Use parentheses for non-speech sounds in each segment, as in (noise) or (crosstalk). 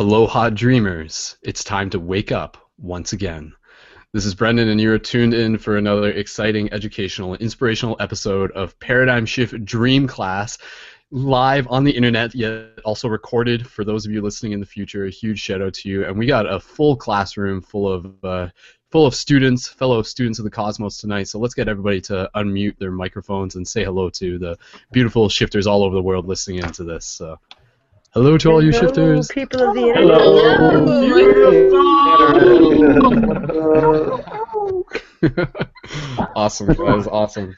Aloha dreamers, it's time to wake up once again. This is Brendon, and you're tuned in for another exciting, educational, and inspirational episode of Paradigm Shift Dream Class, live on the internet, yet also recorded for those of you listening in the future. A huge shout out to you. And we got a full classroom full of uh, full of students, fellow students of the cosmos tonight. So let's get everybody to unmute their microphones and say hello to the beautiful shifters all over the world listening into this. So. Hello to all you shifters. people of the internet. (laughs) (laughs) awesome, guys, awesome.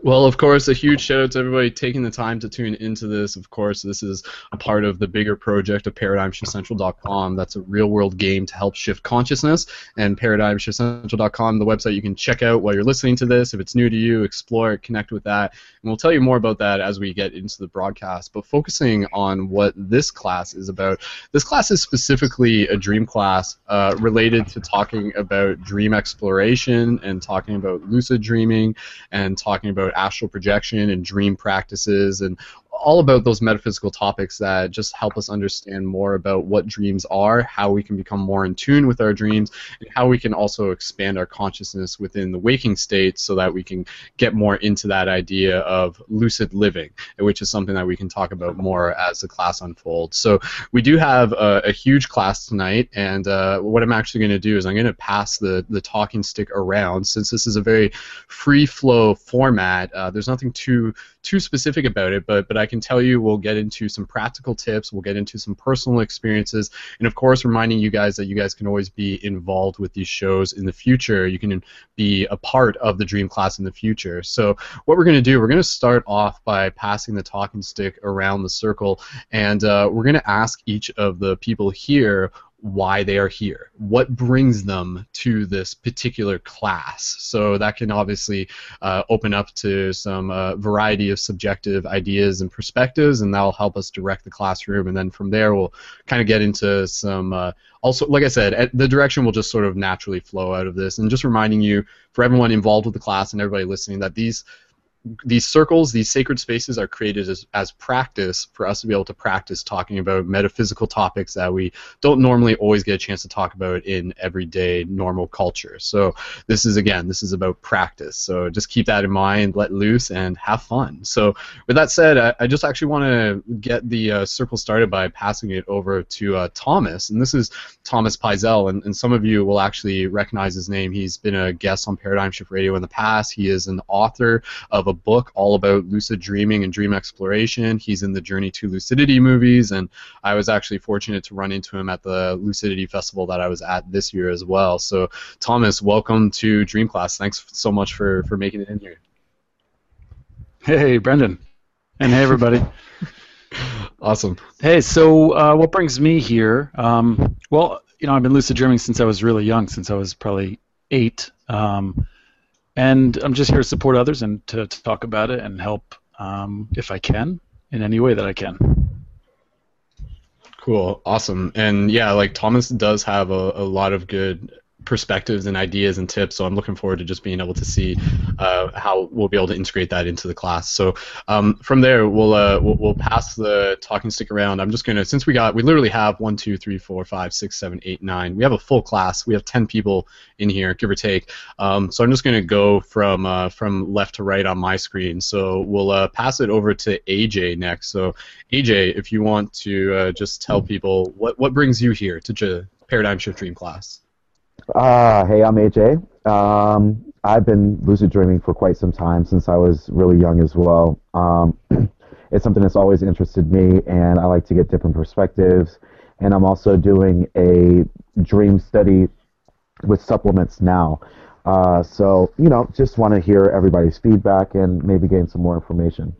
Well, of course, a huge shout out to everybody taking the time to tune into this. Of course, this is a part of the bigger project of ParadigmShiftCentral.com. That's a real world game to help shift consciousness. And ParadigmShiftCentral.com, the website you can check out while you're listening to this. If it's new to you, explore it, connect with that. And we'll tell you more about that as we get into the broadcast. But focusing on what this class is about, this class is specifically a dream class uh, related to talking about dream exploration and talking about lucid dreaming and talking about astral projection and dream practices and all about those metaphysical topics that just help us understand more about what dreams are, how we can become more in tune with our dreams, and how we can also expand our consciousness within the waking state so that we can get more into that idea of lucid living, which is something that we can talk about more as the class unfolds. So we do have a, a huge class tonight, and uh, what I'm actually going to do is I'm going to pass the, the talking stick around since this is a very free flow format. Uh, there's nothing too too specific about it, but but can tell you we'll get into some practical tips, we'll get into some personal experiences, and of course reminding you guys that you guys can always be involved with these shows in the future. You can be a part of the dream class in the future. So what we're going to do, we're going to start off by passing the talking stick around the circle, and uh, we're going to ask each of the people here why they are here. What brings them to this particular class? So that can obviously uh, open up to some uh, variety of subjective ideas and perspectives, and that'll help us direct the classroom. And then from there, we'll kind of get into some. Uh, also, like I said, the direction will just sort of naturally flow out of this. And just reminding you, for everyone involved with the class and everybody listening, that these these circles, these sacred spaces are created as, as practice for us to be able to practice talking about metaphysical topics that we don't normally always get a chance to talk about in everyday normal culture. So this is again, this is about practice. So just keep that in mind, let loose, and have fun. So with that said, I, I just actually want to get the uh, circle started by passing it over to uh, Thomas, and this is Thomas Peisel, and, and some of you will actually recognize his name. He's been a guest on Paradigm Shift Radio in the past. He is an author of a book all about lucid dreaming and dream exploration. He's in the Journey to Lucidity movies, and I was actually fortunate to run into him at the Lucidity Festival that I was at this year as well. So, Thomas, welcome to Dream Class. Thanks so much for, for making it in here. Hey, Brendon. And hey, everybody. (laughs) awesome. Hey, so uh, what brings me here? Um, well, you know, I've been lucid dreaming since I was really young, since I was probably eight. Um, and I'm just here to support others and to, to talk about it and help um, if I can in any way that I can. Cool, awesome, and yeah, like Thomas does have a, a lot of good perspectives and ideas and tips. So I'm looking forward to just being able to see uh, how we'll be able to integrate that into the class. So um, from there, we'll, uh, we'll, we'll pass the talking stick around. I'm just gonna since we got we literally have one, two, three, four, five, six, seven, eight, nine. We have a full class. We have ten people in here, give or take. Um, so I'm just gonna go from uh, from left to right on my screen. So we'll uh, pass it over to AJ next. So AJ, if you want to uh, just tell people what what brings you here to J- Paradigm Shift Dream class. Uh, hey, I'm AJ. Um, I've been lucid dreaming for quite some time since I was really young as well. Um, (clears throat) it's something that's always interested me, and I like to get different perspectives. And I'm also doing a dream study with supplements now. Uh, so, you know, just want to hear everybody's feedback and maybe gain some more information.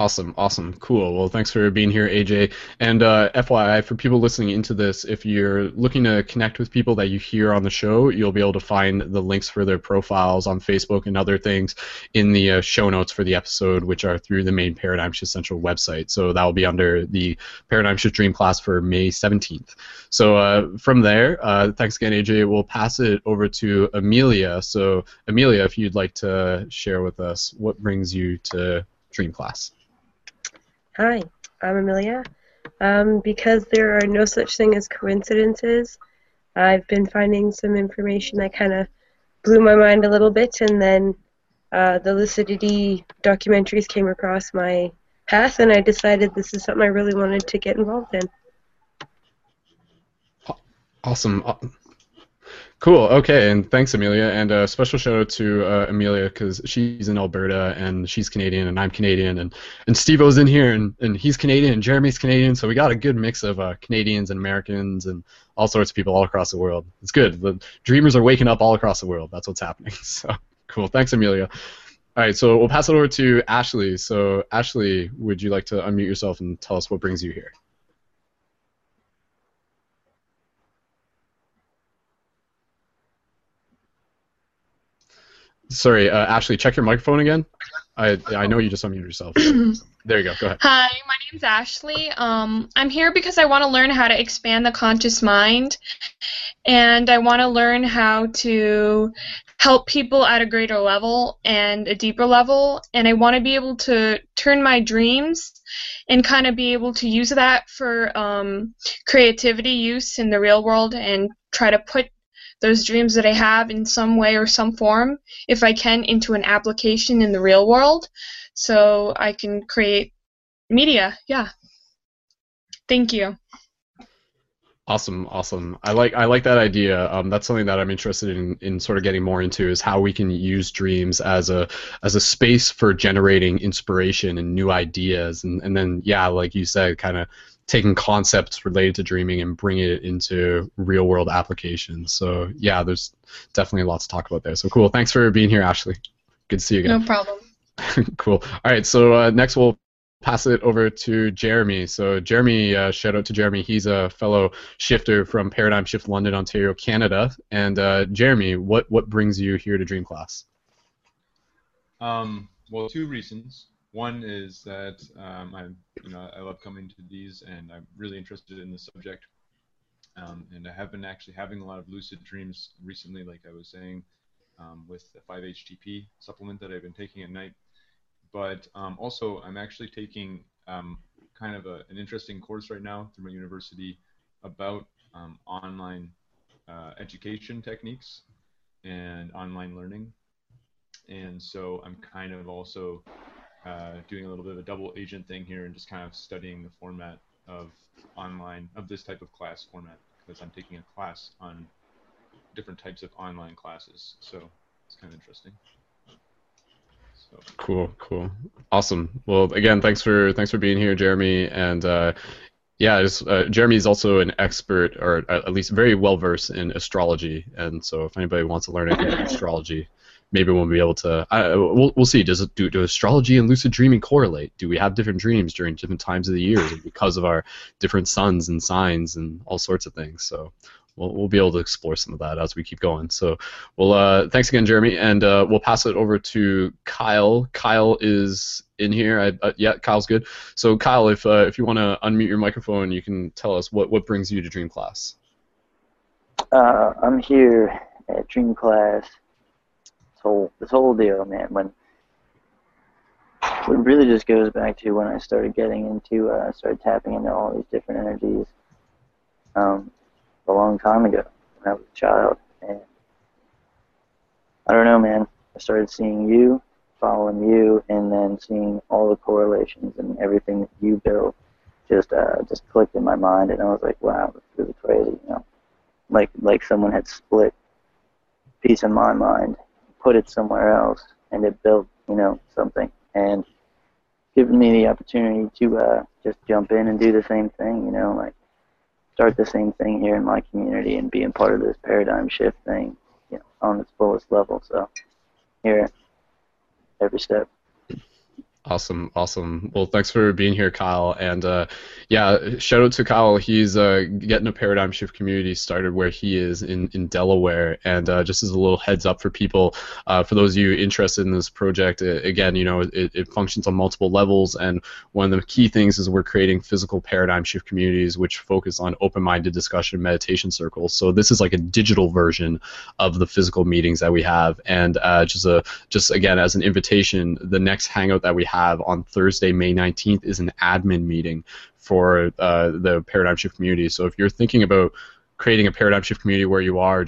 Awesome, awesome, cool. Well, thanks for being here, AJ. And uh, FYI, for people listening into this, if you're looking to connect with people that you hear on the show, you'll be able to find the links for their profiles on Facebook and other things in the uh, show notes for the episode, which are through the main Paradigm Shift Central website. So that will be under the Paradigm Shift Dream class for May 17th. So uh, from there, uh, thanks again, AJ. We'll pass it over to Amelia. So, Amelia, if you'd like to share with us what brings you to Dream class. Hi, I'm Amelia. um, because there are no such thing as coincidences. I've been finding some information that kind of blew my mind a little bit, and then uh, the lucidity documentaries came across my path, and I decided this is something I really wanted to get involved in. Awesome. Cool. Okay, and thanks, Amelia. And a special shout out to uh, Amelia because she's in Alberta and she's Canadian and I'm Canadian and and Steve-O's in here and, and he's Canadian and Jeremy's Canadian. So we got a good mix of uh, Canadians and Americans and all sorts of people all across the world. It's good. The dreamers are waking up all across the world. That's what's happening. (laughs) So cool. Thanks, Amelia. All right, so we'll pass it over to Ashley. So Ashley, would you like to unmute yourself and tell us what brings you here? Sorry, uh, Ashley, check your microphone again. I I know you just unmuted yourself. (clears throat) there you go. Go ahead. Hi, my name's Ashley. Um, I'm here because I want to learn how to expand the conscious mind, and I want to learn how to help people at a greater level and a deeper level, and I want to be able to turn my dreams and kind of be able to use that for um, creativity use in the real world and try to put those dreams that I have in some way or some form, if I can, into an application in the real world so I can create media. Yeah. Thank you. Awesome, awesome. I like I like that idea. Um, that's something that I'm interested in in sort of getting more into is how we can use dreams as a as a space for generating inspiration and new ideas, and and then yeah, like you said, kind of taking concepts related to dreaming and bringing it into real world applications. So yeah, there's definitely lots to talk about there. So cool. Thanks for being here, Ashley. Good to see you again. No problem. (laughs) cool. All right. So uh, next we'll pass it over to Jeremy. So Jeremy, uh, shout out to Jeremy. He's a fellow shifter from Paradigm Shift London, Ontario, Canada. And uh, Jeremy, what what brings you here to Dream Class? Um, well, two reasons. One is that um, I, you know, I love coming to these, and I'm really interested in the subject. Um, and I have been actually having a lot of lucid dreams recently, like I was saying, um, with the 5-HTP supplement that I've been taking at night. But um, also, I'm actually taking um, kind of a, an interesting course right now through my university about um, online uh, education techniques and online learning. And so I'm kind of also uh, doing a little bit of a double agent thing here and just kind of studying the format of online of this type of class format because I'm taking a class on different types of online classes. So it's kind of interesting. So. Cool, cool, awesome. Well, again, thanks for thanks for being here, Jeremy. And uh, yeah, just, uh, Jeremy is also an expert, or at least very well versed in astrology. And so, if anybody wants to learn anything (laughs) astrology, maybe we'll be able to. Uh, we'll, we'll see. Does it do, do astrology and lucid dreaming correlate? Do we have different dreams during different times of the year (sighs) because of our different suns and signs and all sorts of things? So we'll, we'll be able to explore some of that as we keep going. So, well, uh, thanks again, Jeremy, and uh, we'll pass it over to Kyle. Kyle is in here. I, uh, yeah, Kyle's good. So, Kyle, if uh, if you want to unmute your microphone, you can tell us what what brings you to Dream Class. Uh, I'm here at Dream Class whole this whole deal, man. When it really just goes back to when I started getting into, uh, started tapping into all these different energies um, a long time ago when I was a child. And I don't know, man. I started seeing you, following you, and then seeing all the correlations and everything that you built just uh, just clicked in my mind, and I was like, wow, that's really crazy, you know. Like like someone had split piece of my mind put it somewhere else and it built, you know, something. And given me the opportunity to uh, just jump in and do the same thing, you know, like start the same thing here in my community and being part of this paradigm shift thing, you know, on its fullest level. So here, every step. Awesome, awesome. Well, thanks for being here, Kyle. And uh, yeah, shout out to Kyle. He's uh, getting a paradigm shift community started where he is in, in Delaware. And uh, just as a little heads up for people, uh, for those of you interested in this project, again, you know, it, it functions on multiple levels. And one of the key things is we're creating physical paradigm shift communities which focus on open-minded discussion and meditation circles. So this is like a digital version of the physical meetings that we have. And uh, just a just again as an invitation, the next hangout that we have on Thursday, May 19th, is an admin meeting for uh, the paradigm shift community. So if you're thinking about creating a paradigm shift community where you are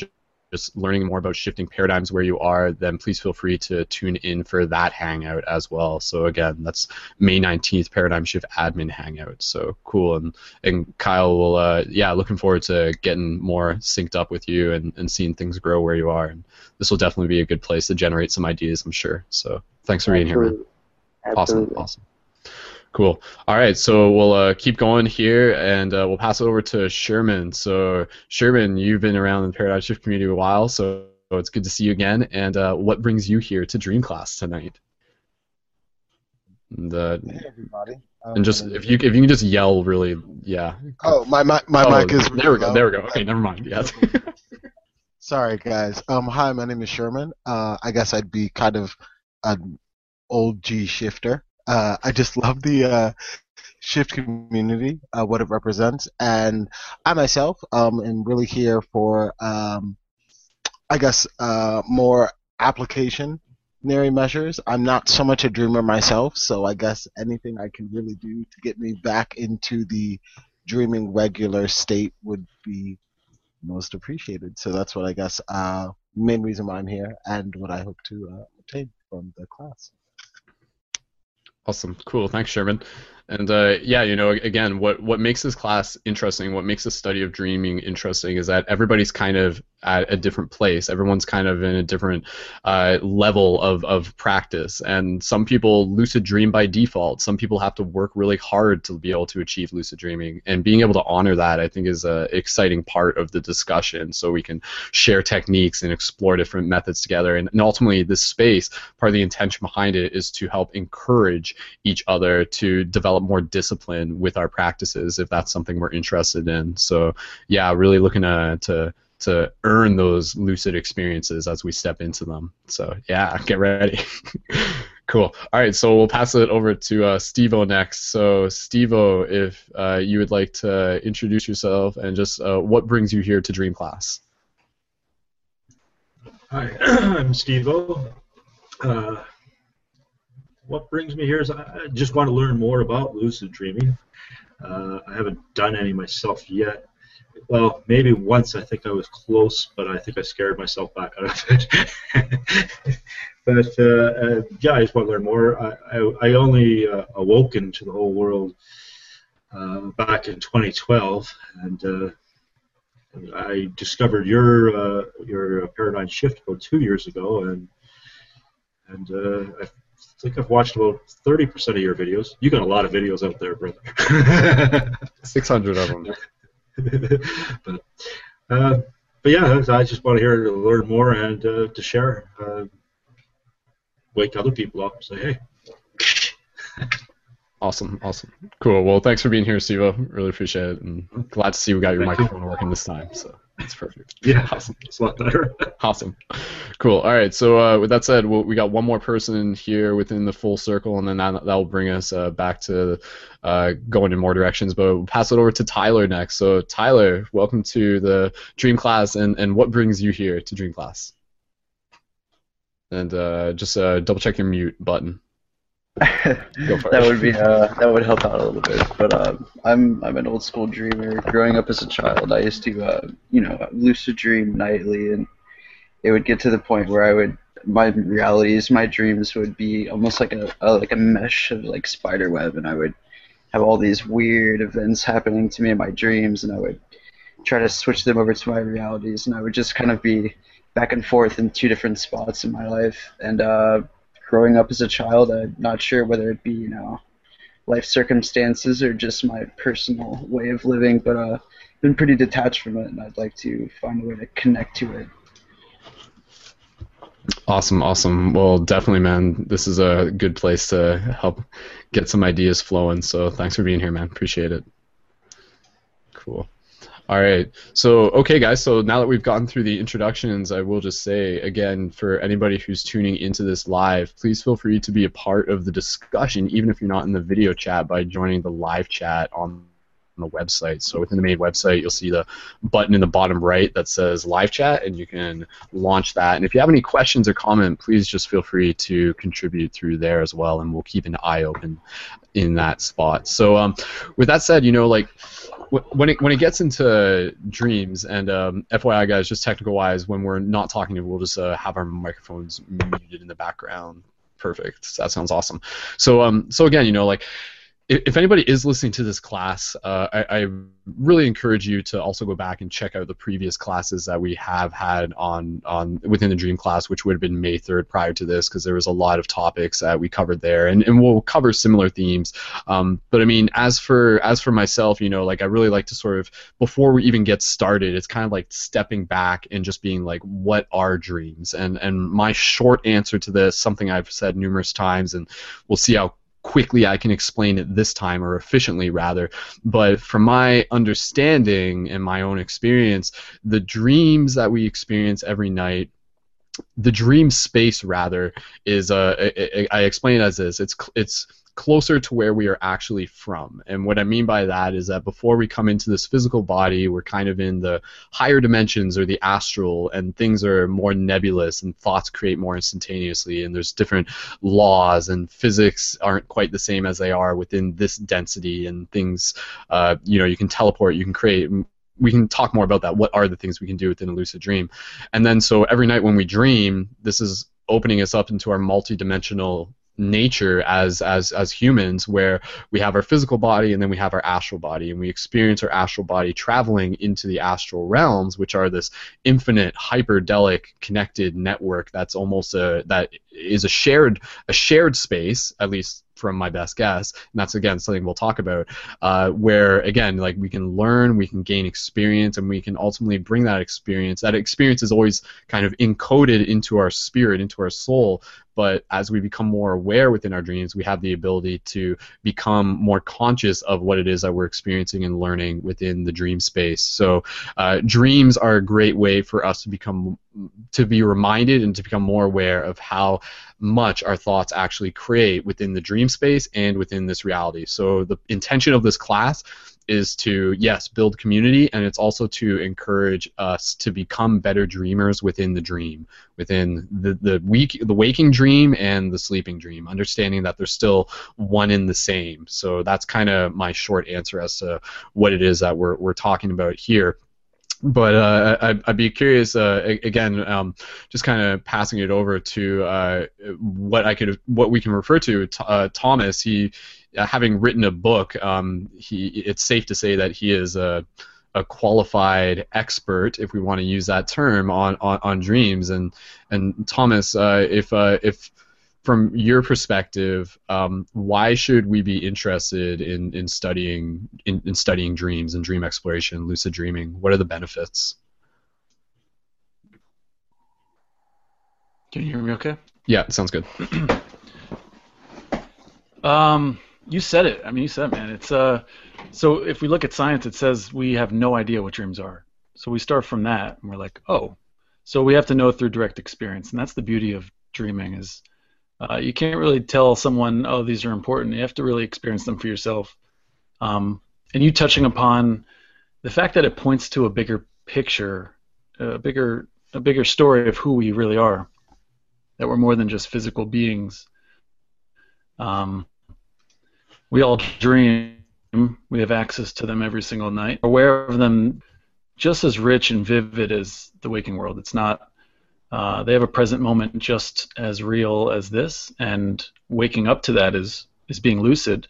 just learning more about shifting paradigms where you are, then please feel free to tune in for that hangout as well. So again, that's May 19th, Paradigm Shift Admin Hangout. So cool, and and Kyle will, uh, yeah, looking forward to getting more synced up with you and, and seeing things grow where you are. And this will definitely be a good place to generate some ideas, I'm sure. So thanks for being here, man. Absolutely. Awesome, awesome. Cool. All right, so we'll uh, keep going here, and uh, we'll pass it over to Sherman. So, Sherman, you've been around the Paradigm Shift community a while, so it's good to see you again. And uh, what brings you here to Dream Class tonight? And, uh, Hey everybody. and just Um, if you if you can just yell really, yeah. Oh, my my, my Oh, mic is. there we go. There we go. Okay, never mind. Yes. (laughs) Sorry, guys. Um, hi, my name is Sherman. Uh, I guess I'd be kind of an old G shifter. Uh, I just (laughs) love the uh, shift community, uh, what it represents, and I myself um, am really here for, um, I guess, uh, more applicationary measures. I'm not so much a dreamer myself, so I guess anything I can really do to get me back into the dreaming regular state would be most appreciated. So that's what I guess uh, main reason why I'm here and what I hope to uh, obtain from the class. Awesome, cool. Thanks, Sherman. And uh, yeah, you know, again, what what makes this class interesting, what makes the study of dreaming interesting, is that everybody's kind of at a different place. Everyone's kind of in a different uh, level of, of practice. And some people lucid dream by default. Some people have to work really hard to be able to achieve lucid dreaming. And being able to honor that, I think, is an exciting part of the discussion. So we can share techniques and explore different methods together. And, and ultimately, this space, part of the intention behind it is to help encourage each other to develop more discipline with our practices if that's something we're interested in. So yeah, really looking to to to earn those lucid experiences as we step into them. So yeah, get ready. (laughs) cool. All right, so we'll pass it over to uh, Stevo next. So Stevo, if uh, you would like to introduce yourself and just uh, what brings you here to Dream Class. Hi, (clears throat) I'm Steve O. Uh, what brings me here is I I just want to learn more about lucid dreaming. Uh, I haven't done any myself yet. Well, maybe once I think I was close, but I think I scared myself back out of it. (laughs) but uh, uh, yeah, I just want to learn more. I, I, I only uh, awoken to the whole world uh, back in 2012, and uh, I discovered your uh, your paradigm shift about two years ago, and and I think I've watched about thirty percent of your videos. You got a lot of videos out there, brother. (laughs) Six hundred of them. (laughs) but uh, but yeah, I just want to hear to learn more and uh, to share, uh, wake other people up, and say hey. (laughs) Awesome, awesome, cool. Well, thanks for being here, Stevo. Really appreciate it, and glad to see we got your Thank you. microphone working this time. So that's perfect. Yeah, Awesome. it's a lot better. (laughs) Awesome. Cool. All right. So uh, with that said, we'll, we got one more person here within the full circle, and then that that will bring us uh, back to uh, going in more directions. But we'll pass it over to Tyler next. So Tyler, welcome to the Dream Class, and, and what brings you here to Dream Class? And uh, just uh, double check your mute button. (laughs) That would be uh, that would help out a little bit. But uh, I'm I'm an old school dreamer. Growing up as a child, I used to uh, you know lucid dream nightly, and it would get to the point where I would my realities, my dreams would be almost like a, a like a mesh of like spider web, and I would have all these weird events happening to me in my dreams, and I would try to switch them over to my realities, and I would just kind of be back and forth in two different spots in my life, and uh, growing up as a child, I'm not sure whether it be, you know, life circumstances or just my personal way of living, but uh, I've been pretty detached from it, and I'd like to find a way to connect to it. Awesome, awesome. Well, definitely, man. This is a good place to help get some ideas flowing. So thanks for being here, man. Appreciate it. Cool. All right. So, okay, guys. So now that we've gotten through the introductions, I will just say again for anybody who's tuning into this live, please feel free to be a part of the discussion, even if you're not in the video chat, by joining the live chat on the website. So within the main website, you'll see the button in the bottom right that says live chat, and you can launch that. And if you have any questions or comment, please just feel free to contribute through there as well, and we'll keep an eye open in that spot. So um, with that said, you know, like when it when it gets into dreams and um, FYI guys, just technical wise, when we're not talking, we'll just uh, have our microphones muted in the background. Perfect. That sounds awesome. So um so again, you know like if anybody is listening to this class, uh, I, I, really encourage you to also go back and check out the previous classes that we have had on on within the Dream class, which would have been May 3rd prior to this, because there was a lot of topics that we covered there, and, and we'll cover similar themes. Um, but I mean, as for as for myself, you know, like I really like to sort of before we even get started, it's kind of like stepping back and just being like, what are dreams? And and my short answer to this, something I've said numerous times, and we'll see how quickly I can explain it this time, or efficiently rather. But from my understanding and my own experience, the dreams that we experience every night the dream space rather is uh, I explain it as this it's it's closer to where we are actually from. And what I mean by that is that before we come into this physical body, we're kind of in the higher dimensions or the astral, and things are more nebulous, and thoughts create more instantaneously, and there's different laws, and physics aren't quite the same as they are within this density, and things, uh, you know, you can teleport, you can create we can talk more about that. What are the things we can do within a lucid dream? And then so every night when we dream, this is opening us up into our multidimensional nature as as as humans where we have our physical body and then we have our astral body. And we experience our astral body traveling into the astral realms which are this infinite hyperdelic connected network that's almost a that is a shared a shared space at least from my best guess. And that's again something we'll talk about uh, where again like we can learn we can gain experience and we can ultimately bring that experience. That experience is always kind of encoded into our spirit into our soul but as we become more aware within our dreams, we have the ability to become more conscious of what it is that we're experiencing and learning within the dream space. So, uh, dreams are a great way for us to become to be reminded and to become more aware of how much our thoughts actually create within the dream space and within this reality. So, the intention of this class is to yes build community and it's also to encourage us to become better dreamers within the dream within the the week the waking dream and the sleeping dream understanding that they're still one in the same so that's kind of my short answer as to what it is that we're, we're talking about here but uh, I'd, I'd, be curious uh, again, um, just kind of passing it over to uh, what I could, what we can refer to. Uh, Thomas, he having written a book, um, he it's safe to say that he is a, a qualified expert, if we want to use that term, on, on, on dreams. And and Thomas, uh, if uh, if from your perspective, um, why should we be interested in, in studying in, in studying dreams and dream exploration, lucid dreaming? What are the benefits? Can you hear me okay? Yeah, sounds good. (clears throat) um, you said it. I mean, you said it, man. It's uh, so if we look at science, it says we have no idea what dreams are. So we start from that, and we're like, oh, so we have to know through direct experience, and that's the beauty of dreaming is uh, you can't really tell someone, oh, these are important. You have to really experience them for yourself. Um, and you touching upon the fact that it points to a bigger picture, a bigger, a bigger story of who we really are, that we're more than just physical beings. Um, we all dream. We have access to them every single night. Aware of them just as rich and vivid as the waking world. It's not. Uh, they have a present moment just as real as this, and waking up to that is is being lucid.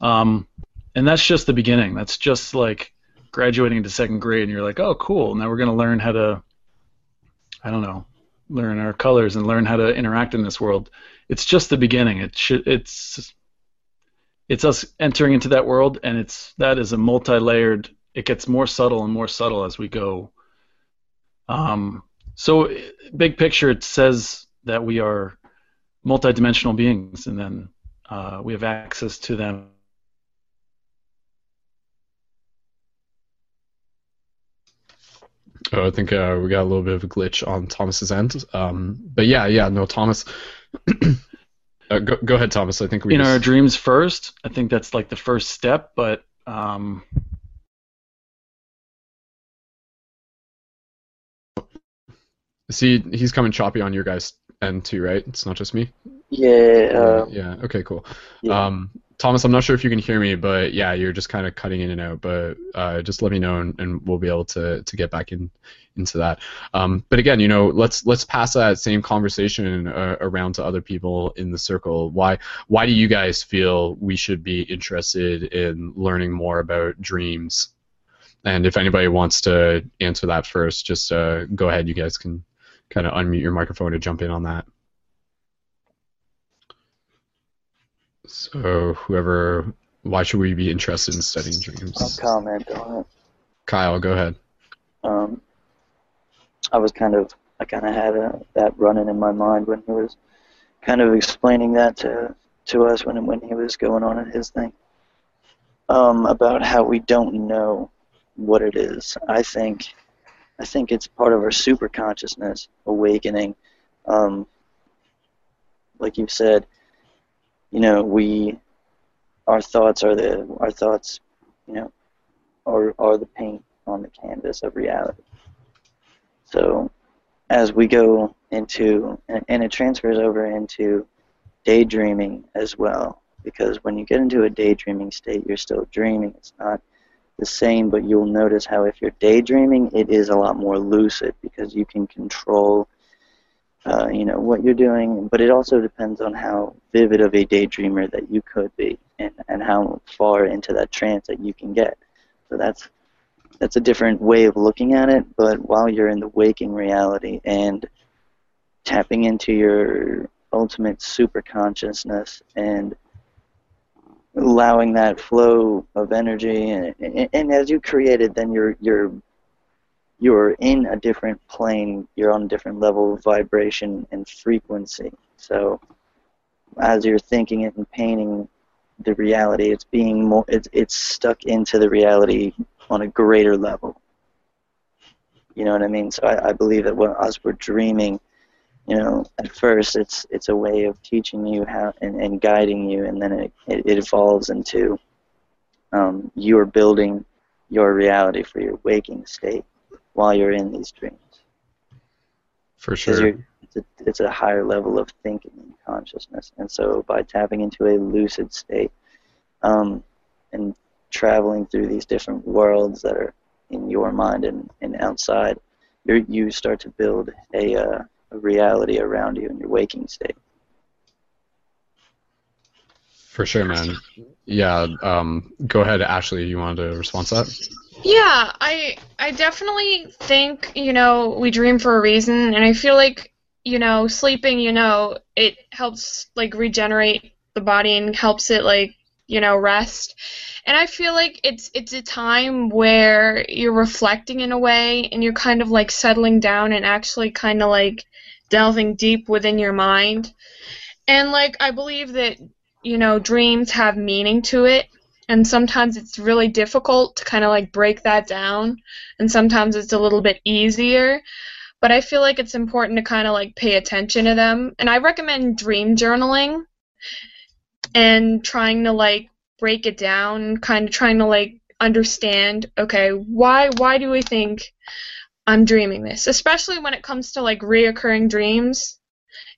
Um, and that's just the beginning. That's just like graduating into second grade, and you're like, oh, cool. Now we're going to learn how to, I don't know, learn our colors and learn how to interact in this world. It's just the beginning. It should. It's it's us entering into that world, and it's that is a multi-layered. It gets more subtle and more subtle as we go. Um, so, big picture, it says that we are multi-dimensional beings, and then uh, we have access to them. Oh, I think uh, we got a little bit of a glitch on Thomas's end. Um, but yeah, yeah, no, Thomas. (clears throat) Uh, go, go ahead, Thomas. I think we in just... our dreams first. I think that's like the first step, but um... see, he's coming choppy on your guys' end too, right? It's not just me. Yeah. Uh, yeah. Okay. Cool. yeah. Um, Thomas, I'm not sure if you can hear me, but yeah, you're just kind of cutting in and out. But uh, just let me know, and, and we'll be able to, to get back in into that. Um, but again, you know, let's let's pass that same conversation uh, around to other people in the circle. Why why do you guys feel we should be interested in learning more about dreams? And if anybody wants to answer that first, just uh, go ahead. You guys can kind of unmute your microphone to jump in on that. So whoever, why should we be interested in studying I'll dreams? comment on it. Kyle, go ahead. Um, I was kind of, I kind of had a, that running in my mind when he was kind of explaining that to to us when when he was going on in his thing um, about how we don't know what it is. I think, I think it's part of our super consciousness awakening. Um, like you said, you know, we, our thoughts are the, our thoughts, you know, are are the paint on the canvas of reality. So, as we go into, and, and it transfers over into daydreaming as well, because when you get into a daydreaming state, you're still dreaming. It's not the same, but you'll notice how if you're daydreaming, it is a lot more lucid because you can control, uh, you know, what you're doing. But it also depends on how vivid of a daydreamer that you could be, and and how far into that trance that you can get. So that's that's a different way of looking at it. But while you're in the waking reality and tapping into your ultimate super consciousness and allowing that flow of energy and, and, and as you create it then you're you're you're in a different plane you're on a different level of vibration and frequency. So as you're thinking it and painting the reality it's being more it's, it's stuck into the reality on a greater level. You know what i mean? So i, I believe that when as we're dreaming you know, at first it's it's a way of teaching you how and, and guiding you, and then it, it, it evolves into um, you are building your reality for your waking state while you're in these dreams. For sure. It's a, it's a higher level of thinking and consciousness, and so by tapping into a lucid state um, and traveling through these different worlds that are in your mind and, and outside, you you start to build a, uh, a reality around you in your waking state. For sure, man. Yeah. Um, go ahead, Ashley. You wanted to respond to that? Yeah, I I definitely think, you know, we dream for a reason and I feel like, you know, sleeping, you know, it helps like regenerate the body and helps it like, you know, rest. And I feel like it's it's a time where you're reflecting in a way and you're kind of like settling down and actually kind of like delving deep within your mind. And like I believe that, you know, dreams have meaning to it and sometimes it's really difficult to kind of like break that down and sometimes it's a little bit easier but i feel like it's important to kind of like pay attention to them and i recommend dream journaling and trying to like break it down kind of trying to like understand okay why why do we think i'm dreaming this? Especially when it comes to like reoccurring dreams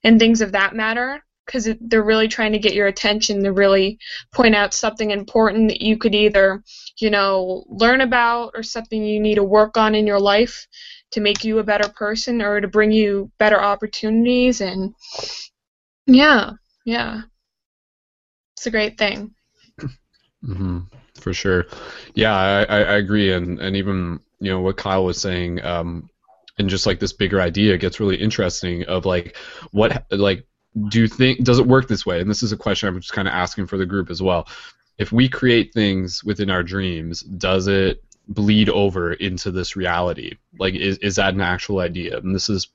and things of that matter because they're really trying to get your attention to really point out something important that you could either, you know, learn about or something you need to work on in your life to make you a better person or to bring you better opportunities and yeah, yeah. It's a great thing. Mm-hmm, For sure. Yeah, I, I, agree, and and even you know what Kyle was saying, um, and just like this bigger idea gets really interesting of like what like do you think does it work this way? And this is a question I'm just kind of asking for the group as well. If we create things within our dreams, does it bleed over into this reality? Like, is is that an actual idea? And this is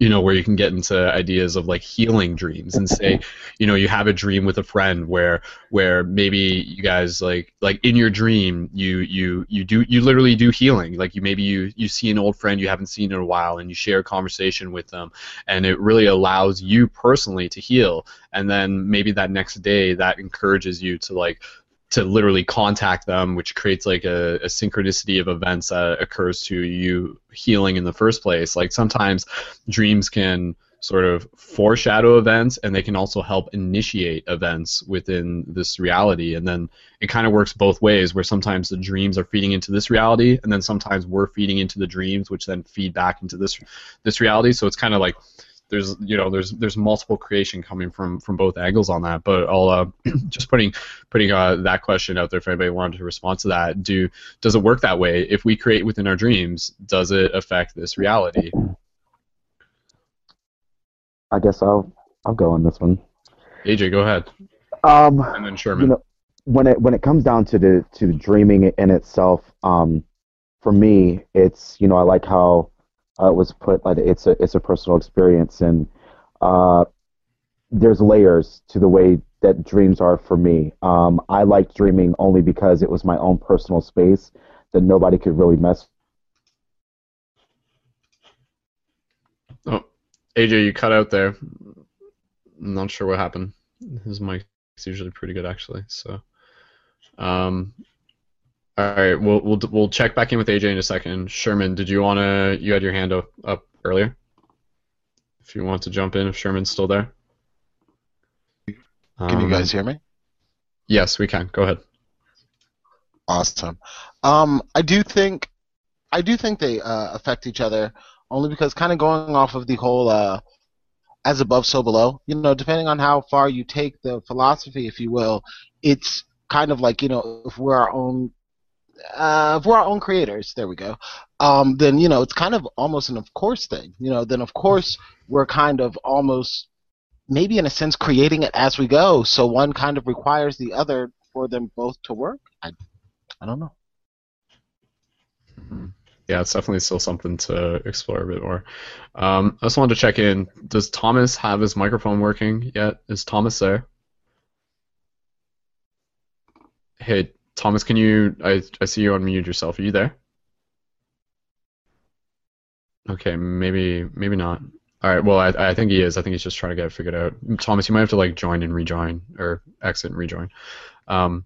you know where you can get into ideas of like healing dreams and say you know you have a dream with a friend where where maybe you guys like like in your dream you you you do you literally do healing. Like you maybe you you see an old friend you haven't seen in a while and you share a conversation with them and it really allows you personally to heal. And then maybe that next day that encourages you to like to literally contact them, which creates like a, a, synchronicity of events that occurs to you healing in the first place. Like sometimes dreams can sort of foreshadow events and they can also help initiate events within this reality and then it kind of works both ways where sometimes the dreams are feeding into this reality and then sometimes we're feeding into the dreams which then feed back into this this reality so it's kind of like there's you know there's there's multiple creation coming from from both angles on that but i'll uh, (clears throat) just putting putting uh, that question out there if anybody wanted to respond to that. Do does it work that way? If we create within our dreams does it affect this reality? I guess I'll I'll go on this one. aj go ahead. Um, and then sherman. you know, when it when it comes down to the to dreaming in itself, um, for me, it's you know I like how uh, was put like it's a it's a personal experience and uh, there's layers to the way that dreams are for me. Um, I liked dreaming only because it was my own personal space that nobody could really mess. oh aj you cut out there i'm not sure what happened his mic's usually pretty good actually so um all right we'll we'll we'll check back in with aj in a second sherman did you want to you had your hand up, up earlier if you want to jump in if sherman's still there Can you Um, guys hear me? yes we can go ahead Awesome. Um, I do think, I do think they uh, affect each other only because kind of going off of the whole uh, as above so below. You know, depending on how far you take the philosophy, if you will, it's kind of like you know if we're our own. Uh, if we're our own creators, there we go. Um, then you know it's kind of almost an of course thing. You know, then of course we're kind of almost maybe in a sense creating it as we go. So one kind of requires the other for them both to work. I, I don't know. yeah, it's definitely still something to explore a bit more. Um, I just wanted to check in. Does Thomas have his microphone working yet? Is Thomas there? Hey, Thomas, can you? I I see you unmute yourself. Are you there? Okay, maybe maybe not. All right. Well, I I think he is. I think he's just trying to get it figured out. Thomas, you might have to like join and rejoin or exit and rejoin. Um,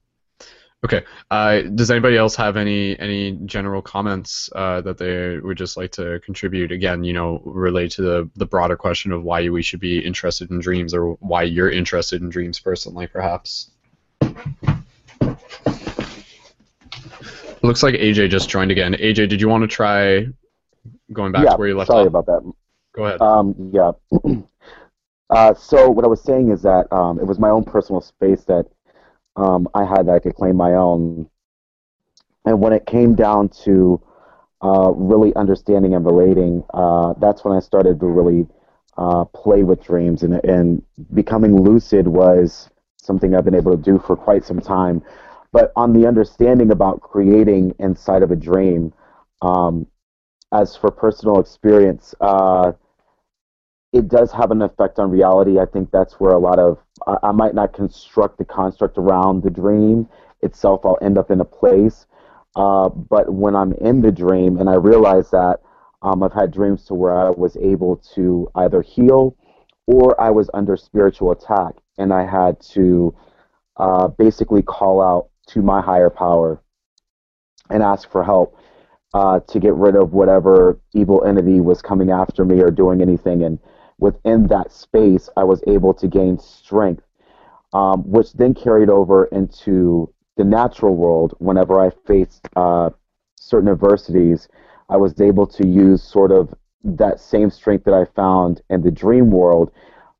Okay. Uh, does anybody else have any any general comments uh, that they would just like to contribute? Again, you know, relate to the the broader question of why we should be interested in dreams, or why you're interested in dreams personally, perhaps. Looks like AJ just joined again. AJ, did you want to try going back yeah, to where you left sorry off? about that. Go ahead. Um, yeah. (clears throat) uh, so what I was saying is that um, it was my own personal space that um, I had that I could claim my own. And when it came down to uh, really understanding and relating, uh, that's when I started to really uh, play with dreams. And, and becoming lucid was something I've been able to do for quite some time. But on the understanding about creating inside of a dream, um, as for personal experience, uh, it does have an effect on reality. I think that's where a lot of I, I might not construct the construct around the dream itself. I'll end up in a place, uh, but when I'm in the dream and I realize that um, I've had dreams to where I was able to either heal or I was under spiritual attack and I had to uh, basically call out to my higher power and ask for help uh, to get rid of whatever evil entity was coming after me or doing anything. And within that space, I was able to gain strength, um, which then carried over into the natural world. Whenever I faced uh, certain adversities, I was able to use sort of that same strength that I found in the dream world.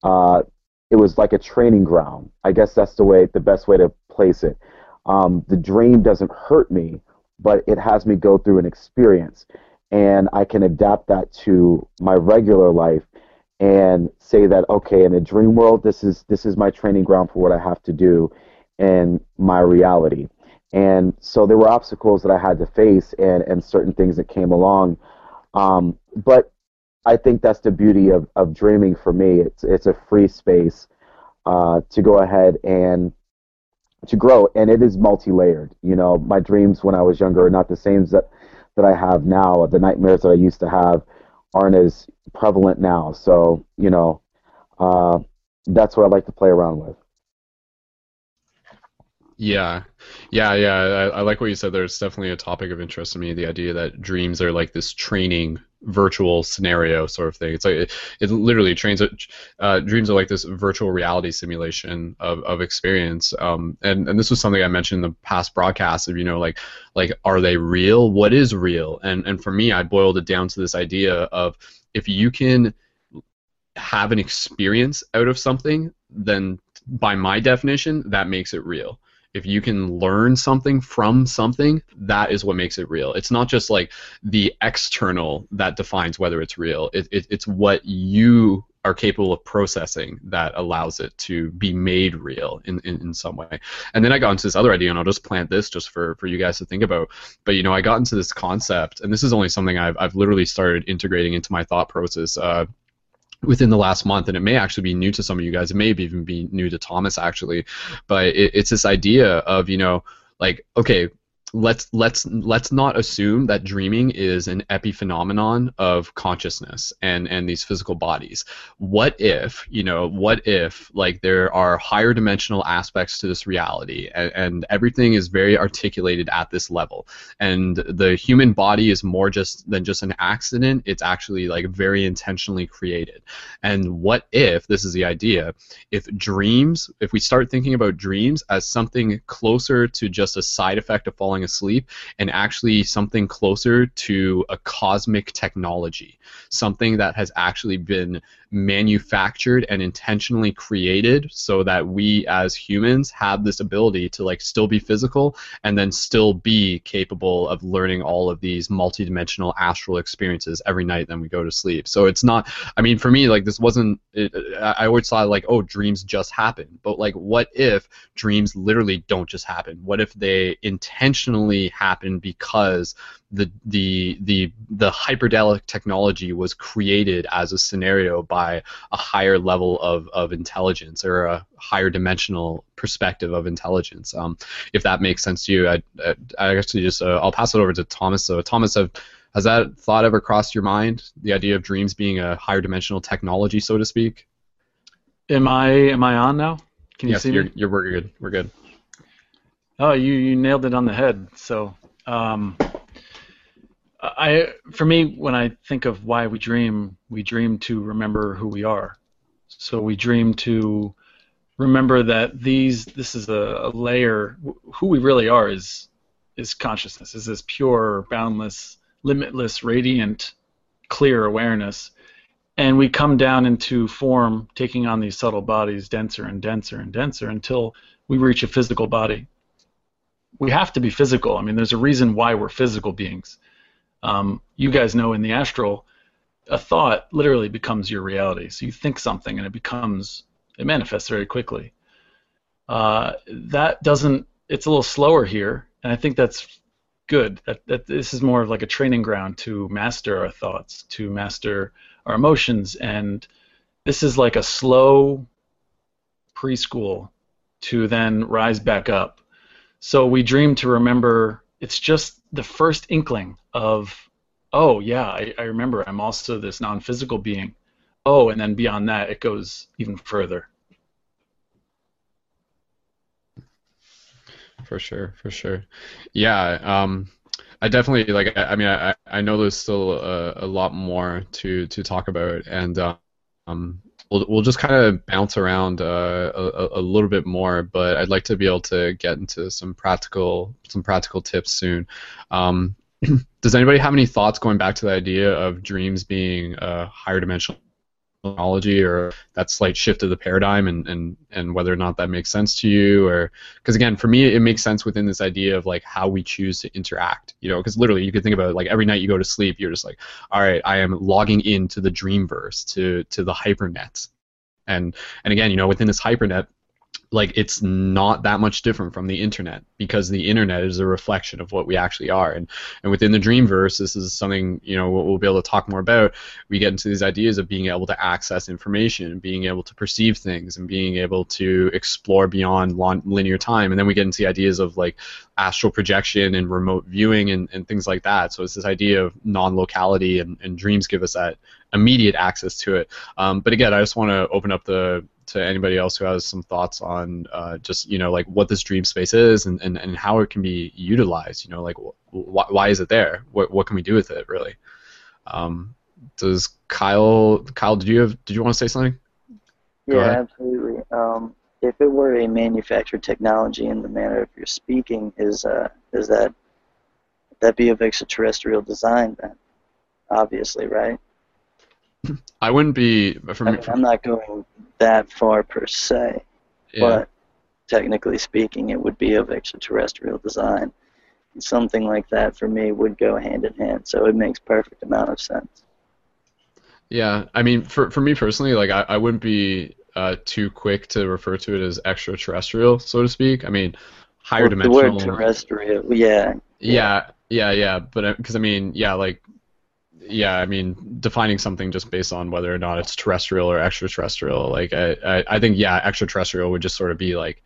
Uh, it was like a training ground. I guess that's the way, the best way to place it. Um, the dream doesn't hurt me, but it has me go through an experience, and I can adapt that to my regular life and say that okay in a dream world this is this is my training ground for what i have to do in my reality. And so there were obstacles that i had to face and and certain things that came along. Um, but i think that's the beauty of, of dreaming for me. It's it's a free space uh, to go ahead and to grow and it is multi-layered you know my dreams when i was younger are not the same that that i have now the nightmares that i used to have aren't as prevalent now. So you know, uh, that's what I like to play around with. Yeah, yeah, yeah. I, I like what you said. There's definitely a topic of interest to me. The idea that dreams are like this training virtual scenario sort of thing. It's like it, it literally trains. Uh, dreams are like this virtual reality simulation of, of experience. Um, and and this was something I mentioned in the past broadcast of you know like like are they real? What is real? And and for me, I boiled it down to this idea of if you can have an experience out of something, then by my definition, that makes it real if you can learn something from something, that is what makes it real. It's not just like the external that defines whether it's real. It, it, it's what you are capable of processing that allows it to be made real in, in, in some way. And then I got into this other idea, and I'll just plant this just for, for you guys to think about. But you know, I got into this concept, and this is only something I've, I've literally started integrating into my thought process. Uh, within the last month, and it may actually be new to some of you guys. It may even be new to Thomas actually, but it, it's this idea of you know like okay let's let's let's not assume that dreaming is an epiphenomenon of consciousness and and these physical bodies. What if you know what if like there are higher dimensional aspects to this reality and, and everything is very articulated at this level? And the human body is more just than just an accident. It's actually like very intentionally created. And what if this is the idea if dreams if we start thinking about dreams as something closer to just a side effect of falling falling asleep and actually something closer to a cosmic technology, something that has actually been manufactured and intentionally created so that we as humans have this ability to like still be physical and then still be capable of learning all of these multidimensional astral experiences every night then we go to sleep. So it's not I mean for me like this wasn't it, I always thought like oh dreams just happen. But like what if dreams literally don't just happen? What if they intentionally happen because the the the the hyperdelic technology was created as a scenario by a higher level of, of intelligence or a higher dimensional perspective of intelligence. Um, if that makes sense to you, I, I, I actually just uh, I'll pass it over to Thomas. So Thomas, have, has that thought ever crossed your mind? The idea of dreams being a higher dimensional technology, so to speak. Am I am I on now? Can you yes, see you're, me? You're we're good. We're good. Oh, you you nailed it on the head. So. Um, I for me when I think of why we dream, we dream to remember who we are. So we dream to remember that these this is a, a layer. Who we really are is is consciousness is this pure boundless limitless radiant clear awareness. And we come down into form taking on these subtle bodies denser and denser and denser until we reach a physical body. We have to be physical. I mean there's a reason why we're physical beings um, you guys know in the astral, a thought literally becomes your reality. So you think something and it becomes, it manifests very quickly. Uh, that doesn't, it's a little slower here, and I think that's good. That, that this is more of like a training ground to master our thoughts, to master our emotions, and this is like a slow preschool to then rise back up. So we dream to remember it's just the first inkling of, oh yeah, I, I remember I'm also this non-physical being. Oh, and then beyond that, it goes even further. For sure, for sure. Yeah, um, I definitely like. I, I mean, I, I know there's still a, a lot more to to talk about, and um, we'll, we'll just kind of bounce around uh, a, a little bit more, but I'd like to be able to get into some practical some practical tips soon. Um, (clears throat) does anybody have any thoughts going back to the idea of dreams being a higher dimensional technology or that slight shift of the paradigm and, and, and whether or not that makes sense to you? Or because again for me it makes sense within this idea of like how we choose to interact you know because literally you could think about it like every night you go to sleep you're just like all right i am logging into the dreamverse to to the hypernet. And and again you know within this hypernet like it's not that much different from the internet because the internet is a reflection of what we actually are. And and within the dreamverse this is something you know we'll be able to talk more about. We get into these ideas of being able to access information being able to perceive things and being able to explore beyond linear time. And then we get into the ideas of like astral projection and remote viewing and, and things like that. So it's this idea of non-locality and, and dreams give us that immediate access to it. Um, but again i just want to open up the to anybody else who has some thoughts on uh, just you know like what this dream space is and, and, and how it can be utilized you know like wh- why is it there what, what can we do with it really um, does Kyle Kyle did you have did you want to say something? Go Yeah, ahead. absolutely. Um, if it were a manufactured technology in the manner of your speaking, is uh, is that that be of extraterrestrial design then? Obviously, right? I wouldn't be I from, mean, I'm not going that far per se, yeah. but technically speaking, it would be of extraterrestrial design. And something like that for me would go hand in hand, so it makes perfect amount of sense. Yeah, I mean, for for me personally, like I, I wouldn't be uh, too quick to refer to it as extraterrestrial, so to speak. I mean, higher Well, the word dimensional. terrestrial, yeah, Yeah, yeah, yeah. But because I mean, yeah, like, yeah, I mean, defining something just based on whether or not it's terrestrial or extraterrestrial, like, I, I, I think, yeah, extraterrestrial would just sort of be like,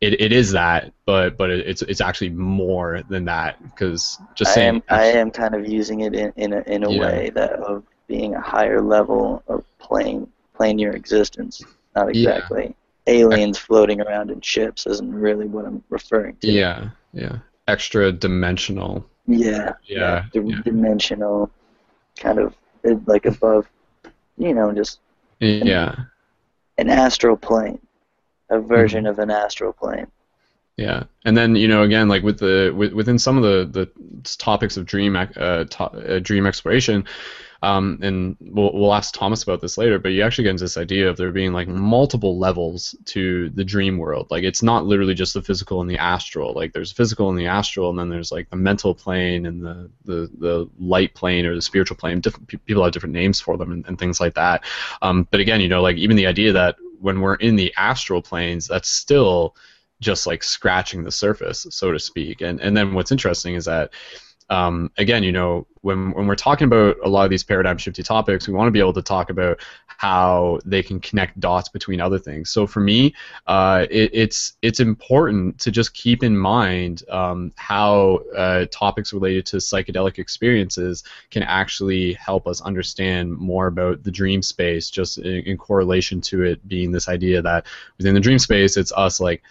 it, it is that, but but it, it's it's actually more than that because just I saying. am I am kind of using it in in a, in a Yeah. way that of being a higher level of plane plane your existence. Not Yeah. exactly aliens floating around in ships isn't really what I'm referring to. Yeah, yeah, extra dimensional. Yeah. Yeah, yeah. Dimensional, kind of like above, you know, just Yeah, an astral plane, a Mm-hmm. version of an astral plane. Yeah, and then you know again like with the with, within some of the the topics of dream uh, to, uh, dream exploration, um, and we'll we'll ask Thomas about this later. But you actually get into this idea of there being like multiple levels to the dream world. Like it's not literally just the physical and the astral. Like there's physical and the astral, and then there's like the mental plane and the the, the light plane or the spiritual plane. Different people have different names for them and, and things like that. Um, but again, you know, like even the idea that when we're in the astral planes, that's still just like scratching the surface, so to speak. And and then what's interesting is that um, again, you know, when when we're talking about a lot of these paradigm shifty topics, we want to be able to talk about how they can connect dots between other things. So for me, uh, it, it's it's important to just keep in mind um, how uh, topics related to psychedelic experiences can actually help us understand more about the dream space, just in, in correlation to it being this idea that within the dream space, it's us like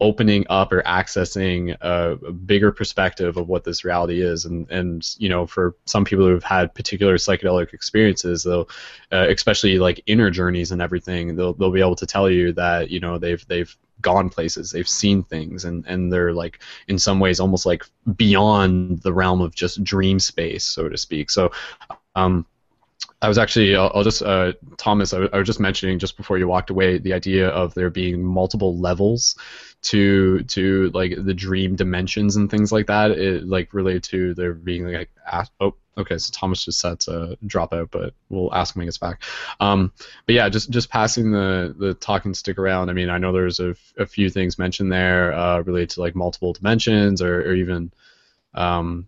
opening up or accessing a, a bigger perspective of what this reality is. And and you know for some people who've had particular psychedelic experiences they'll uh, especially like inner journeys and everything they'll they'll be able to tell you that you know they've they've gone places they've seen things and and they're like in some ways almost like beyond the realm of just dream space so to speak. So um I was actually, I'll, I'll just, uh, Thomas, I, was just mentioning just before you walked away the idea of there being multiple levels to to like the dream dimensions and things like that. It like related to there being like, a- oh, okay, so Thomas just said to drop out, but we'll ask him when he gets back. Um, but yeah, just just passing the the talking stick around. I mean, I know there's a, a few things mentioned there uh, related to like multiple dimensions or, or even. Um,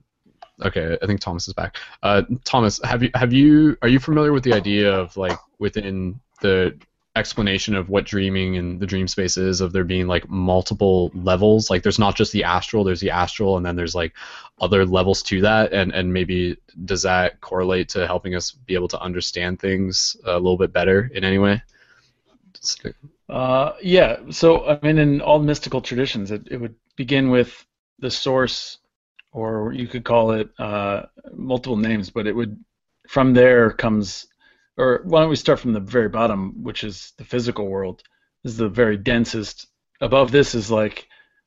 Okay, I think Thomas is back. Uh, Thomas, have you have you are you familiar with the idea of like within the explanation of what dreaming and the dream space is of there being like multiple levels? Like there's not just the astral, there's the astral, and then there's like other levels to that, and and maybe does that correlate to helping us be able to understand things a little bit better in any way? Uh, yeah. So I mean, in all mystical traditions, it, it would begin with the source, or you could call it uh, multiple names, but it would from there comes, or why don't we start from the very bottom, which is the physical world. This is the very densest. Above this is like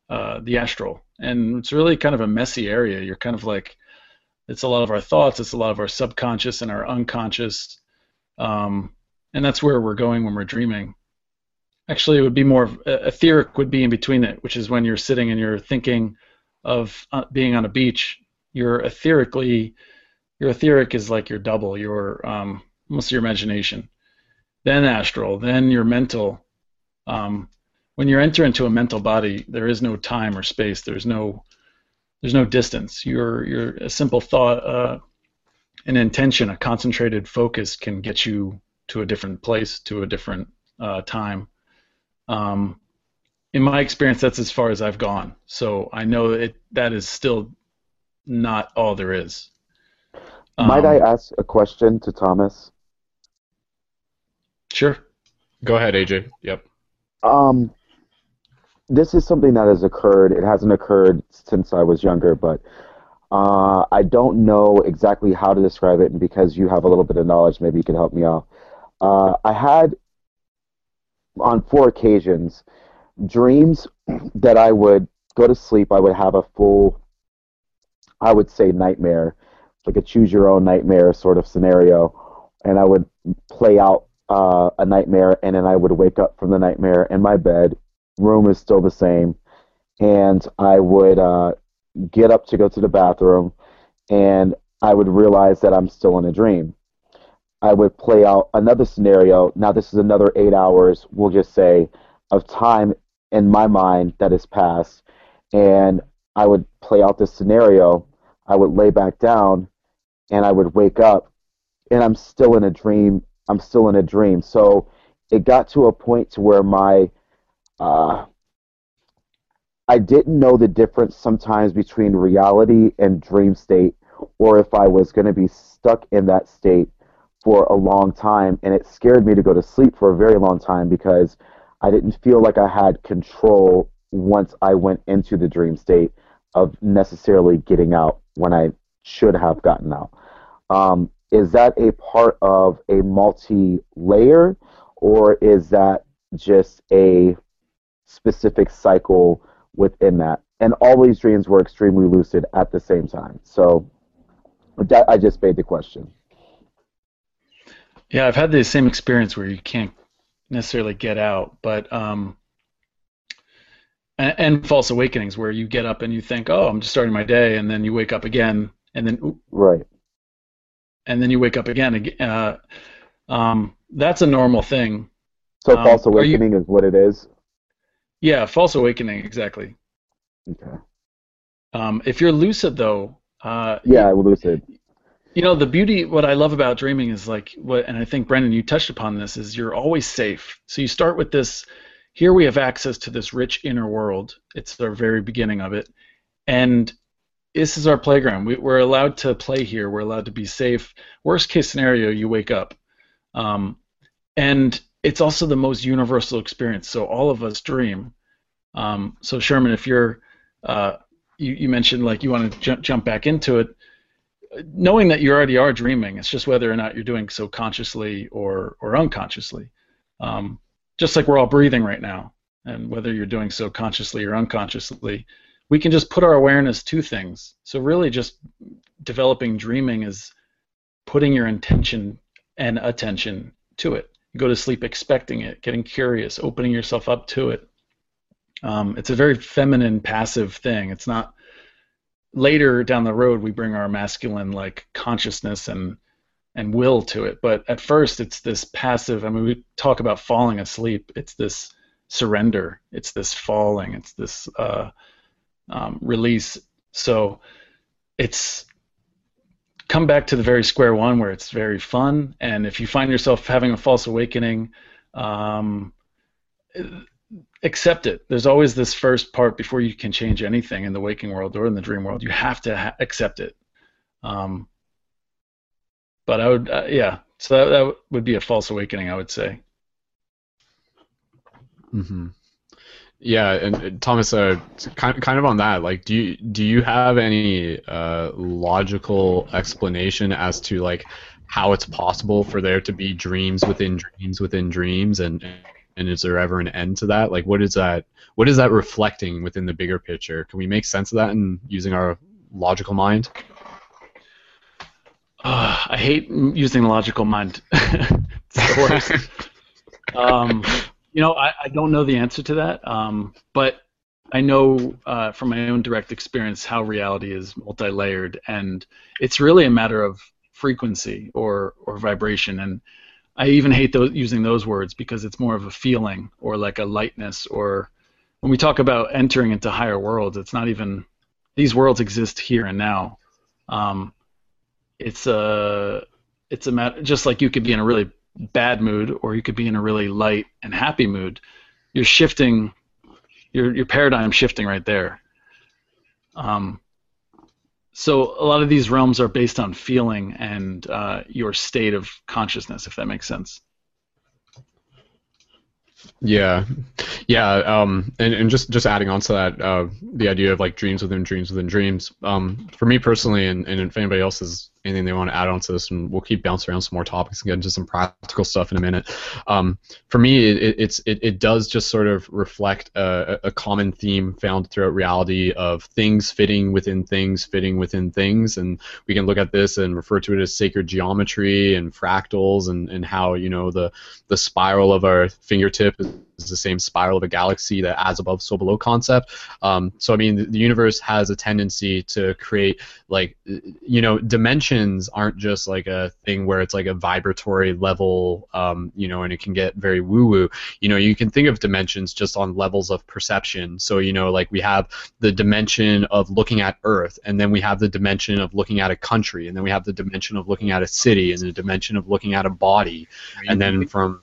uh, the astral, and it's really kind of a messy area. You're kind of like, it's a lot of our thoughts, it's a lot of our subconscious and our unconscious, um, and that's where we're going when we're dreaming. Actually, it would be more uh, etheric would be in between it, which is when you're sitting and you're thinking of uh, being on a beach. You're etherically, your etheric is like your double, your um, almost your imagination. Then astral, then your mental. Um, when you enter into a mental body, there is no time or space. There's no, there's no distance. You're, you're a simple thought, uh, an intention, a concentrated focus can get you to a different place, to a different uh, time. Um, in my experience, that's as far as I've gone. So I know it that is still not all there is. Might Um, I ask a question to Thomas? Sure. Go ahead, AJ. Yep. Um, this is something that has occurred. It hasn't occurred since I was younger, but Uh, I don't know exactly how to describe it, and because you have a little bit of knowledge, maybe you can help me out. Uh, I had on four occasions dreams (clears throat) that I would go to sleep. I would have a full, I would say, nightmare, like a choose your own nightmare sort of scenario, and I would play out uh, a nightmare, and then I would wake up from the nightmare in my bed. Room is still the same, and I would uh, get up to go to the bathroom, and I would realize that I'm still in a dream. I would play out another scenario. Now, this is another eight hours, we'll just say, of time in my mind that has passed, and I would play out this scenario. I would lay back down, and I would wake up, and I'm still in a dream. I'm still in a dream. So it got to a point to where my uh, I didn't know the difference sometimes between reality and dream state, or if I was going to be stuck in that state for a long time, and it scared me to go to sleep for a very long time because I didn't feel like I had control once I went into the dream state of necessarily getting out when I should have gotten out. Um, is that a part of a multi-layer, or is that just a specific cycle within that? And all these dreams were extremely lucid at the same time. So that, I just made the question. Yeah, I've had the same experience where you can't necessarily get out, but um, and, and, false awakenings where you get up and you think, oh, I'm just starting my day, and then you wake up again, and then right, and then you wake up again. Uh, um, that's a normal thing. So um, false awakening you, is what it is. Yeah, false awakening, exactly. Okay. Um, if you're lucid, though. Uh, yeah, you, lucid. You know, the beauty, what I love about dreaming is like what, and I think Brendon, you touched upon this, is you're always safe. So you start with this. Here we have access to this rich inner world. It's the very beginning of it, and this is our playground. We, are allowed to play here. We're allowed to be safe. Worst case scenario, you wake up, um, and it's also the most universal experience. So all of us dream. Um, so Sherman, if you're uh, you, you, mentioned like you want to jump, jump back into it, knowing that you already are dreaming. It's just whether or not you're doing so consciously or or unconsciously. Um, just like we're all breathing right now, and whether you're doing so consciously or unconsciously, we can just put our awareness to things. So really, just developing dreaming is putting your intention and attention to it. You go to sleep expecting it, getting curious, opening yourself up to it. Um, it's a very feminine, passive thing. It's not. Later down the road, we bring our masculine like consciousness and and will to it, but at first, it's this passive. I mean, we talk about falling asleep. It's this surrender. It's this falling. It's this uh, um, release. So it's come back to the very square one where it's very fun. And if you find yourself having a false awakening, um, accept it. There's always this first part before you can change anything in the waking world or in the dream world. You have to ha- accept it. Um, but I would, uh, yeah. So that, that would be a false awakening, I would say. Mm-hmm. Yeah, and Thomas, uh, kind kind of on that, like, do you do you have any uh, logical explanation as to like how it's possible for there to be dreams within dreams within dreams, and and is there ever an end to that? Like, what is that? What is that reflecting within the bigger picture? Can we make sense of that in using our logical mind? Uh, I hate using logical mind. (laughs) it's the worst. (laughs) um, you know, I, I don't know the answer to that, um, but I know uh, from my own direct experience how reality is multi-layered, and it's really a matter of frequency or or vibration. And I even hate those, using those words because it's more of a feeling or like a lightness. Or when we talk about entering into higher worlds, it's not even these worlds exist here and now. Um, it's a it's a matter just like you could be in a really bad mood or you could be in a really light and happy mood you're shifting your your paradigm shifting right there um, so a lot of these realms are based on feeling and uh, your state of consciousness if that makes sense Yeah, yeah, um, and, and just just adding on to that, uh, the idea of like dreams within dreams within dreams. Um, for me personally, and, and if anybody else has anything they want to add on to this, and we'll keep bouncing around some more topics and get into some practical stuff in a minute. Um, for me, it, it's it, it does just sort of reflect a, a common theme found throughout reality of things fitting within things fitting within things, and we can look at this and refer to it as sacred geometry and fractals, and, and how you know the the spiral of our fingertip is the same spiral of a galaxy, that as above, so below concept. Um, so I mean, the, the universe has a tendency to create like you know dimensions aren't just like a thing where it's like a vibratory level, um, you know, and it can get very woo woo. You know, you can think of dimensions just on levels of perception. So you know, like we have the dimension of looking at Earth, and then we have the dimension of looking at a country, and then we have the dimension of looking at a city, and the dimension of looking at a body, and then from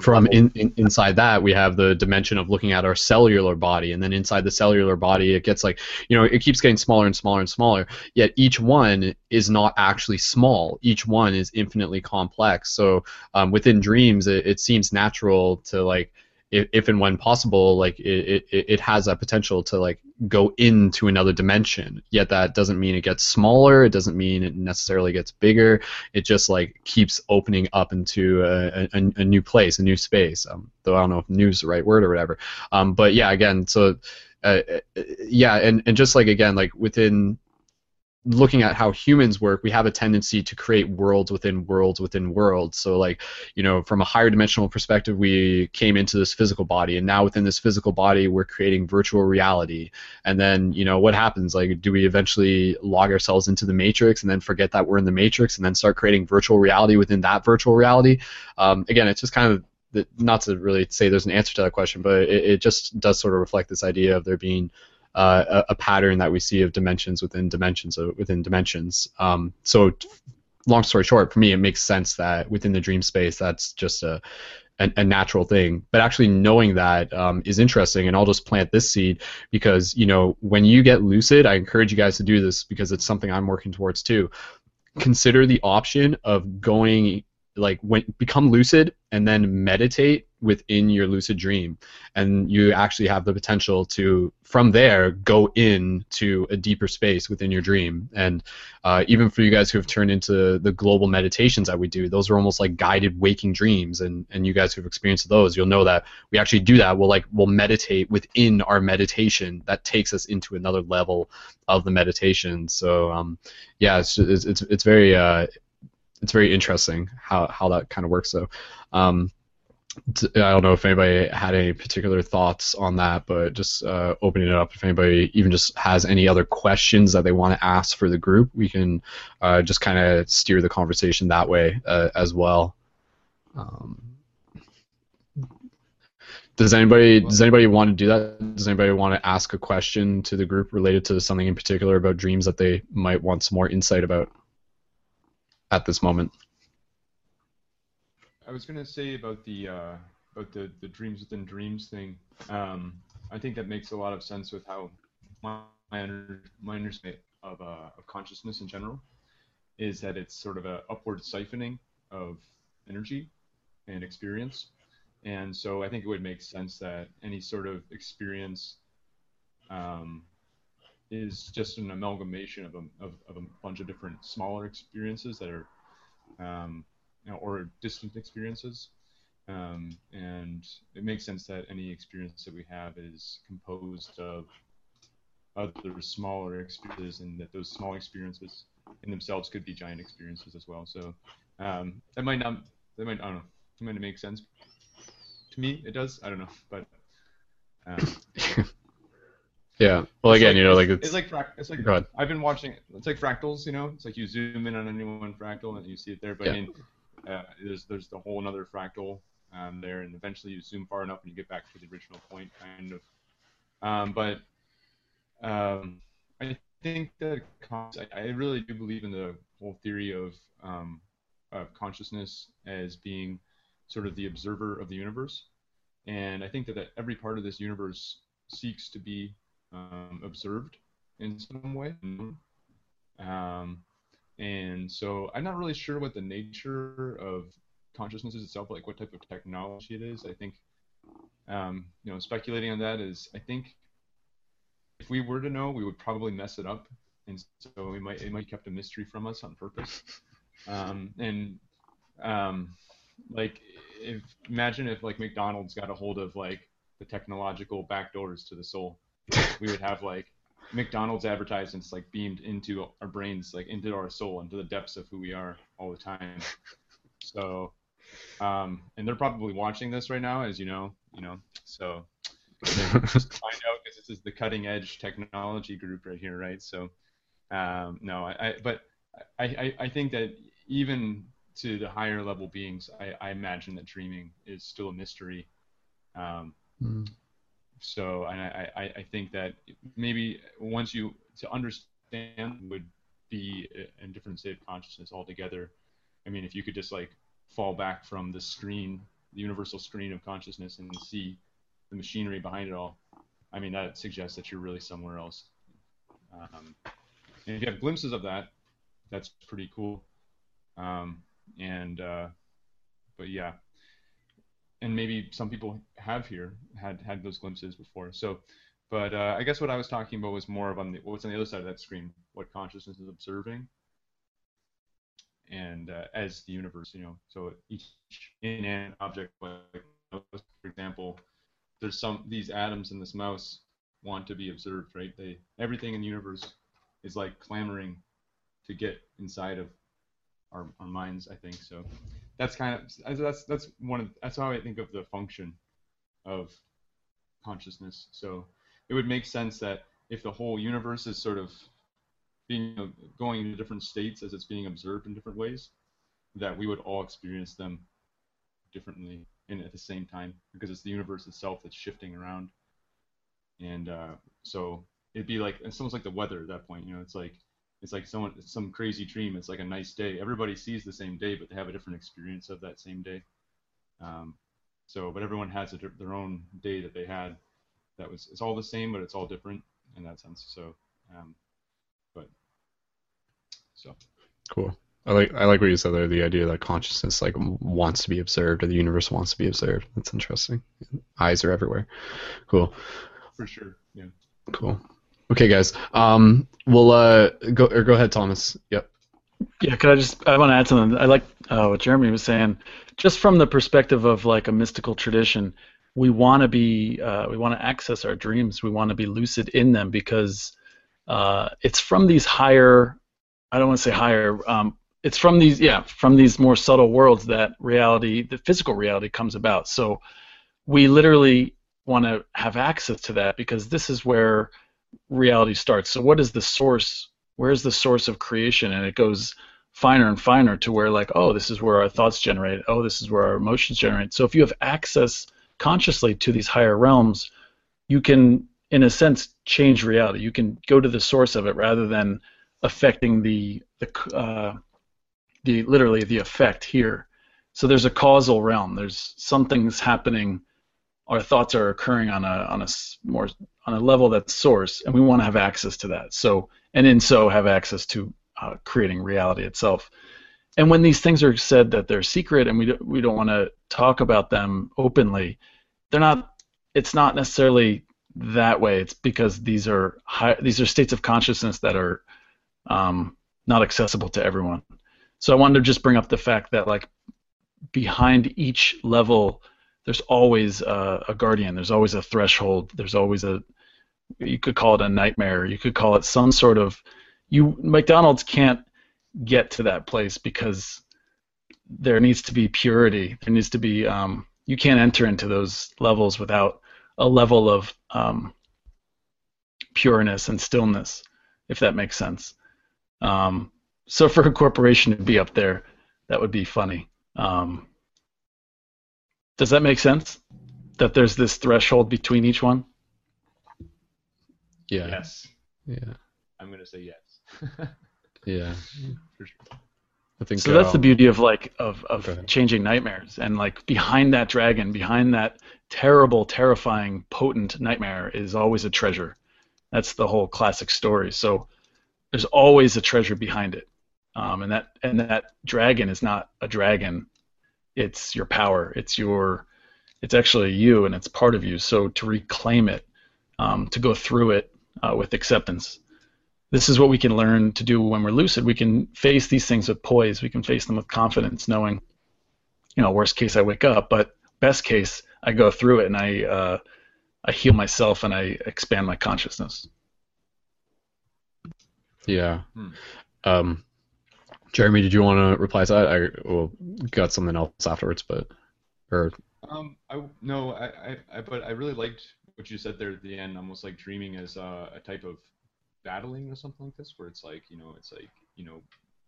from in, in, inside that we have the dimension of looking at our cellular body and then inside the cellular body it gets like you know it keeps getting smaller and smaller and smaller yet each one is not actually small. Each one is infinitely complex. So um, within dreams it, it seems natural to like if, if and when possible, like it, it, it has that potential to like go into another dimension. Yet that doesn't mean it gets smaller. It doesn't mean it necessarily gets bigger. It just like keeps opening up into a, a, a new place, a new space. Um, though I don't know if "new" is the right word or whatever. Um, but yeah, again, so uh, uh yeah, and and just like again, like within looking at how humans work, we have a tendency to create worlds within worlds within worlds. So, like, you know, from a higher dimensional perspective, we came into this physical body, and now within this physical body, we're creating virtual reality. And then, you know, what happens? Like, do we eventually log ourselves into the matrix and then forget that we're in the matrix and then start creating virtual reality within that virtual reality? Um, again, it's just kind of not to really say there's an answer to that question, but it, it just does sort of reflect this idea of there being uh, a, pattern that we see of dimensions within dimensions within dimensions. Um, so, long story short, for me, it makes sense that within the dream space, that's just a a, a natural thing. But actually knowing that um, is interesting, and I'll just plant this seed because you know when you get lucid, I encourage you guys to do this because it's something I'm working towards too. Consider the option of going like when become lucid and then meditate within your lucid dream and you actually have the potential to from there go into a deeper space within your dream. And uh, even for you guys who have turned into the global meditations that we do those are almost like guided waking dreams. And and you guys who've experienced those you'll know that we actually do that. We'll like we'll meditate within our meditation that takes us into another level of the meditation. So um, yeah it's, it's it's, it's very uh, it's very interesting how, how that kind of works. So, um, I don't know if anybody had any particular thoughts on that, but just uh, opening it up. If anybody even just has any other questions that they want to ask for the group, we can uh, just kind of steer the conversation that way uh, as well. Um, does anybody does anybody want to do that? Does anybody want to ask a question to the group related to something in particular about dreams that they might want some more insight about? at this moment. I was going to say about the uh, about the, the dreams within dreams thing. Um, I think that makes a lot of sense with how my under, my understanding of, uh, of consciousness in general is that it's sort of a upward siphoning of energy and experience. And so I think it would make sense that any sort of experience um, is just an amalgamation of a, of, of a bunch of different smaller experiences that are, um, or distant experiences. Um, and it makes sense that any experience that we have is composed of other smaller experiences, and that those small experiences in themselves could be giant experiences as well. So um, that might not, that might, I don't know, it might make sense. To me, it does. I don't know, but. Um, (laughs) Yeah. Well, again, like, you know, like it's, it's, it's like it's like I've been watching. It's like fractals, you know. It's like you zoom in on any one fractal and you see it there. But Yeah. I mean, uh, there's there's the whole another fractal um, there, and eventually you zoom far enough and you get back to the original point, kind of. Um, but um, I think that I, really do believe in the whole theory of um, of consciousness as being sort of the observer of the universe, and I think that, that every part of this universe seeks to be um, observed in some way. Um, and so I'm not really sure what the nature of consciousness is itself, like what type of technology it is. I think um, you know, speculating on that is I think if we were to know, we would probably mess it up, and so we might it might kept a mystery from us on purpose. (laughs) Um, and um, like, if imagine if like McDonald's got a hold of like the technological backdoors to the soul, we would have like McDonald's advertisements like beamed into our brains, like into our soul, into the depths of who we are all the time. (laughs) So, um, and they're probably watching this right now, as you know, you know. So, (laughs) just find out because this is the cutting edge technology group right here, right? So, um, no, I, I but I, I, I think that even to the higher level beings, I, I imagine that dreaming is still a mystery. Um, Mm. So, and I, I, I think that maybe once you to understand would be a, a different state of consciousness altogether. I mean, if you could just like fall back from the screen, the universal screen of consciousness, and see the machinery behind it all, I mean, that suggests that you're really somewhere else. Um, and if you have glimpses of that, that's pretty cool. Um, and uh, but yeah, and maybe some people have here had had those glimpses before. So, but uh, I guess what I was talking about was more of on the what's on the other side of that screen, what consciousness is observing, and uh, as the universe, you know, so each inanimate object, like for example, there's some these atoms in this mouse want to be observed, right? They everything in the universe is like clamoring to get inside of our, our minds, I think. So that's kind of that's that's one of that's how I think of the function of consciousness. So it would make sense that if the whole universe is sort of being going into different states as it's being observed in different ways, that we would all experience them differently and at the same time because it's the universe itself that's shifting around. And uh, so it'd be like it's almost like the weather at that point. You know, it's like it's like someone some crazy dream. It's like a nice day. Everybody sees the same day, but they have a different experience of that same day. Um, so, but everyone has a, their own day that they had. That was it's all the same, but it's all different in that sense. So, um, but so Cool. I like I like what you said there. The idea that consciousness like wants to be observed, or the universe wants to be observed. That's interesting. Eyes are everywhere. Cool. for sure, yeah. Cool. Okay, guys. Um, we'll uh go or go ahead, Thomas. Yep. Yeah, could I just I want to add something. I like uh, what Jeremy was saying, just from the perspective of like a mystical tradition. We want to be uh, we want to access our dreams. We want to be lucid in them because uh, it's from these higher. I don't want to say higher. Um, it's from these yeah from these more subtle worlds that reality, the physical reality, comes about. So we literally want to have access to that because this is where reality starts. So what is the source? Where's the source of creation? And it goes finer and finer to where like, oh, this is where our thoughts generate. Oh, this is where our emotions generate. So if you have access consciously to these higher realms, you can, in a sense, change reality. You can go to the source of it rather than affecting the the uh, the literally the effect here. So there's a causal realm. There's something's happening. Our thoughts are occurring on a on a more on a level that's source, and we want to have access to that. So and in so have access to uh, creating reality itself. And when these things are said that they're secret and we don't, we don't want to talk about them openly, they're not. It's not necessarily that way. It's because these are high, these are states of consciousness that are um, not accessible to everyone. So I wanted to just bring up the fact that like behind each level, there's always a, a guardian. There's always a threshold. There's always a you could call it a nightmare. You could call it some sort of you McDonald's can't get to that place because there needs to be purity. There needs to be um, you can't enter into those levels without a level of um, pureness and stillness, if that makes sense. Um, so for a corporation to be up there, that would be funny. Um, does that make sense? That there's this threshold between each one? Yeah. Yes, Yeah. I'm gonna say yes. (laughs) Yeah. for (laughs) sure. I think. So that's the beauty of like of, of changing nightmares and like behind that dragon, behind that terrible, terrifying, potent nightmare is always a treasure. That's the whole classic story. So there's always a treasure behind it, um, and that and that dragon is not a dragon. It's your power. It's your it's actually you and it's part of you. So to reclaim it, um, to go through it uh, with acceptance. This is what we can learn to do when we're lucid. We can face these things with poise. We can face them with confidence, knowing, you know, worst case I wake up, but best case I go through it and I uh, I heal myself and I expand my consciousness. Yeah. Hmm. Um, Jeremy, did you want to reply to that? I well, got something else afterwards, but or Um, I no, I, I, I, but I really liked what you said there at the end. Almost like dreaming as a, a type of battling or something like this, where it's like, you know, it's like, you know,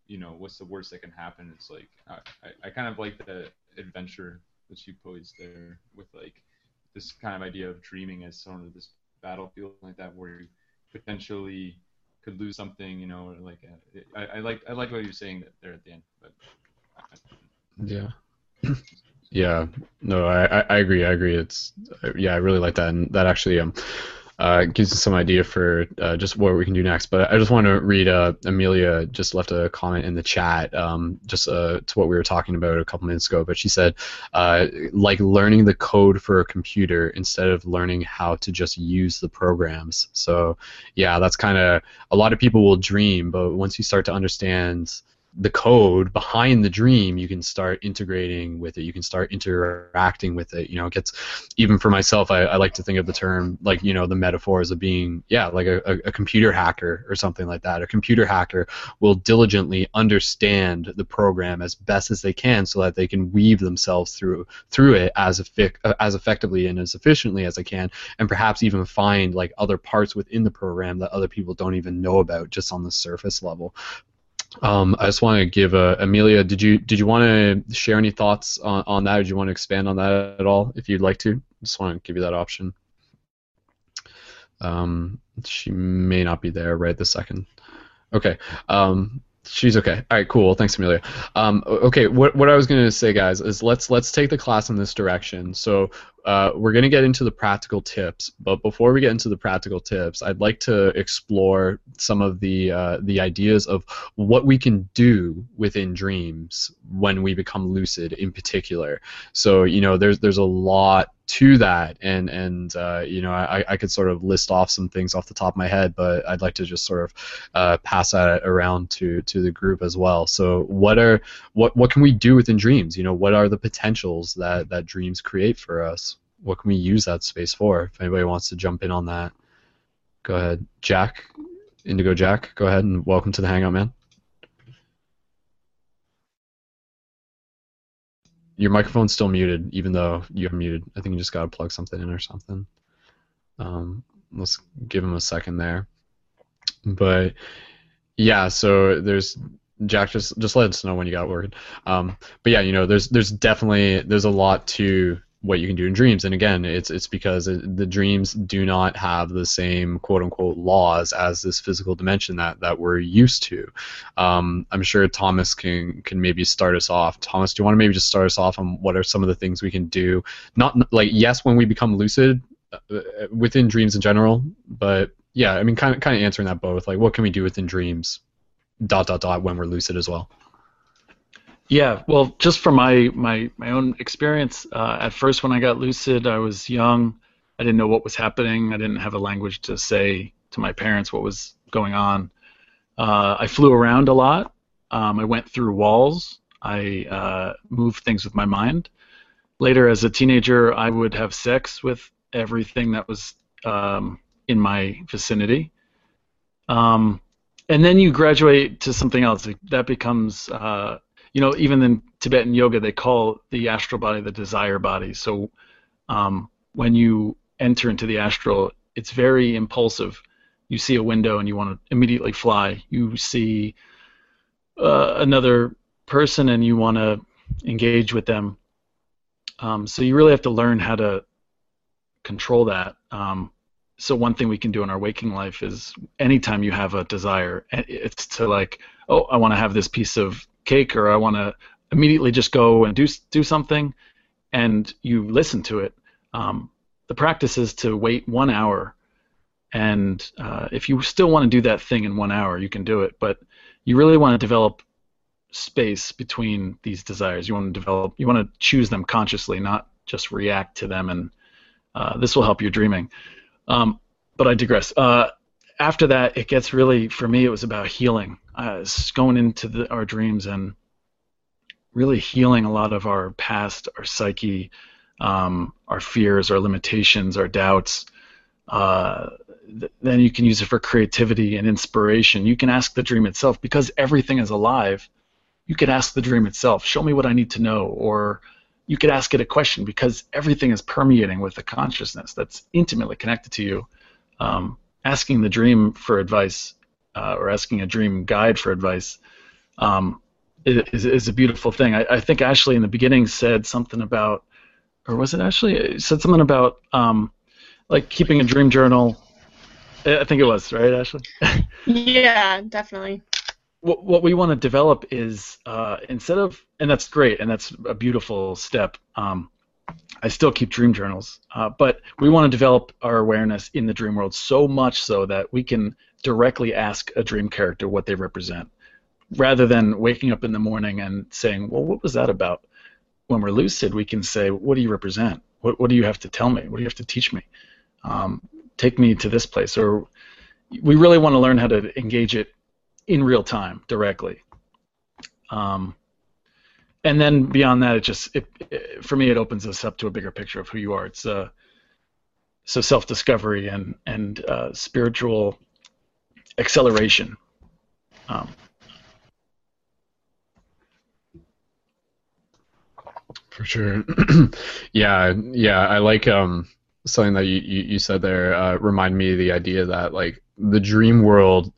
you know, what's the worst that can happen? It's like, I, I, I kind of like the adventure that you posed there with like this kind of idea of dreaming as sort of this battlefield like that, where you potentially could lose something, you know, or like uh, I, I like I like what you're saying that there at the end, but. yeah. Yeah, no, I, I, I agree. I agree. It's yeah, I really like that, and that actually um uh, gives us some idea for uh, just what we can do next. But I just want to read. Uh, Amelia just left a comment in the chat, um, just uh, to what we were talking about a couple minutes ago. But she said, uh, like learning the code for a computer instead of learning how to just use the programs. So yeah, that's kind of a lot of people will dream, but once you start to understand the code behind the dream you can start integrating with it. You can start interacting with it. You know it gets even for myself I, I like to think of the term like you know the metaphors of being yeah like a, a, computer hacker or something like that. A computer hacker will diligently understand the program as best as they can so that they can weave themselves through through it as effic- uh, as effectively and as efficiently as they can and perhaps even find like other parts within the program that other people don't even know about just on the surface level um, I just want to give uh, Amelia. Did you did you want to share any thoughts on, on that? Or did you want to expand on that at all? If you'd like to, just want to give you that option. Um, she may not be there right this second. Okay. Um, she's okay. All right, cool. Thanks, Amelia. Um, okay, what what I was gonna say, guys, is let's let's take the class in this direction. So uh, we're gonna get into the practical tips, but before we get into the practical tips, I'd like to explore some of the uh, the ideas of what we can do within dreams when we become lucid, in particular. So you know, there's there's a lot to that and and uh, you know I, I could sort of list off some things off the top of my head but I'd like to just sort of uh, pass that around to to the group as well. So what are what what can we do within dreams? You know what are the potentials that that dreams create for us what can we use that space for if anybody wants to jump in on that go ahead Jack Indigo Jack go ahead and welcome to the hangout man your microphone's still muted, even though you're muted. I think you just gotta plug something in or something. Um, let's give him a second there. But yeah, so there's Jack. Just just let us know when you got working. Um, but yeah, you know, there's there's definitely there's a lot to what you can do in dreams, and again, it's it's because it, the dreams do not have the same quote unquote laws as this physical dimension that that we're used to. Um, I'm sure Thomas can can maybe start us off. Thomas, do you want to maybe just start us off on what are some of the things we can do? Not like yes, when we become lucid uh, within dreams in general, but yeah, I mean, kind of kind of answering that both. Like, what can we do within dreams? Dot dot dot when we're lucid as well. Yeah, well, just from my my my own experience, uh, at first when I got lucid, I was young. I didn't know what was happening. I didn't have a language to say to my parents what was going on. Uh, I flew around a lot. Um, I went through walls. I uh, moved things with my mind. Later, as a teenager, I would have sex with everything that was um, in my vicinity. Um, and then you graduate to something else. That becomes uh, you know, even in Tibetan yoga, they call the astral body the desire body. So um, when you enter into the astral, it's very impulsive. You see a window and you want to immediately fly. You see uh, another person and you want to engage with them. Um, so you really have to learn how to control that. Um, so one thing we can do in our waking life is anytime you have a desire, it's to like, oh, I want to have this piece of cake or I want to immediately just go and do do something, and you listen to it. Um, the practice is to wait one hour, and uh, if you still want to do that thing in one hour, you can do it. But you really want to develop space between these desires. You want to develop. You want to choose them consciously, not just react to them, and uh, this will help your dreaming. Um, but I digress. Uh, after that, it gets really, for me, it was about healing. Uh, going into the, our dreams and really healing a lot of our past, our psyche, um, our fears, our limitations, our doubts. Uh, th- then you can use it for creativity and inspiration. You can ask the dream itself because everything is alive. You could ask the dream itself, "Show me what I need to know," or you could ask it a question because everything is permeating with the consciousness that's intimately connected to you. Um, asking the dream for advice uh, or asking a dream guide for advice um, is, is a beautiful thing. I, I, think Ashley in the beginning said something about, or was it Ashley? said something about um, like keeping a dream journal. I think it was right, Ashley. (laughs) yeah, definitely. What, what we want to develop is uh, instead of, and that's great, and that's a beautiful step. Um, I still keep dream journals, uh, but we want to develop our awareness in the dream world so much so that we can directly ask a dream character what they represent, rather than waking up in the morning and saying, "Well, what was that about?" When we're lucid, we can say, "What do you represent? What, what do you have to tell me? What do you have to teach me? Um, take me to this place." Or we really want to learn how to engage it in real time directly. Um, and then beyond that, it just it, it, for me it opens us up to a bigger picture of who you are. It's uh, so self-discovery and and uh, spiritual acceleration. Um, For sure. (clears throat) yeah, yeah. I like um, something that you, you, you said there. Uh, remind me of the idea that like the dream world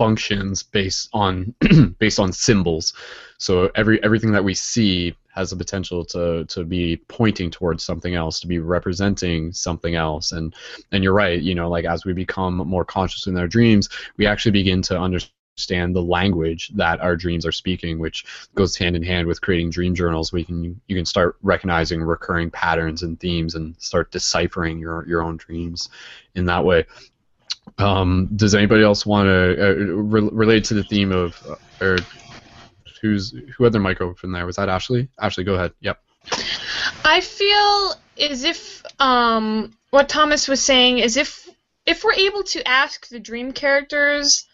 functions based on (clears throat) based on symbols. So every everything that we see has the potential to to be pointing towards something else, to be representing something else. And and you're right. You know, like as we become more conscious in our dreams, we actually begin to understand the language that our dreams are speaking, which goes hand in hand with creating dream journals. We can you can start recognizing recurring patterns and themes and start deciphering your your own dreams in that way. Um, does anybody else want to uh, re- relate to the theme of, uh, or who's who had their mic open there? Was that Ashley? Ashley, go ahead. Yep. I feel as if um, what Thomas was saying is if if we're able to ask the dream characters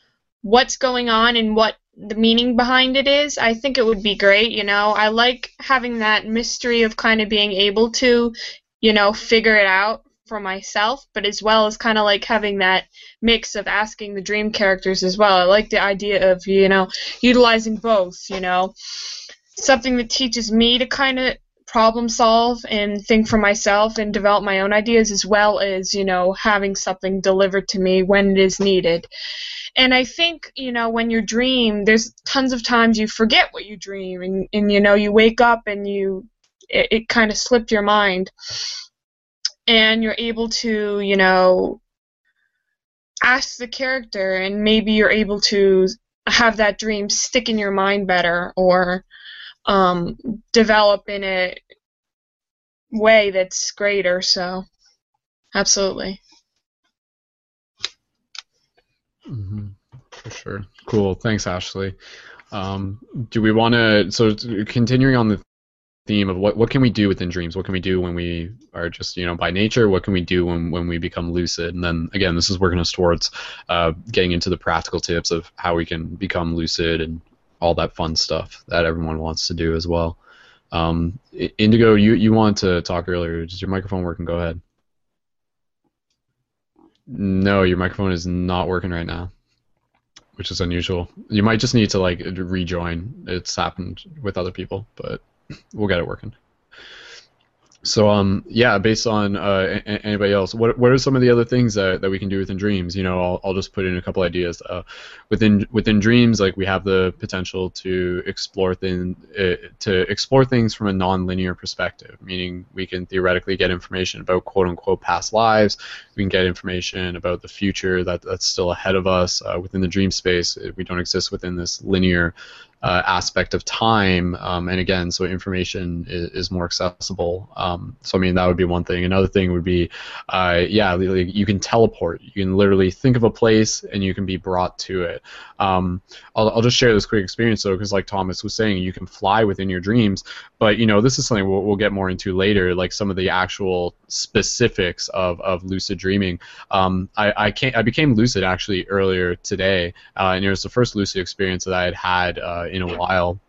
what's going on and what the meaning behind it is, I think it would be great. You know, I like having that mystery of kind of being able to, you know, figure it out for myself, but as well as kind of like having that mix of asking the dream characters as well. I like the idea of, you know, utilizing both, you know, something that teaches me to kind of problem solve and think for myself and develop my own ideas as well as, you know, having something delivered to me when it is needed. And I think, you know, when you dream, there's tons of times you forget what you dream and, and you know, you wake up and you, it, it kind of slipped your mind and you're able to, you know, ask the character, and maybe you're able to have that dream stick in your mind better or um, develop in a way that's greater. So, absolutely. Mm-hmm. For sure. Cool. Thanks, Ashley. Um, do we want to? So, continuing on the theme of what what can we do within dreams? What can we do when we are just you know by nature? What can we do when when we become lucid? And then again, this is working us towards uh, getting into the practical tips of how we can become lucid and all that fun stuff that everyone wants to do as well. Um, Indigo, you you want to talk earlier? Is your microphone working? Go ahead. No, your microphone is not working right now, which is unusual. You might just need to like rejoin. It's happened with other people, but we'll get it working. So um yeah, based on uh, anybody else, what what are some of the other things that, that we can do within dreams? You know, I'll, I'll just put in a couple ideas. Uh, within within dreams, like we have the potential to explore things uh, to explore things from a non-linear perspective, meaning we can theoretically get information about quote unquote past lives. We can get information about the future that that's still ahead of us uh, within the dream space. We don't exist within this linear uh, aspect of time, um, and again, so information is, is more accessible. Um, so I mean, that would be one thing. Another thing would be, uh, yeah, you can teleport. You can literally think of a place and you can be brought to it. Um, I'll, I'll just share this quick experience though, because like Thomas was saying, you can fly within your dreams. But you know, this is something we'll, we'll get more into later, like some of the actual specifics of, of lucid dreaming. Um, I I, I became lucid actually earlier today, uh, and it was the first lucid experience that I had had uh, Uh, in a while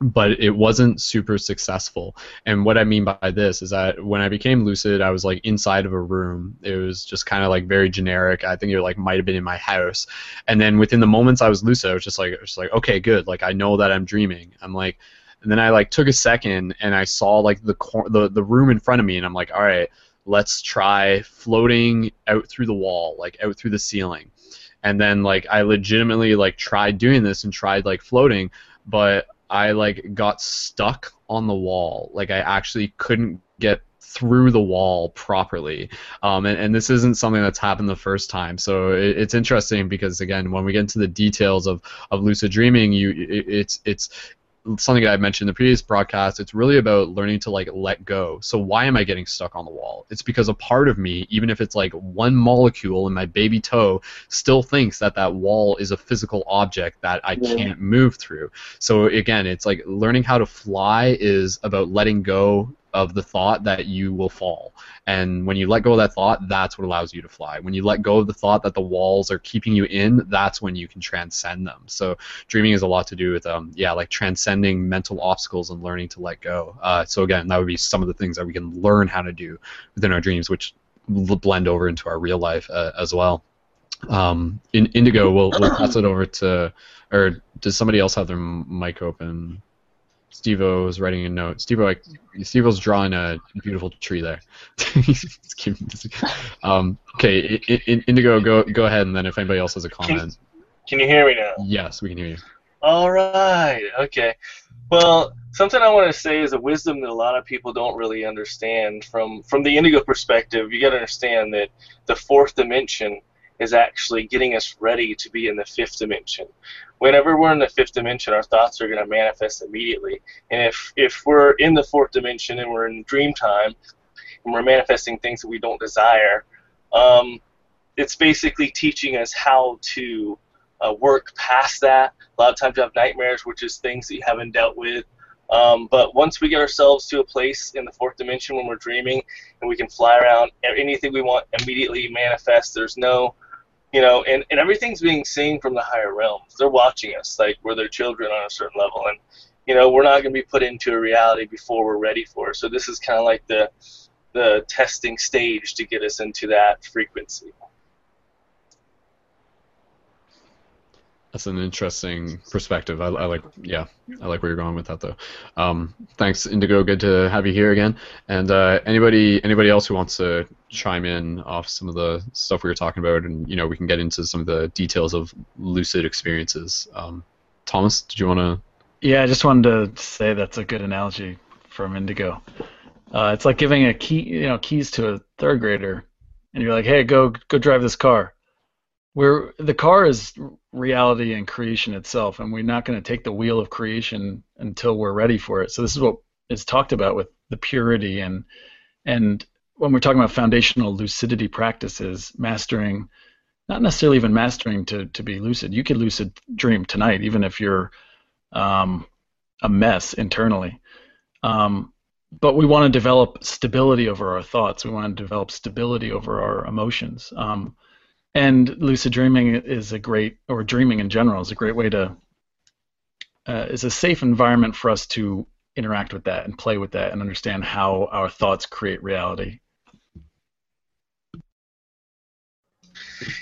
but it wasn't super successful. And what I mean by this is that when I became lucid, I was like inside of a room. It was just kind of like very generic. I think it like might have been in my house. And then within the moments I was lucid, I was just like, was like, okay, good. Like I know that I'm dreaming. I'm like, and then I like took a second and I saw like the cor- the the room in front of me, and I'm like, all right, let's try floating out through the wall, like out through the ceiling. And then like I legitimately like tried doing this and tried like floating, but I like got stuck on the wall. Like I actually couldn't get through the wall properly. Um, and, and this isn't something that's happened the first time. So it, it's interesting because again, when we get into the details of, of lucid dreaming, you it, it's it's something that I mentioned in the previous broadcast, it's really about learning to like let go. So why am I getting stuck on the wall? It's because a part of me, even if it's like one molecule in my baby toe, still thinks that that wall is a physical object that I yeah. can't move through. So again, it's like learning how to fly is about letting go of the thought that you will fall. And when you let go of that thought, that's what allows you to fly. When you let go of the thought that the walls are keeping you in, that's when you can transcend them. So dreaming has a lot to do with, um, yeah, like transcending mental obstacles and learning to let go. Uh, so again, that would be some of the things that we can learn how to do within our dreams, which blend over into our real life uh, as well. Um, in Indigo, we'll, we'll pass it over to, or does somebody else have their mic open? Stevo is writing a note. Stevo, Stevo's drawing a beautiful tree there. (laughs) um, okay, Indigo, go go ahead, and then if anybody else has a comment. Can, can you hear me now? Yes, we can hear you. All right. Okay. Well, something I want to say is a wisdom that a lot of people don't really understand from from the Indigo perspective. You got to understand that the fourth dimension is actually getting us ready to be in the fifth dimension. Whenever we're in the fifth dimension, our thoughts are going to manifest immediately. And if, if we're in the fourth dimension and we're in dream time and we're manifesting things that we don't desire, um, it's basically teaching us how to uh, work past that. A lot of times you have nightmares, which is things that you haven't dealt with. Um, but once we get ourselves to a place in the fourth dimension when we're dreaming and we can fly around, anything we want immediately manifest. There's no you know, and, and everything's being seen from the higher realms. They're watching us, like we're their children on a certain level, and you know, we're not going to be put into a reality before we're ready for it. So this is kind of like the the testing stage to get us into that frequency. That's an interesting perspective. I, I, like, yeah, I like where you're going with that, though. Um, thanks, Indigo. Good to have you here again. And uh, anybody, anybody else who wants to chime in off some of the stuff we were talking about, and you know, we can get into some of the details of lucid experiences. Um, Thomas, did you want to? Yeah, I just wanted to say that's a good analogy from Indigo. Uh, it's like giving a key, you know, keys to a third grader, and you're like, "Hey, go go drive this car." Where the car is reality and creation itself, and we're not going to take the wheel of creation until we're ready for it. So this is what is talked about with the purity and and when we're talking about foundational lucidity practices, mastering, not necessarily even mastering to to be lucid. You could lucid dream tonight, even if you're um, a mess internally. Um, but we want to develop stability over our thoughts. We want to develop stability over our emotions. Um, and lucid dreaming is a great, or dreaming in general, is a great way to, uh, is a safe environment for us to interact with that and play with that and understand how our thoughts create reality.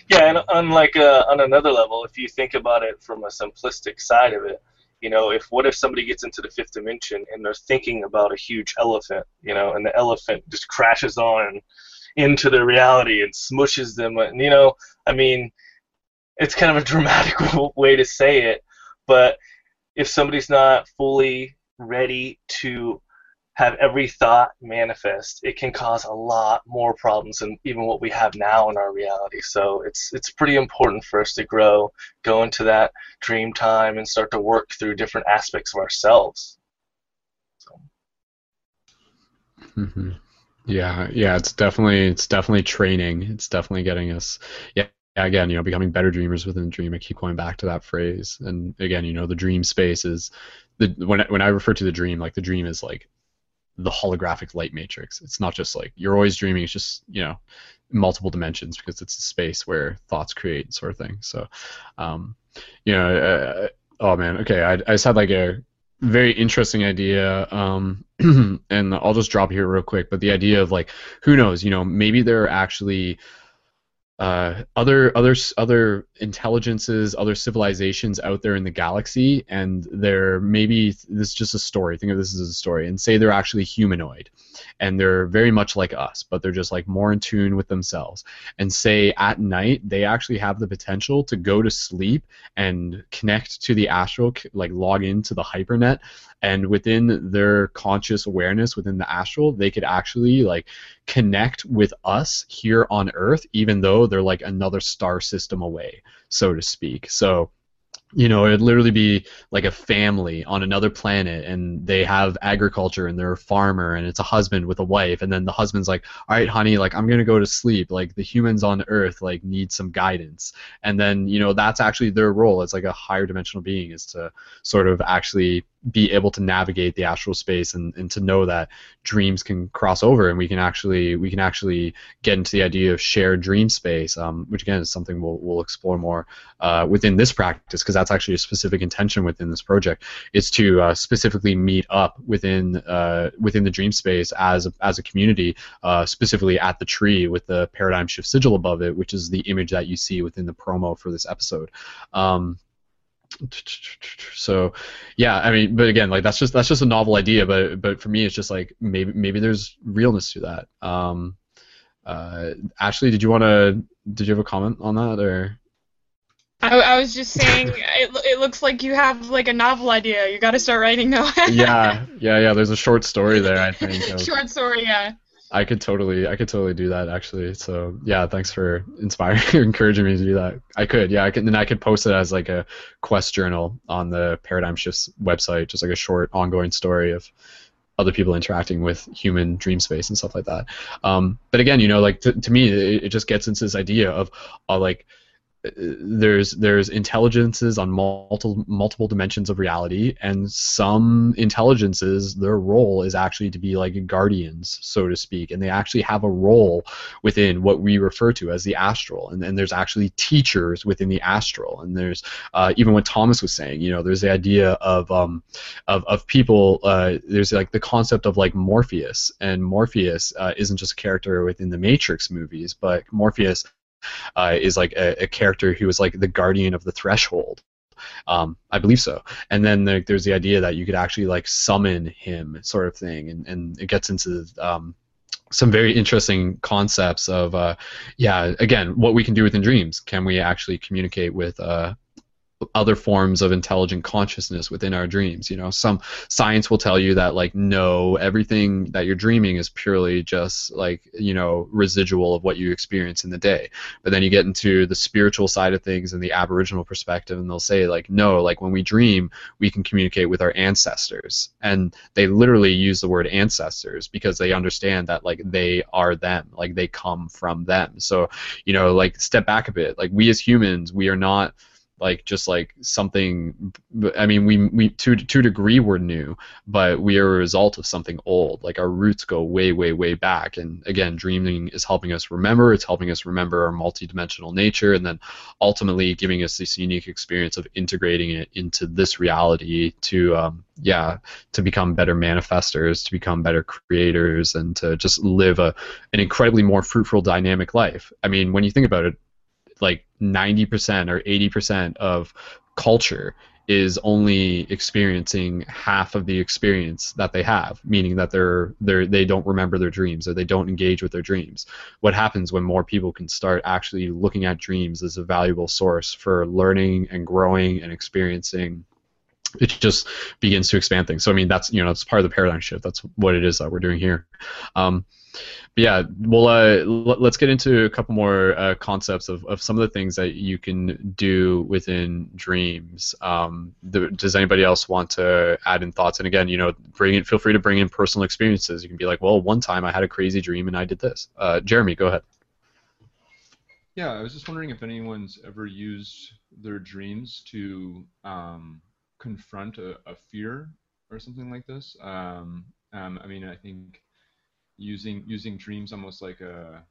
Yeah, and on like uh, on another level, if you think about it from a simplistic side of it, you know, if what if somebody gets into the fifth dimension and they're thinking about a huge elephant, you know, and the elephant just crashes on into their reality and smushes them. And, you know, I mean, it's kind of a (laughs) dramatic way to say it, but if somebody's not fully ready to have every thought manifest, it can cause a lot more problems than even what we have now in our reality. So it's it's pretty important for us to grow, go into that dream time, and start to work through different aspects of ourselves. So. Mm-hmm. Yeah, yeah, it's definitely it's definitely training. It's definitely getting us. Yeah, again, you know, becoming better dreamers within the dream. I keep going back to that phrase, and again, you know, the dream space is the when when I refer to the dream, like the dream is like the holographic light matrix. It's not just like you're always dreaming. It's just you know multiple dimensions because it's a space where thoughts create sort of thing. So, um, you know, uh, oh man, okay, I, I just had like a very interesting idea, um, (clears throat) and I'll just drop here real quick. But the idea of like, who knows? You know, maybe there are actually uh, other other other intelligences, other civilizations out there in the galaxy, and they're maybe this is just a story. Think of this as a story, and say they're actually humanoid, and they're very much like us, but they're just like more in tune with themselves. And say at night they actually have the potential to go to sleep and connect to the astral, like log into the hypernet, and within their conscious awareness within the astral they could actually like connect with us here on earth even though they're like another star system away so to speak so you know, it'd literally be like a family on another planet, and they have agriculture, and they're a farmer, and it's a husband with a wife, and then the husband's like, "All right, honey, like I'm gonna go to sleep. Like the humans on Earth like need some guidance," and then you know that's actually their role as like a higher dimensional being is to sort of actually be able to navigate the astral space and, and to know that dreams can cross over and we can actually we can actually get into the idea of shared dream space um, which again is something we'll, we'll explore more uh, within this practice because that's actually a specific intention within this project. Is to uh, specifically meet up within uh, within the dream space as a, as a community uh, specifically at the tree with the paradigm shift sigil above it which is the image that you see within the promo for this episode. Um, so yeah i mean but again like that's just that's just a novel idea but but for me it's just like maybe maybe there's realness to that. Um uh ashley did you want to did you have a comment on that or? I, I was just saying it, it looks like you have like a novel idea. You got to start writing now. (laughs) Yeah yeah yeah there's a short story there i think (laughs) short story yeah I could totally, I could totally do that actually. So yeah, thanks for inspiring, (laughs) encouraging me to do that. I could, yeah, I could, and I could post it as like a quest journal on the Paradigm Shifts website, just like a short, ongoing story of other people interacting with human dream space and stuff like that. Um, but again, you know, like to, to me, it, it just gets into this idea of, uh, like there's there's intelligences on multiple multiple dimensions of reality and some intelligences their role is actually to be like guardians so to speak and they actually have a role within what we refer to as the astral and then there's actually teachers within the astral and there's uh, even what thomas was saying you know there's the idea of um of, of people uh, there's like the concept of like morpheus and morpheus uh, isn't just a character within the matrix movies but morpheus uh, is like a, a, character who is like the guardian of the threshold. Um, I believe so. And then the, there's the idea that you could actually like summon him, sort of thing, and, and it gets into um, some very interesting concepts of, uh, yeah, again, what we can do within dreams. Can we actually communicate with uh, other forms of intelligent consciousness within our dreams you know? Some science will tell you that like no everything that you're dreaming is purely just like you know residual of what you experience in the day. But then you get into the spiritual side of things and the aboriginal perspective and they'll say like no like when we dream we can communicate with our ancestors. And they literally use the word ancestors because they understand that like they are them like they come from them. So you know like step back a bit. Like we as humans we are not like just like something i mean we we to to degree we're new but we are a result of something old. Like our roots go way way way back. And again dreaming is helping us remember. It's helping us remember our multidimensional nature and then ultimately giving us this unique experience of integrating it into this reality to um, yeah to become better manifestors to become better creators and to just live a an incredibly more fruitful dynamic life. I mean when you think about it like 90% or 80% of culture is only experiencing half of the experience that they have, meaning that they're they're they don't remember their dreams or they don't engage with their dreams. What happens when more people can start actually looking at dreams as a valuable source for learning and growing and experiencing it just begins to expand things. So I mean, that's you know, that's part of the paradigm shift. That's what it is that we're doing here. Um, yeah, well, uh, let's get into a couple more uh, concepts of, of some of the things that you can do within dreams. Um, does anybody else want to add in thoughts? And again, you know, bring in, feel free to bring in personal experiences. You can be like, well, one time I had a crazy dream and I did this. Uh, Jeremy, go ahead. Yeah, I was just wondering if anyone's ever used their dreams to um, confront a, a, fear or something like this. Um, um, I mean, I think using using dreams almost like a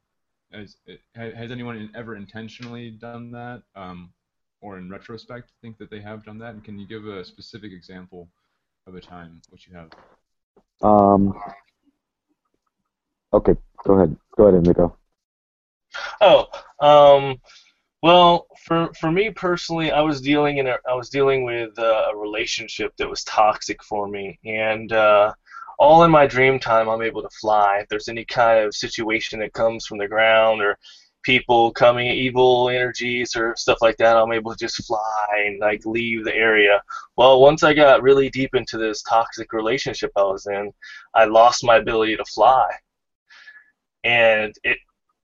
has, has anyone ever intentionally done that um, or in retrospect think that they have done that? And can you give a specific example of a time which you have? Um okay go ahead. Go ahead Enrico. oh um well for for me personally i was dealing in a i was dealing with a relationship that was toxic for me. And uh all in my dream time, I'm able to fly. If there's any kind of situation that comes from the ground or people coming, evil energies or stuff like that, I'm able to just fly and like leave the area. Well, once I got really deep into this toxic relationship I was in, I lost my ability to fly, and it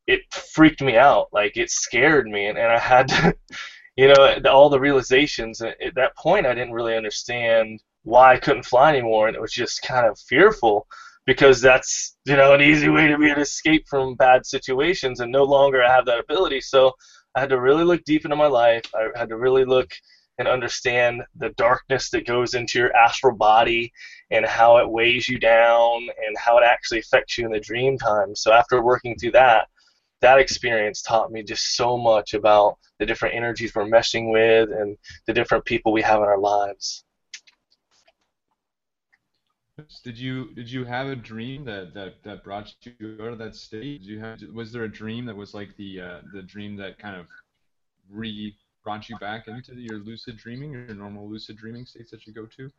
it freaked me out. Like it scared me, and, and I had to, (laughs) you know, all the realizations. At that point, I didn't really understand why I couldn't fly anymore, and it was just kind of fearful because that's you know an easy way to be an escape from bad situations, and no longer I have that ability. So I had to really look deep into my life. I had to really look and understand the darkness that goes into your astral body and how it weighs you down and how it actually affects you in the dream time. So after working through that, that experience taught me just so much about the different energies we're meshing with and the different people we have in our lives. Did you did you have a dream that, that, that brought you out of that state? Did you have was there a dream that was like the uh, the dream that kind of re brought you back into your lucid dreaming, your normal lucid dreaming states that you go to?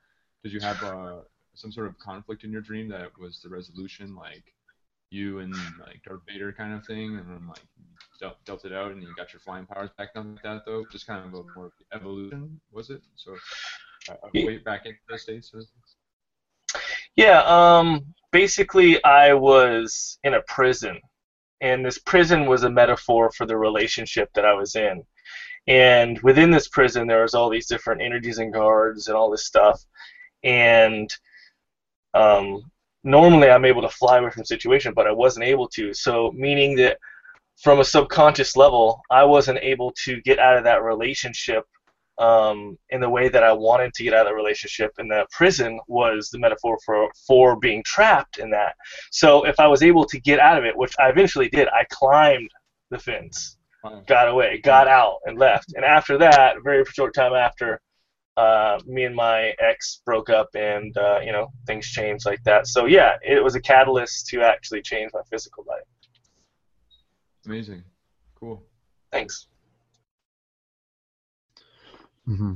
Did you have uh, some sort of conflict in your dream that was the resolution, like you and like Darth Vader kind of thing, and then like dealt, dealt it out and you got your flying powers back, nothing like that though? Just kind of a more evolution, was it? So uh, way back into those states. Yeah, um, basically, I was in a prison, and this prison was a metaphor for the relationship that I was in. And within this prison, there was all these different energies and guards and all this stuff. And um, normally, I'm able to fly away from situation, but I wasn't able to. So, meaning that from a subconscious level, I wasn't able to get out of that relationship um, in the way that I wanted to get out of the relationship. And the prison was the metaphor for for being trapped in that. So if I was able to get out of it, which I eventually did, I climbed the fence, got away, got out, and left. And after that, very short time after, uh, me and my ex broke up, and uh, you know things changed like that. So yeah, it was a catalyst to actually change my physical life. Amazing, cool. Thanks. Mm-hmm.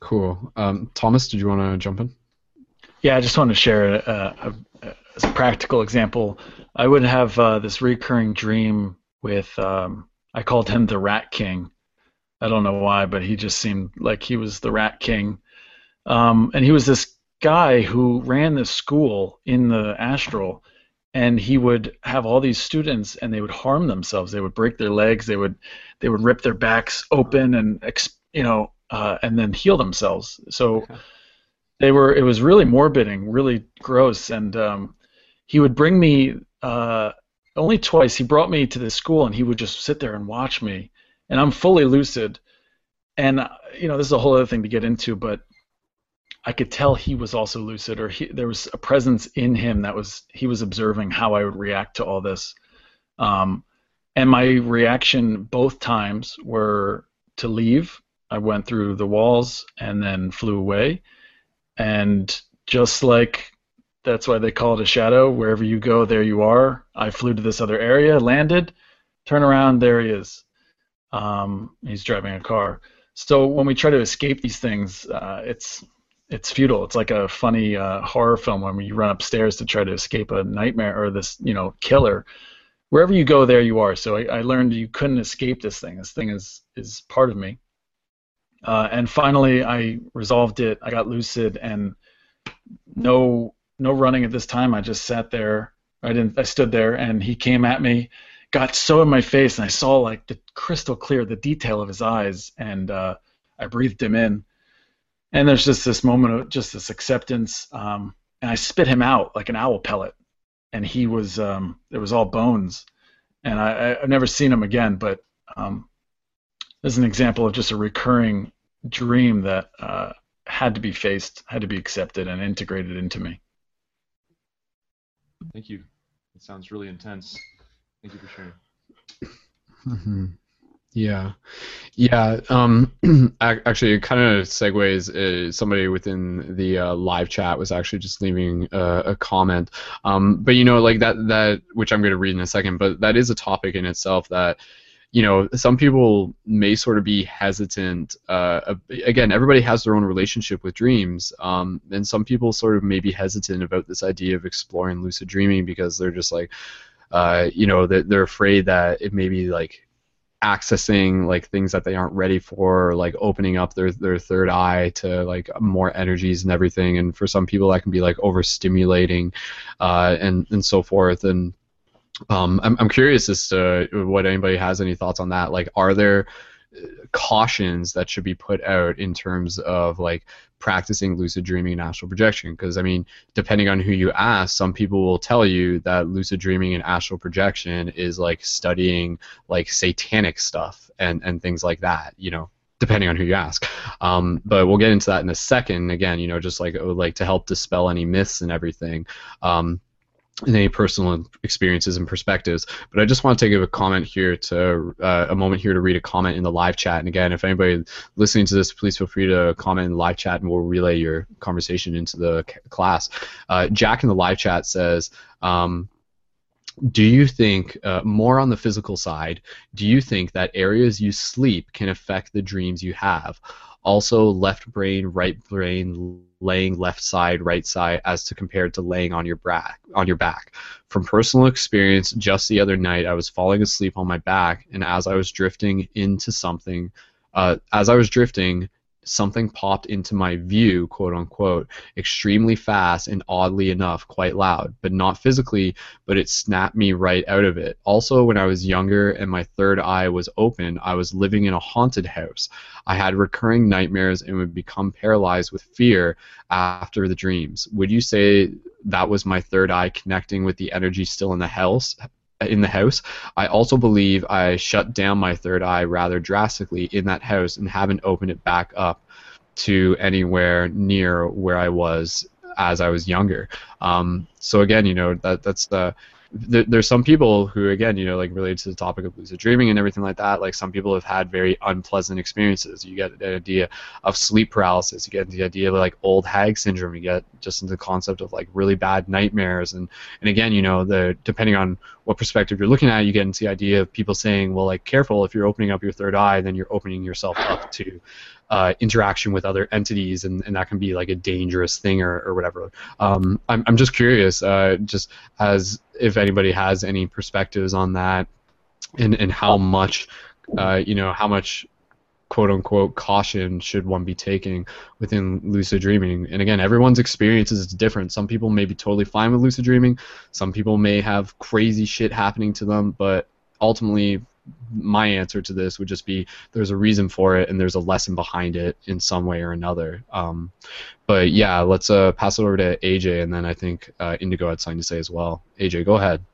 Cool. Um, Thomas, did you want to jump in? Yeah, I just want to share a, a, a practical example. I would have uh, this recurring dream with, um, I called him the Rat King. I don't know why, but he just seemed like he was the Rat King. Um, and he was this guy who ran this school in the astral and he would have all these students and they would harm themselves they would break their legs they would they would rip their backs open and you know, uh, and then heal themselves. So they were. It was really morbiding, really gross, and um, he would bring me uh, only twice. He brought me to the school, and he would just sit there and watch me, and I'm fully lucid. And uh, you know, this is a whole other thing to get into, but I could tell he was also lucid, or he, there was a presence in him that was he was observing how I would react to all this. Um, and my reaction both times were to leave I went through the walls and then flew away. And just like that's why they call it a shadow, wherever you go, there you are. I flew to this other area, landed, turn around, there he is. Um, he's driving a car. So when we try to escape these things, uh, it's it's futile. It's like a funny uh, horror film when you run upstairs to try to escape a nightmare or this, you know, killer. Wherever you go, there you are. So I, I learned you couldn't escape this thing. This thing is is part of me Uh, and finally, I resolved it. I got lucid, and no no running at this time. I just sat there. I didn't. I stood there, and he came at me, got so in my face, and I saw like the crystal clear, the detail of his eyes, and uh, I breathed him in. And there's just this moment of just this acceptance, um, and I spit him out like an owl pellet, and he was um, it was all bones, and I, I've never seen him again. But um, this is an example of just a recurring dream that uh, had to be faced, had to be accepted, and integrated into me. Thank you. It sounds really intense. Thank you for sharing. Mm-hmm. Yeah, yeah. Um, (clears throat) actually, it kind of segues. Uh, somebody within the uh, live chat was actually just leaving uh, a comment. Um, but you know, like that, that which I'm going to read in a second. But that is a topic in itself that you know, some people may sort of be hesitant. Uh, again, everybody has their own relationship with dreams, um, and some people sort of may be hesitant about this idea of exploring lucid dreaming because they're just like, uh, you know, they're, they're afraid that it may be like accessing like things that they aren't ready for, or, like opening up their their third eye to like more energies and everything. And for some people, that can be like overstimulating, uh, and and so forth. And um, I'm, I'm curious as to what anybody has any thoughts on that. Like, are there uh, cautions that should be put out in terms of like practicing lucid dreaming and astral projection? Because i mean depending on who you ask some people will tell you that lucid dreaming and astral projection is like studying like satanic stuff and and things like that you know depending on who you ask. Um, but we'll get into that in a second. Again you know just like like to help dispel any myths and everything. Um, and any personal experiences and perspectives. But I just want to take a comment here to uh, a moment here to read a comment in the live chat. And again, if anybody listening to this, please feel free to comment in the live chat, and we'll relay your conversation into the class. Uh, Jack in the live chat says. Um, do you think uh, more on the physical side do you think that areas you sleep can affect the dreams you have also left brain right brain laying left side, right side, as to compared to laying on your back. On your back. From personal experience, just the other night, I was falling asleep on my back, and as I was drifting into something, uh, as I was drifting, something popped into my view, quote unquote, extremely fast and oddly enough quite loud, but not physically, but it snapped me right out of it. Also, when I was younger and my third eye was open, I was living in a haunted house. I had recurring nightmares and would become paralyzed with fear after the dreams. Would you say that was my third eye connecting with the energy still in the house? In the house. I also believe I shut down my third eye rather drastically in that house and haven't opened it back up to anywhere near where I was as I was younger. Um, so again, you know that that's the there, there's some people who, again, you know, like related to the topic of lucid dreaming and everything like that. Like some people have had very unpleasant experiences. You get the idea of sleep paralysis. You get the idea of like old hag syndrome. You get just into the concept of like really bad nightmares. And and again, you know, the depending on what perspective you're looking at, you get into the idea of people saying, well, like careful if you're opening up your third eye, then you're opening yourself up to uh, interaction with other entities, and, and that can be like a dangerous thing or, or whatever. Um, I'm, I'm just curious, uh, just as if anybody has any perspectives on that, and, and how much, uh, you know, how much quote unquote caution should one be taking within lucid dreaming. And again everyone's experience is different. Some people may be totally fine with lucid dreaming. Some people may have crazy shit happening to them but ultimately my answer to this would just be there's a reason for it and there's a lesson behind it in some way or another. Um, but yeah, let's uh, pass it over to AJ, and then I think uh, Indigo had something to say as well. AJ, go ahead.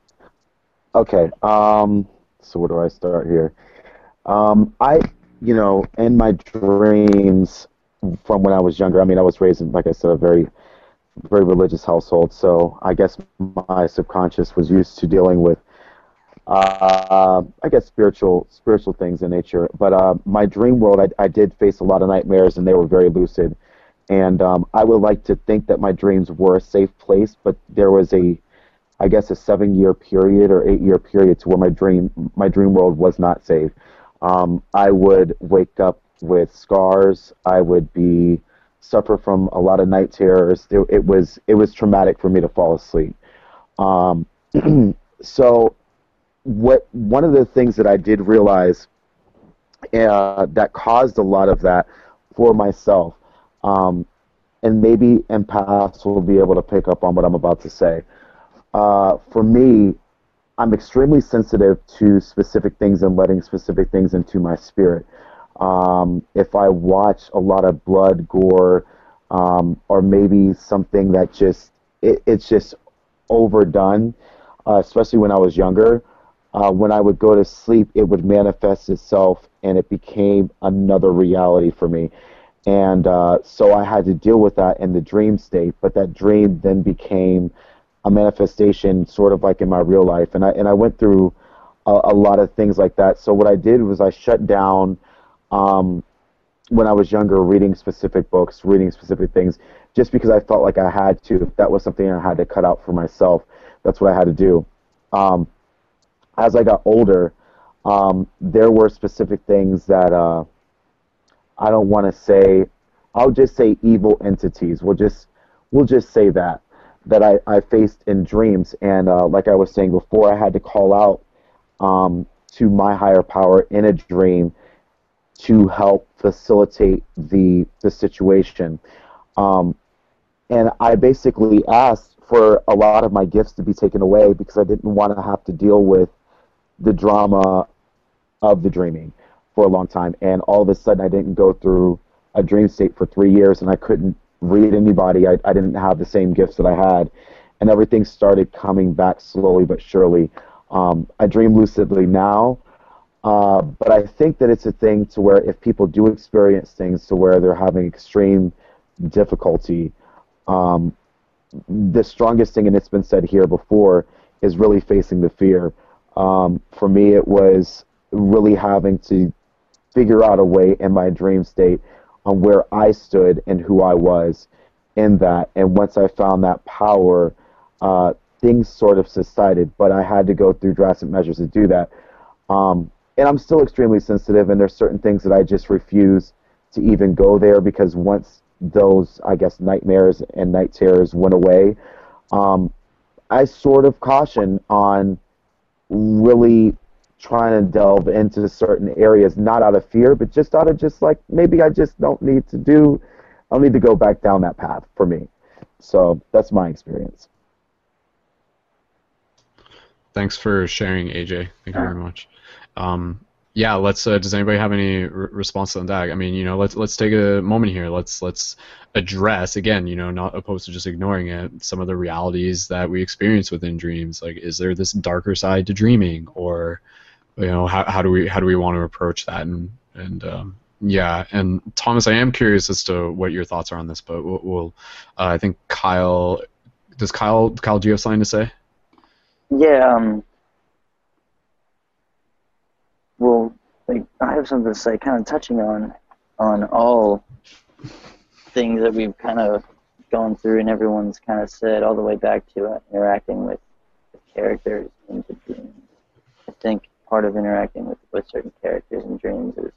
Okay. Um, so where do I start here? Um, I, you know, in my dreams from when I was younger, I mean, I was raised in, like I said, a very, very religious household. So I guess my subconscious was used to dealing with uh, I guess spiritual spiritual things in nature. But uh, my dream world, I, I did face a lot of nightmares, and they were very lucid. And um, I would like to think that my dreams were a safe place, but there was a, I guess, a seven-year period or eight-year period to where my dream my dream world was not safe. Um, I would wake up with scars. I would be suffer from a lot of night terrors. It, it was it was traumatic for me to fall asleep. Um, (clears throat) so what one of the things that I did realize uh, that caused a lot of that for myself, um, and maybe empaths will be able to pick up on what I'm about to say. Uh, for me, I'm extremely sensitive to specific things and letting specific things into my spirit. Um, if I watch a lot of blood, gore, um, or maybe something that just it, it's just overdone, uh, especially when I was younger. Uh, when I would go to sleep, it would manifest itself, and it became another reality for me. And uh, so I had to deal with that in the dream state. But that dream then became a manifestation, sort of like in my real life. And I and I went through a, a lot of things like that. So what I did was I shut down. Um, when I was younger, reading specific books, reading specific things, just because I felt like I had to. That was something I had to cut out for myself, that's what I had to do. Um, as I got older, um, there were specific things that uh, I don't want to say. I'll just say evil entities. We'll just we'll just say that that I, I faced in dreams, and uh, like I was saying before, I had to call out um, to my higher power in a dream to help facilitate the the situation. Um, and I basically asked for a lot of my gifts to be taken away because I didn't want to have to deal with the drama of the dreaming for a long time. And all of a sudden, I didn't go through a dream state for three years, and I couldn't read anybody. I, I didn't have the same gifts that I had, and everything started coming back slowly but surely. Um, I dream lucidly now, uh, but I think that it's a thing to where if people do experience things to where they're having extreme difficulty, um, the strongest thing, and it's been said here before, is really facing the fear. Um, for me, it was really having to figure out a way in my dream state on where I stood and who I was in that. And once I found that power, uh, things sort of subsided. But I had to go through drastic measures to do that. Um, and I'm still extremely sensitive, and there's certain things that I just refuse to even go there because once those, I guess, nightmares and night terrors went away, um, I sort of caution on really trying to delve into certain areas, not out of fear, but just out of just like maybe I just don't need to do, I don't need to go back down that path for me. So that's my experience. Thanks for sharing, AJ. Thank you very much. Um, yeah, let's. Uh, does anybody have any r- response on that? I mean, you know, let's let's take a moment here. Let's let's address again, you know, not opposed to just ignoring it, some of the realities that we experience within dreams. Like, is there this darker side to dreaming, or you know, how, how do we how do we want to approach that? And and um, yeah, and Thomas, I am curious as to what your thoughts are on this, but we'll. we'll uh, I think Kyle. Does Kyle Kyle do you have something to say? Yeah, um, well, like I have something to say, kind of touching on on all things that we've kind of gone through, and everyone's kind of said all the way back to uh, interacting with, with characters in the dreams. I think part of interacting with, with certain characters in dreams is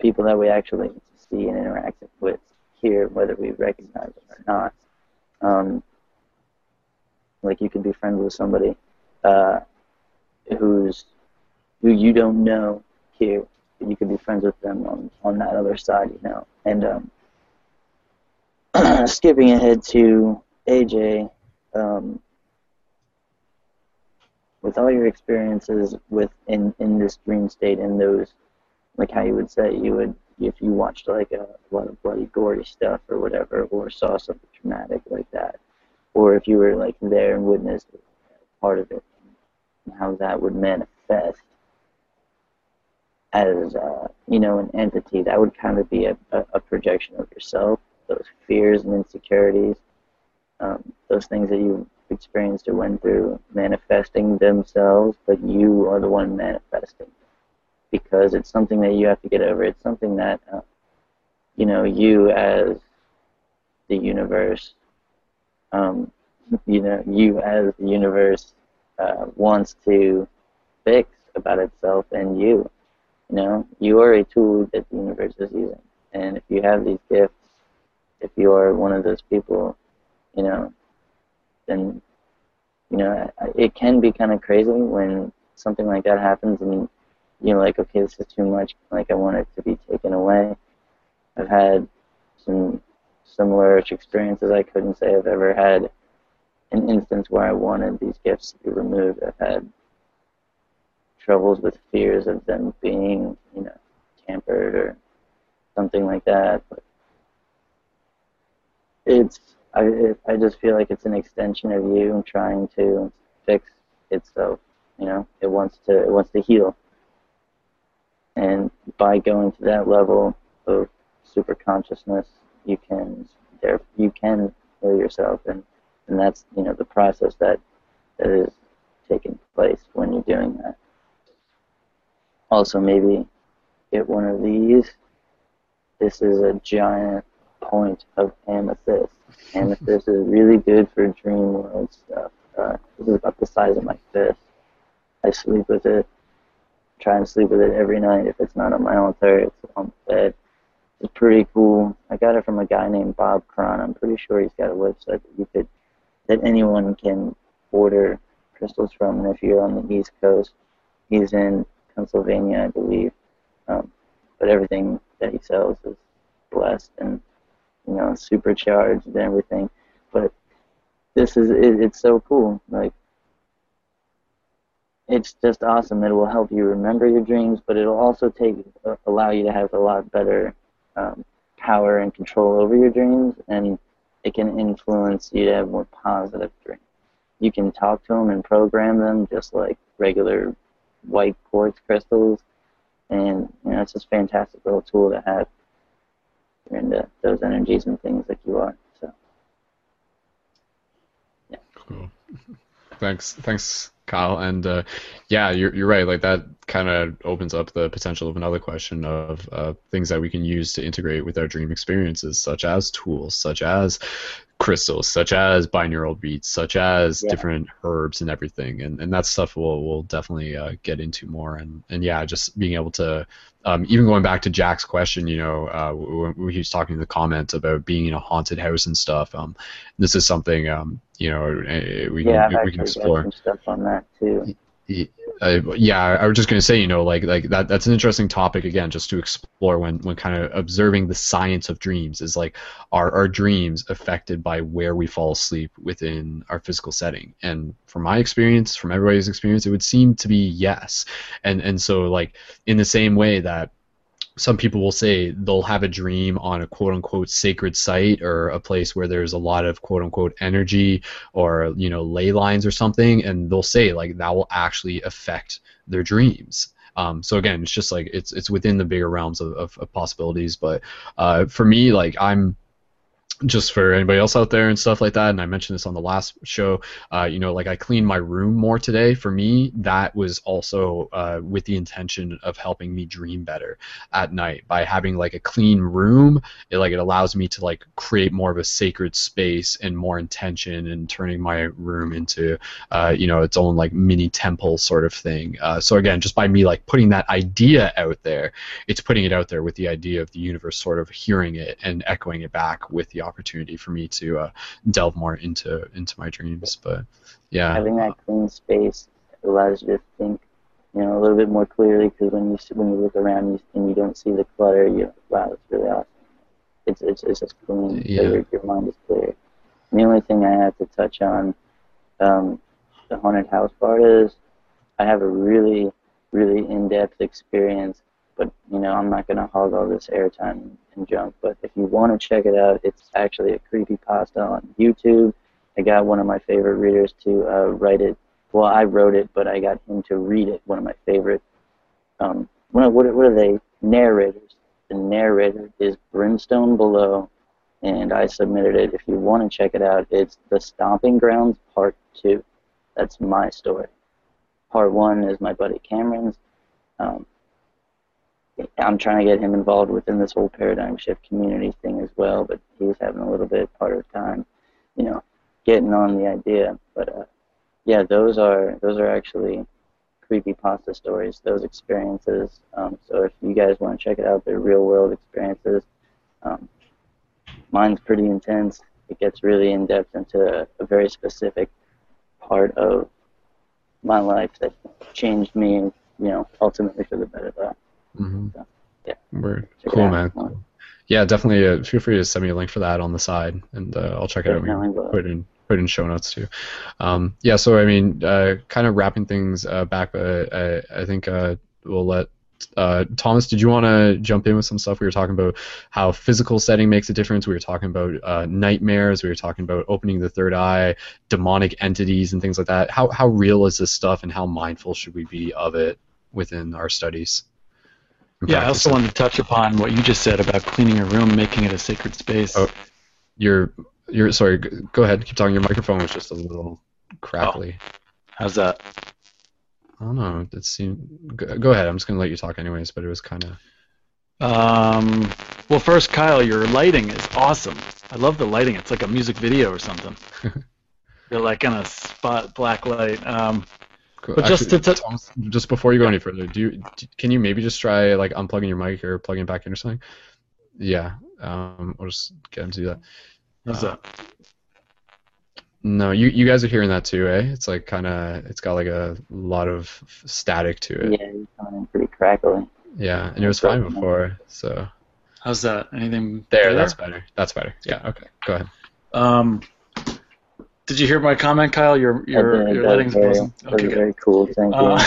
people that we actually see and interact with here, whether we recognize them or not. Um, like you can be friends with somebody uh, who's who you don't know here, you can be friends with them on on that other side, you know. And um, (clears throat) skipping ahead to AJ, um, with all your experiences with in in this dream state and those, like how you would say you would if you watched like a, lot of bloody gory stuff or whatever, or saw something traumatic like that, or if you were like there and witnessed part of it, how that would manifest as uh, you know an entity that would kind of be a, a, a projection of yourself those fears and insecurities um, those things that you experienced or went through manifesting themselves but you are the one manifesting because it's something that you have to get over. It's something that uh, you know you as the universe um, (laughs) you know you as the universe uh, wants to fix about itself and you you know, you are a tool that the universe is using. And if you have these gifts, if you are one of those people, you know, then, you know, it can be kind of crazy when something like that happens and you're like, okay, this is too much. Like, I want it to be taken away. I've had some similar experiences. I couldn't say I've ever had an instance where I wanted these gifts to be removed. I've had troubles with fears of them being, you know, tampered or something like that. But it's I I just feel like it's an extension of you trying to fix itself. You know, it wants to it wants to heal. And by going to that level of super consciousness, you can there you can heal yourself, and and that's you know the process that that is taking place when you're doing that. Also, maybe get one of these. This is a giant point of amethyst. Amethyst is really good for dream world stuff. Uh, this is about the size of my fist. I sleep with it. Try and sleep with it every night. If it's not on my altar, it's on the bed. It's pretty cool. I got it from a guy named Bob Cron. I'm pretty sure he's got a website that you could that anyone can order crystals from. And if you're on the East Coast, he's in Pennsylvania, I believe. Um, but everything that he sells is blessed and you know supercharged and everything. But this is it, it's so cool. Like it's just awesome. It will help you remember your dreams, but it'll also take uh, allow you to have a lot better um, power and control over your dreams, and it can influence you to have more positive dreams. You can talk to them and program them just like regular white quartz crystals, and you know it's just a fantastic little tool to have. You're into those energies and things like you are. So, yeah. Cool. (laughs) Thanks, thanks, Kyle. And uh, yeah, you're you're right. Like that kind of opens up the potential of another question of uh, things that we can use to integrate with our dream experiences, such as tools, such as crystals, such as binaural beats, such as yeah. different herbs and everything, and and that stuff we'll we'll definitely uh, get into more. And and yeah, just being able to um, even going back to Jack's question, you know, uh, when he was talking in the comments about being in a haunted house and stuff. Um, this is something um, you know eh, we yeah, can we can explore. Some stuff on that too yeah, I was just going to say, you know, like like that that's an interesting topic again, just to explore when when kind of observing the science of dreams is like, are our dreams affected by where we fall asleep within our physical setting? And from my experience, from everybody's experience, it would seem to be yes. And and so like in the same way that some people will say they'll have a dream on a quote unquote sacred site or a place where there's a lot of quote unquote energy or you know ley lines or something and they'll say like that will actually affect their dreams. Um, so again it's just like it's it's within the bigger realms of, of, of possibilities. But uh, for me like i'm just for anybody else out there and stuff like that and i mentioned this on the last show uh, you know like i cleaned my room more today. For me that was also uh, with the intention of helping me dream better at night. By having like a clean room it like it allows me to like create more of a sacred space and more intention and turning my room into uh, you know its own like mini temple sort of thing. Uh, so again just by me like putting that idea out there it's putting it out there with the idea of the universe sort of hearing it and echoing it back with the opportunity for me to uh, delve more into into my dreams. But yeah, having that clean space allows you to think, you know, a little bit more clearly. Because when you when you look around you, and you don't see the clutter, you wow, it's really awesome. It's it's, it's just clean. Yeah. So your, your mind is clear. And the only thing I have to touch on um, the haunted house part is I have a really really in-depth experience but you know I'm not gonna hog all this airtime and junk. But if you want to check it out, it's actually a creepy pasta on YouTube. I got one of my favorite readers to uh, write it. Well, I wrote it, but I got him to read it. One of my favorite. Um, what, what, what are they? Narrators. The narrator is Brimstone Below, and I submitted it. If you want to check it out, it's The Stomping Grounds Part 2. That's my story. Part 1 is my buddy Cameron's. Um, I'm trying to get him involved within this whole paradigm shift community thing as well, but he was having a little bit harder time, you know, getting on the idea. But uh, yeah, those are those are actually creepy pasta stories, those experiences. Um, so if you guys want to check it out, they're real world experiences. Um, mine's pretty intense. It gets really in depth into a, a very specific part of my life that changed me, you know, ultimately for the better. Though. Mm-hmm. So, yeah. Word. Check cool, man. yeah, definitely uh, feel free to send me a link for that on the side, and uh, I'll check it out. Put it in put in show notes too. Um, yeah, so I mean, uh, kind of wrapping things uh, back, uh, I, I think uh, we'll let uh, Thomas. Did you want to jump in with some stuff? We were talking about how physical setting makes a difference. We were talking about uh, nightmares. We were talking about opening the third eye, demonic entities, and things like that. How how real is this stuff, and how mindful should we be of it within our studies? Yeah, I also wanted to touch upon what you just said about cleaning a room, making it a sacred space. Oh, You're you're sorry. Go ahead. Keep talking. Your microphone was just a little crackly. How's that? I don't know. It seemed. Go, go ahead. I'm just gonna let you talk anyways. But it was kind of. Um, well, first, Kyle, your lighting is awesome. I love the lighting. It's like a music video or something. (laughs) You're like in a spot black light. Um, but just to, to Thomas, just before you go any further, do you can you maybe just try like unplugging your mic or plugging it back in or something? Yeah. Um, I'll just get him to do that. how's Uh, that? No, you you guys are hearing that too, eh? It's like kind of it's got like a lot of static to it. Yeah, you're coming in pretty crackly. Yeah, and it was fine before. So How's that? Anything there, better? that's better. That's better. Yeah. Okay. Go ahead. Um, did you hear my comment, Kyle? Your your your lighting's very, awesome. Okay, good. very cool. Thank you. Uh,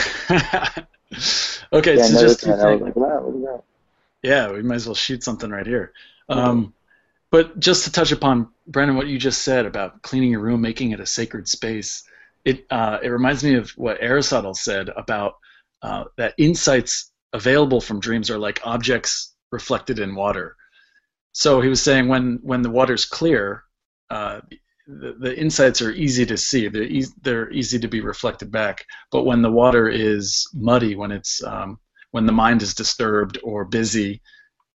(laughs) okay, yeah, so just like, wow. Yeah, we might as well shoot something right here. Um, but just to touch upon Brendon, what you just said about cleaning your room, making it a sacred space, it uh, it reminds me of what Aristotle said about uh, that insights available from dreams are like objects reflected in water. So he was saying when when the water's clear, uh, the, the insights are easy to see. They're, eas they're easy to be reflected back. But when the water is muddy, when it's um, when the mind is disturbed or busy,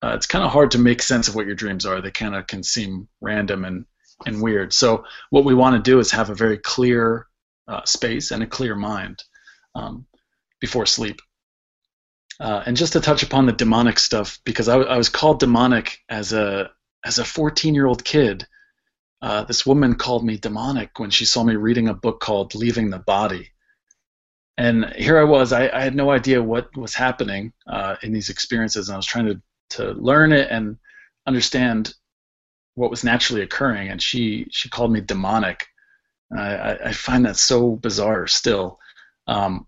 uh, it's kind of hard to make sense of what your dreams are. They kind of can seem random and, and weird. So what we want to do is have a very clear uh, space and a clear mind um, before sleep. Uh, and just to touch upon the demonic stuff, because I, w- I was called demonic as a as a 14 year old kid. Uh, this woman called me demonic when she saw me reading a book called Leaving the Body. And here I was, I, I had no idea what was happening uh, in these experiences, and I was trying to, to learn it and understand what was naturally occurring. And she, she called me demonic. I- I find that so bizarre still. Um,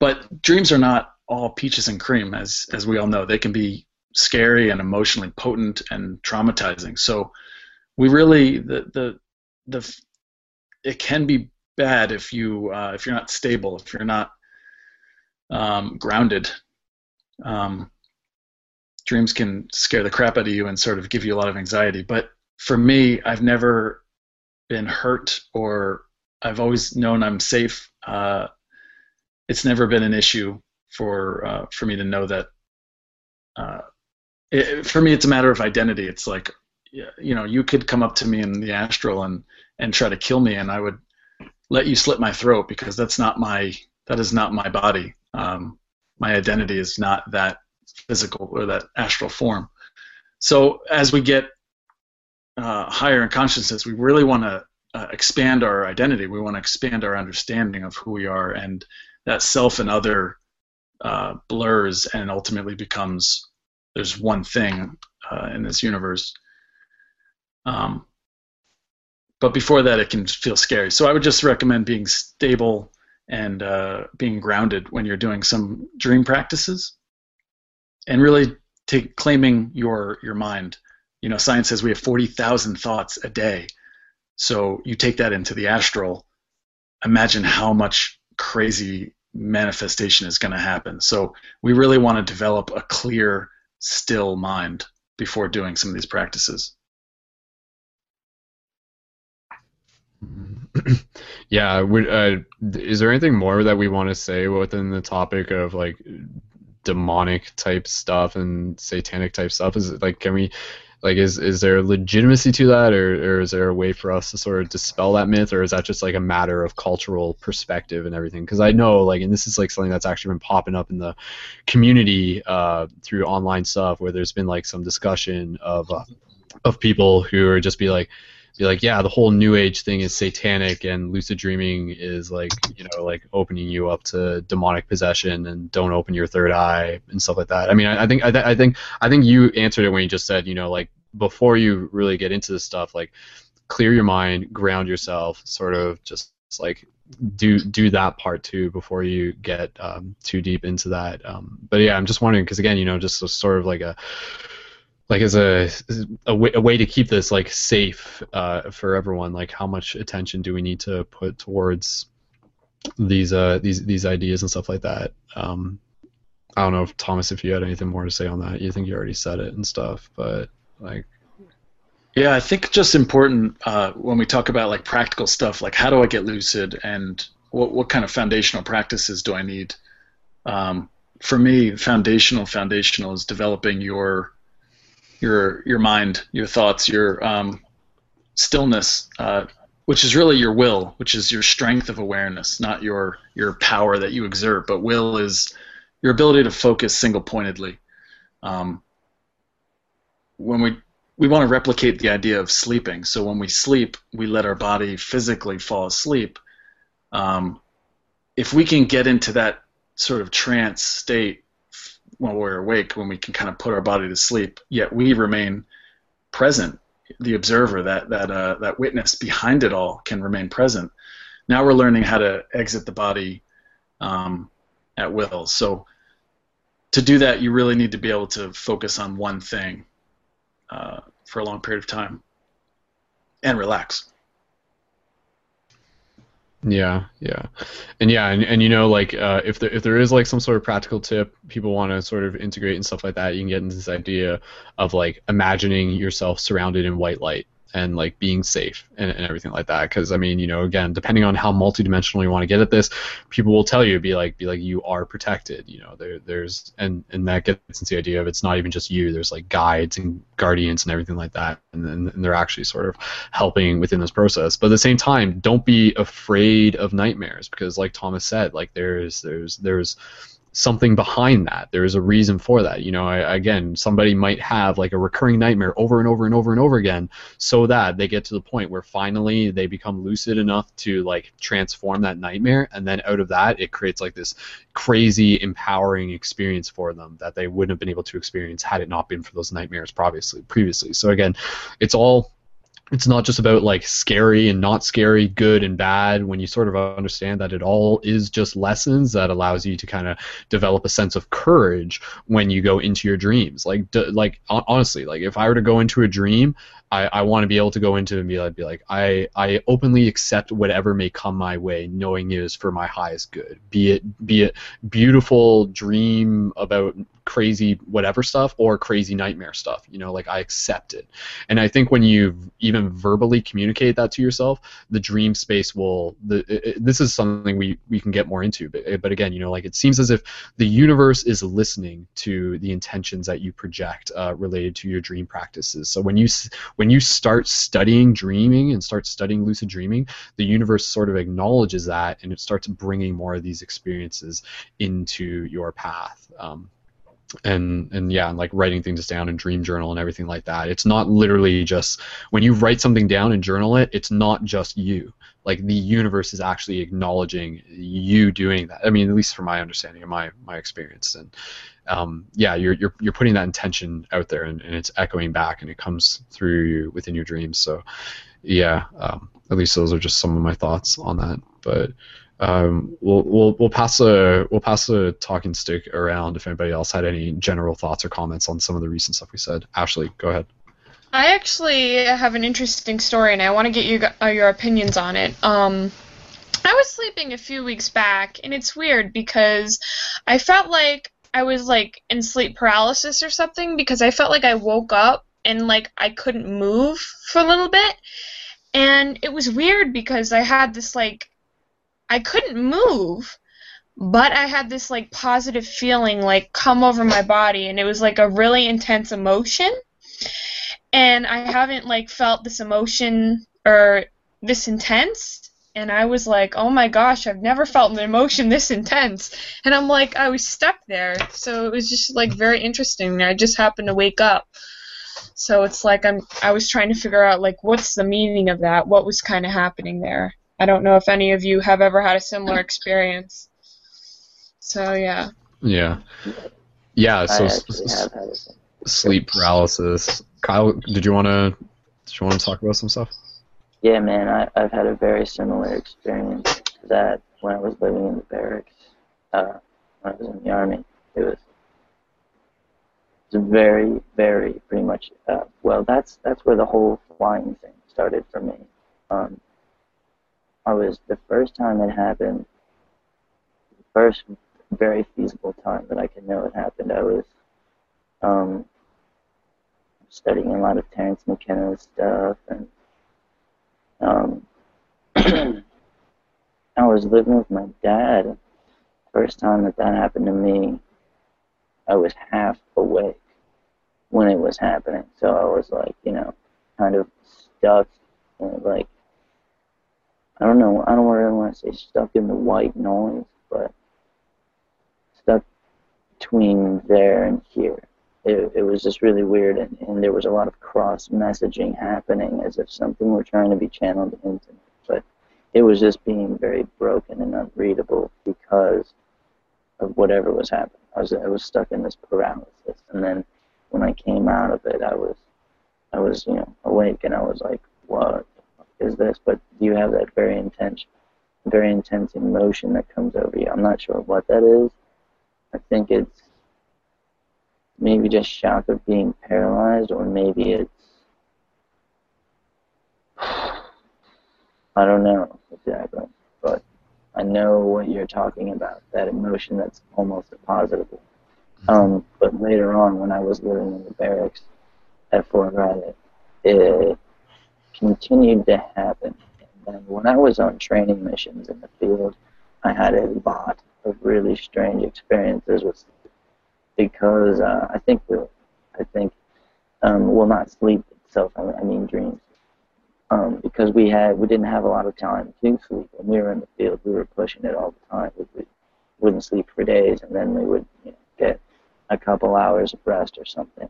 but dreams are not all peaches and cream, as, as we all know. They can be scary and emotionally potent and traumatizing. So we really, the, the, the, it can be bad if you uh, if you're not stable, if you're not um, grounded. Um, dreams can scare the crap out of you and sort of give you a lot of anxiety. But for me, I've never been hurt or I've always known I'm safe. Uh, it's never been an issue for uh, for me to know that. Uh, it, for me, it's a matter of identity. It's like, you know, you could come up to me in the astral and and try to kill me, and I would let you slit my throat because that's not my that is not my body. Um, my identity is not that physical or that astral form. So as we get uh, higher in consciousness, we really want to uh, expand our identity. We want to expand our understanding of who we are, and that self and other uh, blurs and ultimately becomes there's one thing uh, in this universe. Um, but before that, it can feel scary. So I would just recommend being stable and uh, being grounded when you're doing some dream practices, and really take claiming your your mind. You know, science says we have 40,000 thoughts a day. So you take that into the astral. Imagine how much crazy manifestation is going to happen. So we really want to develop a clear, still mind before doing some of these practices. (clears throat) yeah. Would, uh, is there anything more that we want to say within the topic of like demonic type stuff and satanic type stuff? Is it like can we like is is there legitimacy to that or, or is there a way for us to sort of dispel that myth or is that just like a matter of cultural perspective and everything because i know like and this is like something that's actually been popping up in the community uh, through online stuff where there's been like some discussion of uh, of people who are just be like be like yeah the whole new age thing is satanic and lucid dreaming is like you know like opening you up to demonic possession and don't open your third eye and stuff like that i mean i, I think I, th- I think i think you answered it when you just said you know like before you really get into this stuff, like clear your mind, ground yourself, sort of just like do do that part too before you get um, too deep into that. Um, but yeah, I'm just wondering because again, you know, just sort of like a like as a a way, a way to keep this like safe uh, for everyone. Like, how much attention do we need to put towards these uh these these ideas and stuff like that? Um, I don't know if Thomas, if you had anything more to say on that. You think you already said it and stuff, but like. Yeah, I think just important uh, when we talk about like practical stuff, like how do I get lucid and what what kind of foundational practices do I need? Um, for me, foundational foundational is developing your your your mind, your thoughts, your um, stillness, uh, which is really your will, which is your strength of awareness, not your your power that you exert, but will is your ability to focus single pointedly. Um, when we we want to replicate the idea of sleeping. So when we sleep, we let our body physically fall asleep. Um, if we can get into that sort of trance state when we're awake, when we can kind of put our body to sleep, yet we remain present, the observer, that that uh, that witness behind it all, can remain present. Now we're learning how to exit the body um, at will. So to do that, you really need to be able to focus on one thing uh, for a long period of time and relax. Yeah, yeah, and yeah, and, and you know, like uh, if there if there is like some sort of practical tip people want to sort of integrate and stuff like that, you can get into this idea of like imagining yourself surrounded in white light and like being safe and, and everything like that. Because I mean, you know, again, depending on how multidimensional you want to get at this, people will tell you be like be like you are protected. You know, there there's and and that gets into the idea of it's not even just you. There's like guides and guardians and everything like that, and, and, and they're actually sort of helping within this process. But at the same time, don't be afraid of nightmares because, like Thomas said, like there's there's there's something behind that. There is a reason for that. You know, I, again, somebody might have like a recurring nightmare over and over and over and over again, so that they get to the point where finally they become lucid enough to like transform that nightmare, and then out of that, it creates like this crazy, empowering experience for them that they wouldn't have been able to experience had it not been for those nightmares previously. Previously, so again, it's all it's not just about like scary and not scary, good and bad. When you sort of understand that it all is just lessons that allows you to kind of develop a sense of courage when you go into your dreams. Like, d- like honestly, like if I were to go into a dream, I, I want to be able to go into and be like, be like, I, I openly accept whatever may come my way, knowing it is for my highest good. Be it be it beautiful dream about crazy whatever stuff or crazy nightmare stuff. You know, like I accept it. And I think when you even verbally communicate that to yourself, the dream space will. The it, this is something we we can get more into. But but again, you know, like it seems as if the universe is listening to the intentions that you project uh, related to your dream practices. So when you when you start studying dreaming and start studying lucid dreaming, the universe sort of acknowledges that and it starts bringing more of these experiences into your path. Um, and and yeah, and like writing things down in dream journal and everything like that. It's not literally just when you write something down and journal it. It's not just you. Like the universe is actually acknowledging you doing that. I mean, at least from my understanding and my my experience. And um, yeah, you're you're you're putting that intention out there, and, and it's echoing back, and it comes through within your dreams. So yeah, um, at least those are just some of my thoughts on that. But um, we'll we'll we'll pass a we'll pass a talking stick around if anybody else had any general thoughts or comments on some of the recent stuff we said. Ashley, go ahead. I actually have an interesting story, and I want to get you uh, your opinions on it. Um, I was sleeping a few weeks back, and it's weird because I felt like I was like in sleep paralysis or something because I felt like I woke up and like I couldn't move for a little bit, and it was weird because I had this like I couldn't move, but I had this like positive feeling like come over my body and it was like a really intense emotion. And I haven't like felt this emotion or this intense and I was like, "Oh my gosh, I've never felt an emotion this intense." And I'm like, I was stuck there. So it was just like very interesting. I just happened to wake up. So it's like I'm I was trying to figure out like what's the meaning of that? What was kind of happening there? I don't know if any of you have ever had a similar experience. So yeah. Yeah. Yeah. So s- s- sleep paralysis, Kyle, did you want to did you want to talk about some stuff? Yeah, man, I, I've had a very similar experience that when I was living in the barracks. Uh, when I was in the army, it was it's very, very pretty much. Uh, well, that's that's where the whole flying thing started for me. Um, I was the first time it happened. The first very feasible time that I could know it happened. I was um, studying a lot of Terence McKenna's stuff, and um, (clears throat) I was living with my dad. First time that that happened to me, I was half awake when it was happening. So I was like, you know, kind of stuck, in, like, I don't know, I don't really want to say stuck in the white noise, but stuck between there and here. It, it was just really weird, and, and there was a lot of cross messaging happening as if something were trying to be channeled into me. But it was just being very broken and unreadable because of whatever was happening. I was I was stuck in this paralysis, and then when I came out of it, I was I was you know awake, and I was like, what is this? But you have that very intense, very intense emotion that comes over you. I'm not sure what that is. I think it's maybe just shock of being paralyzed, or maybe it's (sighs) I don't know exactly, but I know what you're talking about. That emotion that's almost a positive. Um, but later on, when I was living in the barracks at Fort Riley, it continued to happen. And then when I was on training missions in the field, I had a lot of really strange experiences with because uh, I think I think um, well not sleep itself I, I mean dreams. Um, because we had we didn't have a lot of time to sleep. When we were in the field we were pushing it all the time. We, we wouldn't sleep for days and then we would you know, get a couple hours of rest or something.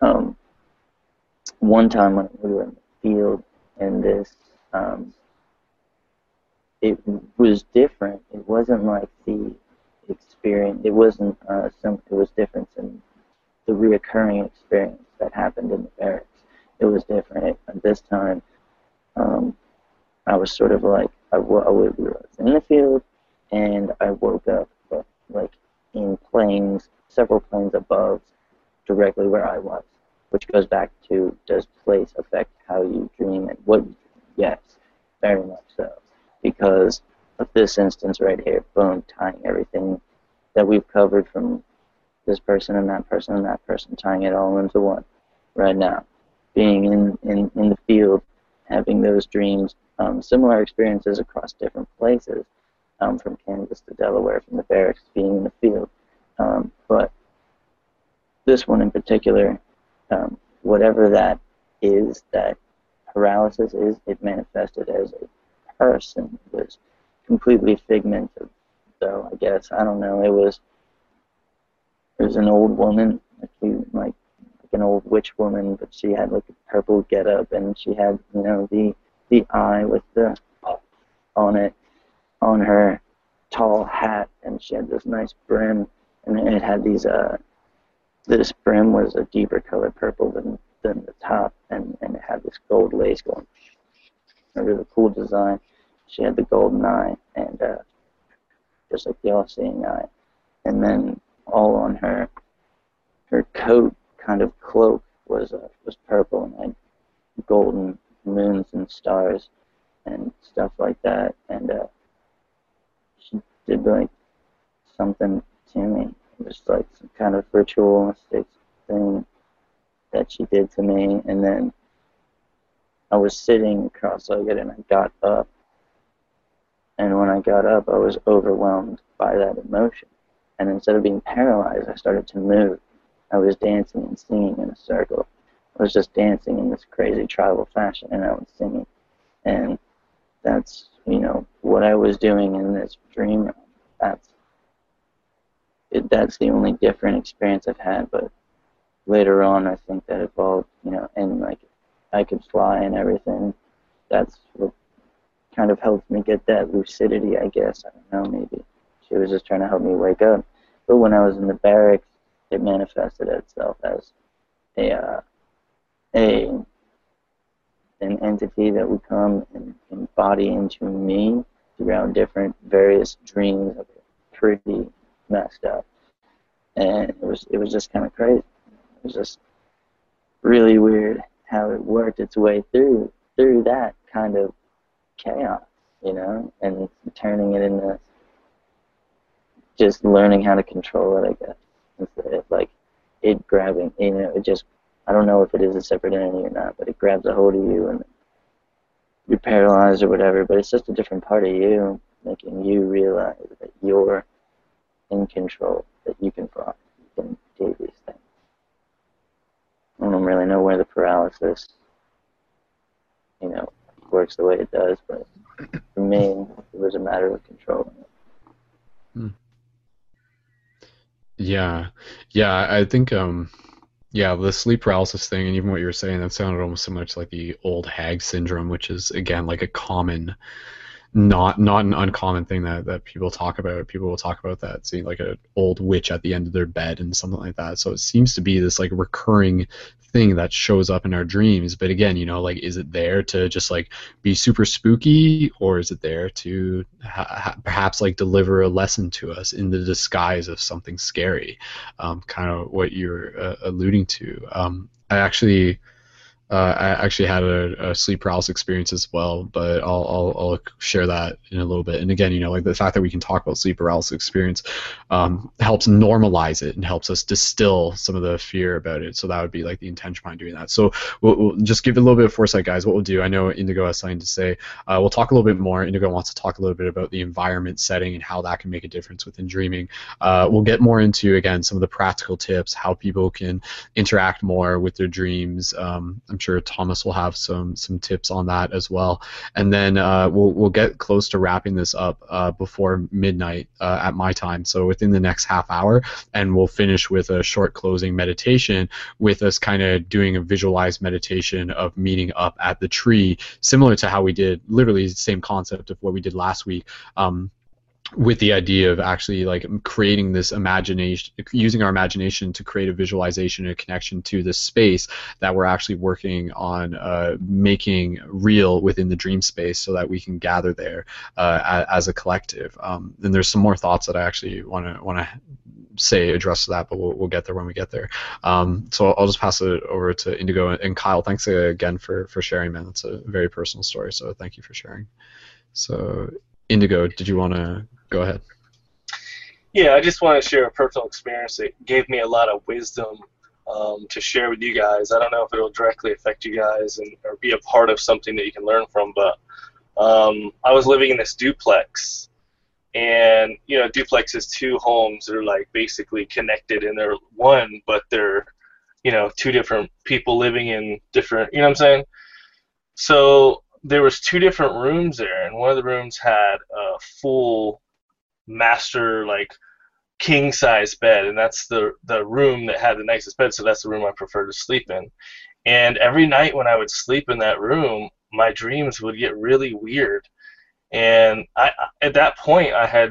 Um, one time when we were in the field and this um, it was different. It wasn't like the experience. It wasn't uh, some. It was different than the reoccurring experience that happened in the barracks. It was different. At this time, um, I was sort of like I, w- I was in the field, and I woke up like in planes, several planes above, directly where I was, which goes back to does place affect how you dream and what you dream? Yes, very much so, because of this instance right here, boom, tying everything that we've covered from this person and that person and that person, tying it all into one right now. Being in, in, in the field, having those dreams, um, similar experiences across different places, um, from Kansas to Delaware, from the barracks, being in the field. Um, but this one in particular, um, whatever that is, that paralysis is, it manifested as a person. Was completely figment of so I guess. I don't know. It was was an old woman, like like like an old witch woman, but she had like a purple get up and she had you know the the eye with the on it on her tall hat and she had this nice brim and it had these uh this brim was a deeper color purple than than the top and and it had this gold lace going. A really cool design she had the golden eye and uh, just like the all-seeing eye. And then all on her her coat kind of cloak was uh, was purple and had golden moons and stars and stuff like that. And uh, she did like something to me. It was like some kind of ritualistic thing that she did to me. And then I was sitting cross-legged and I got up and when I got up, I was overwhelmed by that emotion. And instead of being paralyzed, I started to move. I was dancing and singing in a circle. I was just dancing in this crazy tribal fashion, and I was singing. And that's, you know, what I was doing in this dream. That's it, that's the only different experience I've had. But later on, I think that evolved, you know, and like I could fly and everything. That's what kind of helped me get that lucidity, I guess. I don't know, maybe. She was just trying to help me wake up. But when I was in the barracks, it manifested itself as a uh, a an entity that would come and embody into me throughout different various dreams were pretty messed up. And it was it was just kind of crazy. It was just really weird how it worked its way through through that kind of chaos, you know, and turning it into just learning how to control it, I guess. Instead of like it grabbing, you know, it just I don't know if it is a separate entity or not, but it grabs a hold of you and you're paralyzed or whatever, but it's just a different part of you making you realize that you're in control, that you can fly, you can do these things. I don't really know where the paralysis, you know, works the way it does, but for me, it was a matter of controlling it. Hmm. Yeah, yeah, I think um, yeah, the sleep paralysis thing, and even what you were saying, that sounded almost so much like the old hag syndrome, which is again like a common, not not an uncommon thing that, that people talk about. People will talk about that, seeing like an old witch at the end of their bed and something like that. So it seems to be this like recurring thing that shows up in our dreams. But again, you know, like is it there to just like be super spooky, or is it there to ha- ha- perhaps like deliver a lesson to us in the disguise of something scary? Um, kind of what you're uh, alluding to. Um, I actually. Uh, I actually had a, a, sleep paralysis experience as well, but I'll, I'll, I'll, share that in a little bit. And again, you know, like the fact that we can talk about sleep paralysis experience um, helps normalize it and helps us distill some of the fear about it. So that would be like the intention behind doing that. So we'll, we'll just give a little bit of foresight, guys. What we'll do, I know Indigo has something to say. Uh, we'll talk a little bit more. Indigo wants to talk a little bit about the environment setting and how that can make a difference within dreaming. Uh, we'll get more into again some of the practical tips, how people can interact more with their dreams. Um, I'm sure Thomas will have some some tips on that as well. And then uh, we'll we'll get close to wrapping this up uh, before midnight uh, at my time, so within the next half hour, and we'll finish with a short closing meditation with us kind of doing a visualized meditation of meeting up at the tree, similar to how we did literally the same concept of what we did last week. Um, with the idea of actually like creating this imagination using our imagination to create a visualization and a connection to this space that we're actually working on uh, making real within the dream space so that we can gather there uh, as a collective. Um, and there's some more thoughts that I actually want to want to say address to that but we'll, we'll get there when we get there. Um, so I'll just pass it over to Indigo and Kyle. Thanks again for for sharing man. It's a very personal story so thank you for sharing. So Indigo, did you want to go ahead. Yeah, I just want to share a personal experience that gave me a lot of wisdom um, to share with you guys. I don't know if it'll directly affect you guys and or be a part of something that you can learn from, but um, I was living in this duplex, and you know, duplex is two homes that are like basically connected, and they're one, but they're you know two different people living in different. You know what I'm saying? So there was two different rooms there, and one of the rooms had a full master like king size bed, and that's the the room that had the nicest bed. So that's the room I prefer to sleep in. And every night when I would sleep in that room, my dreams would get really weird. And I at that point I had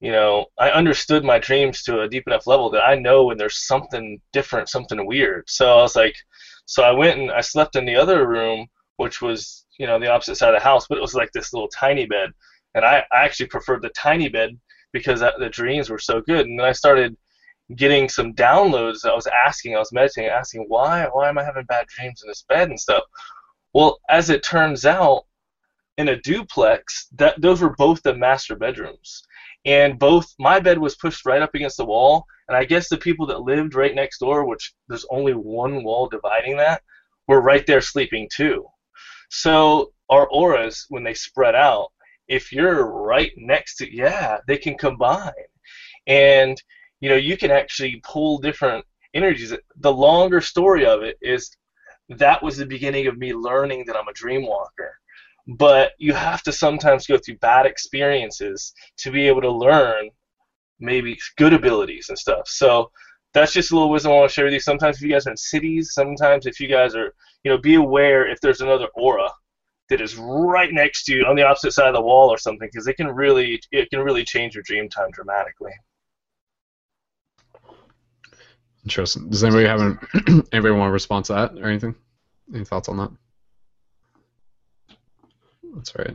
you know, I understood my dreams to a deep enough level that I know when there's something different, something weird. So I was like, so I went and I slept in the other room, which was, you know, the opposite side of the house, but it was like this little tiny bed and I, I actually preferred the tiny bed because the dreams were so good. And then I started getting some downloads. I was asking, I was meditating, asking why, why am I having bad dreams in this bed and stuff. Well, as it turns out, in a duplex, that those were both the master bedrooms, and both my bed was pushed right up against the wall, and I guess the people that lived right next door, which there's only one wall dividing that, were right there sleeping too. So our auras, when they spread out, if you're right next to yeah they can combine. And you know you can actually pull different energies. The longer story of it is that was the beginning of me learning that i'm a dream walker but you have to sometimes go through bad experiences to be able to learn maybe good abilities and stuff. So that's just a little wisdom I want to share with you. Sometimes if you guys are in cities, sometimes if you guys are, you know, be aware if there's another aura that is right next to you on the opposite side of the wall or something because it can really it can really change your dream time dramatically. Interesting. Does anybody have an, (clears throat) anybody want to respond to that or anything? Any thoughts on that? That's right.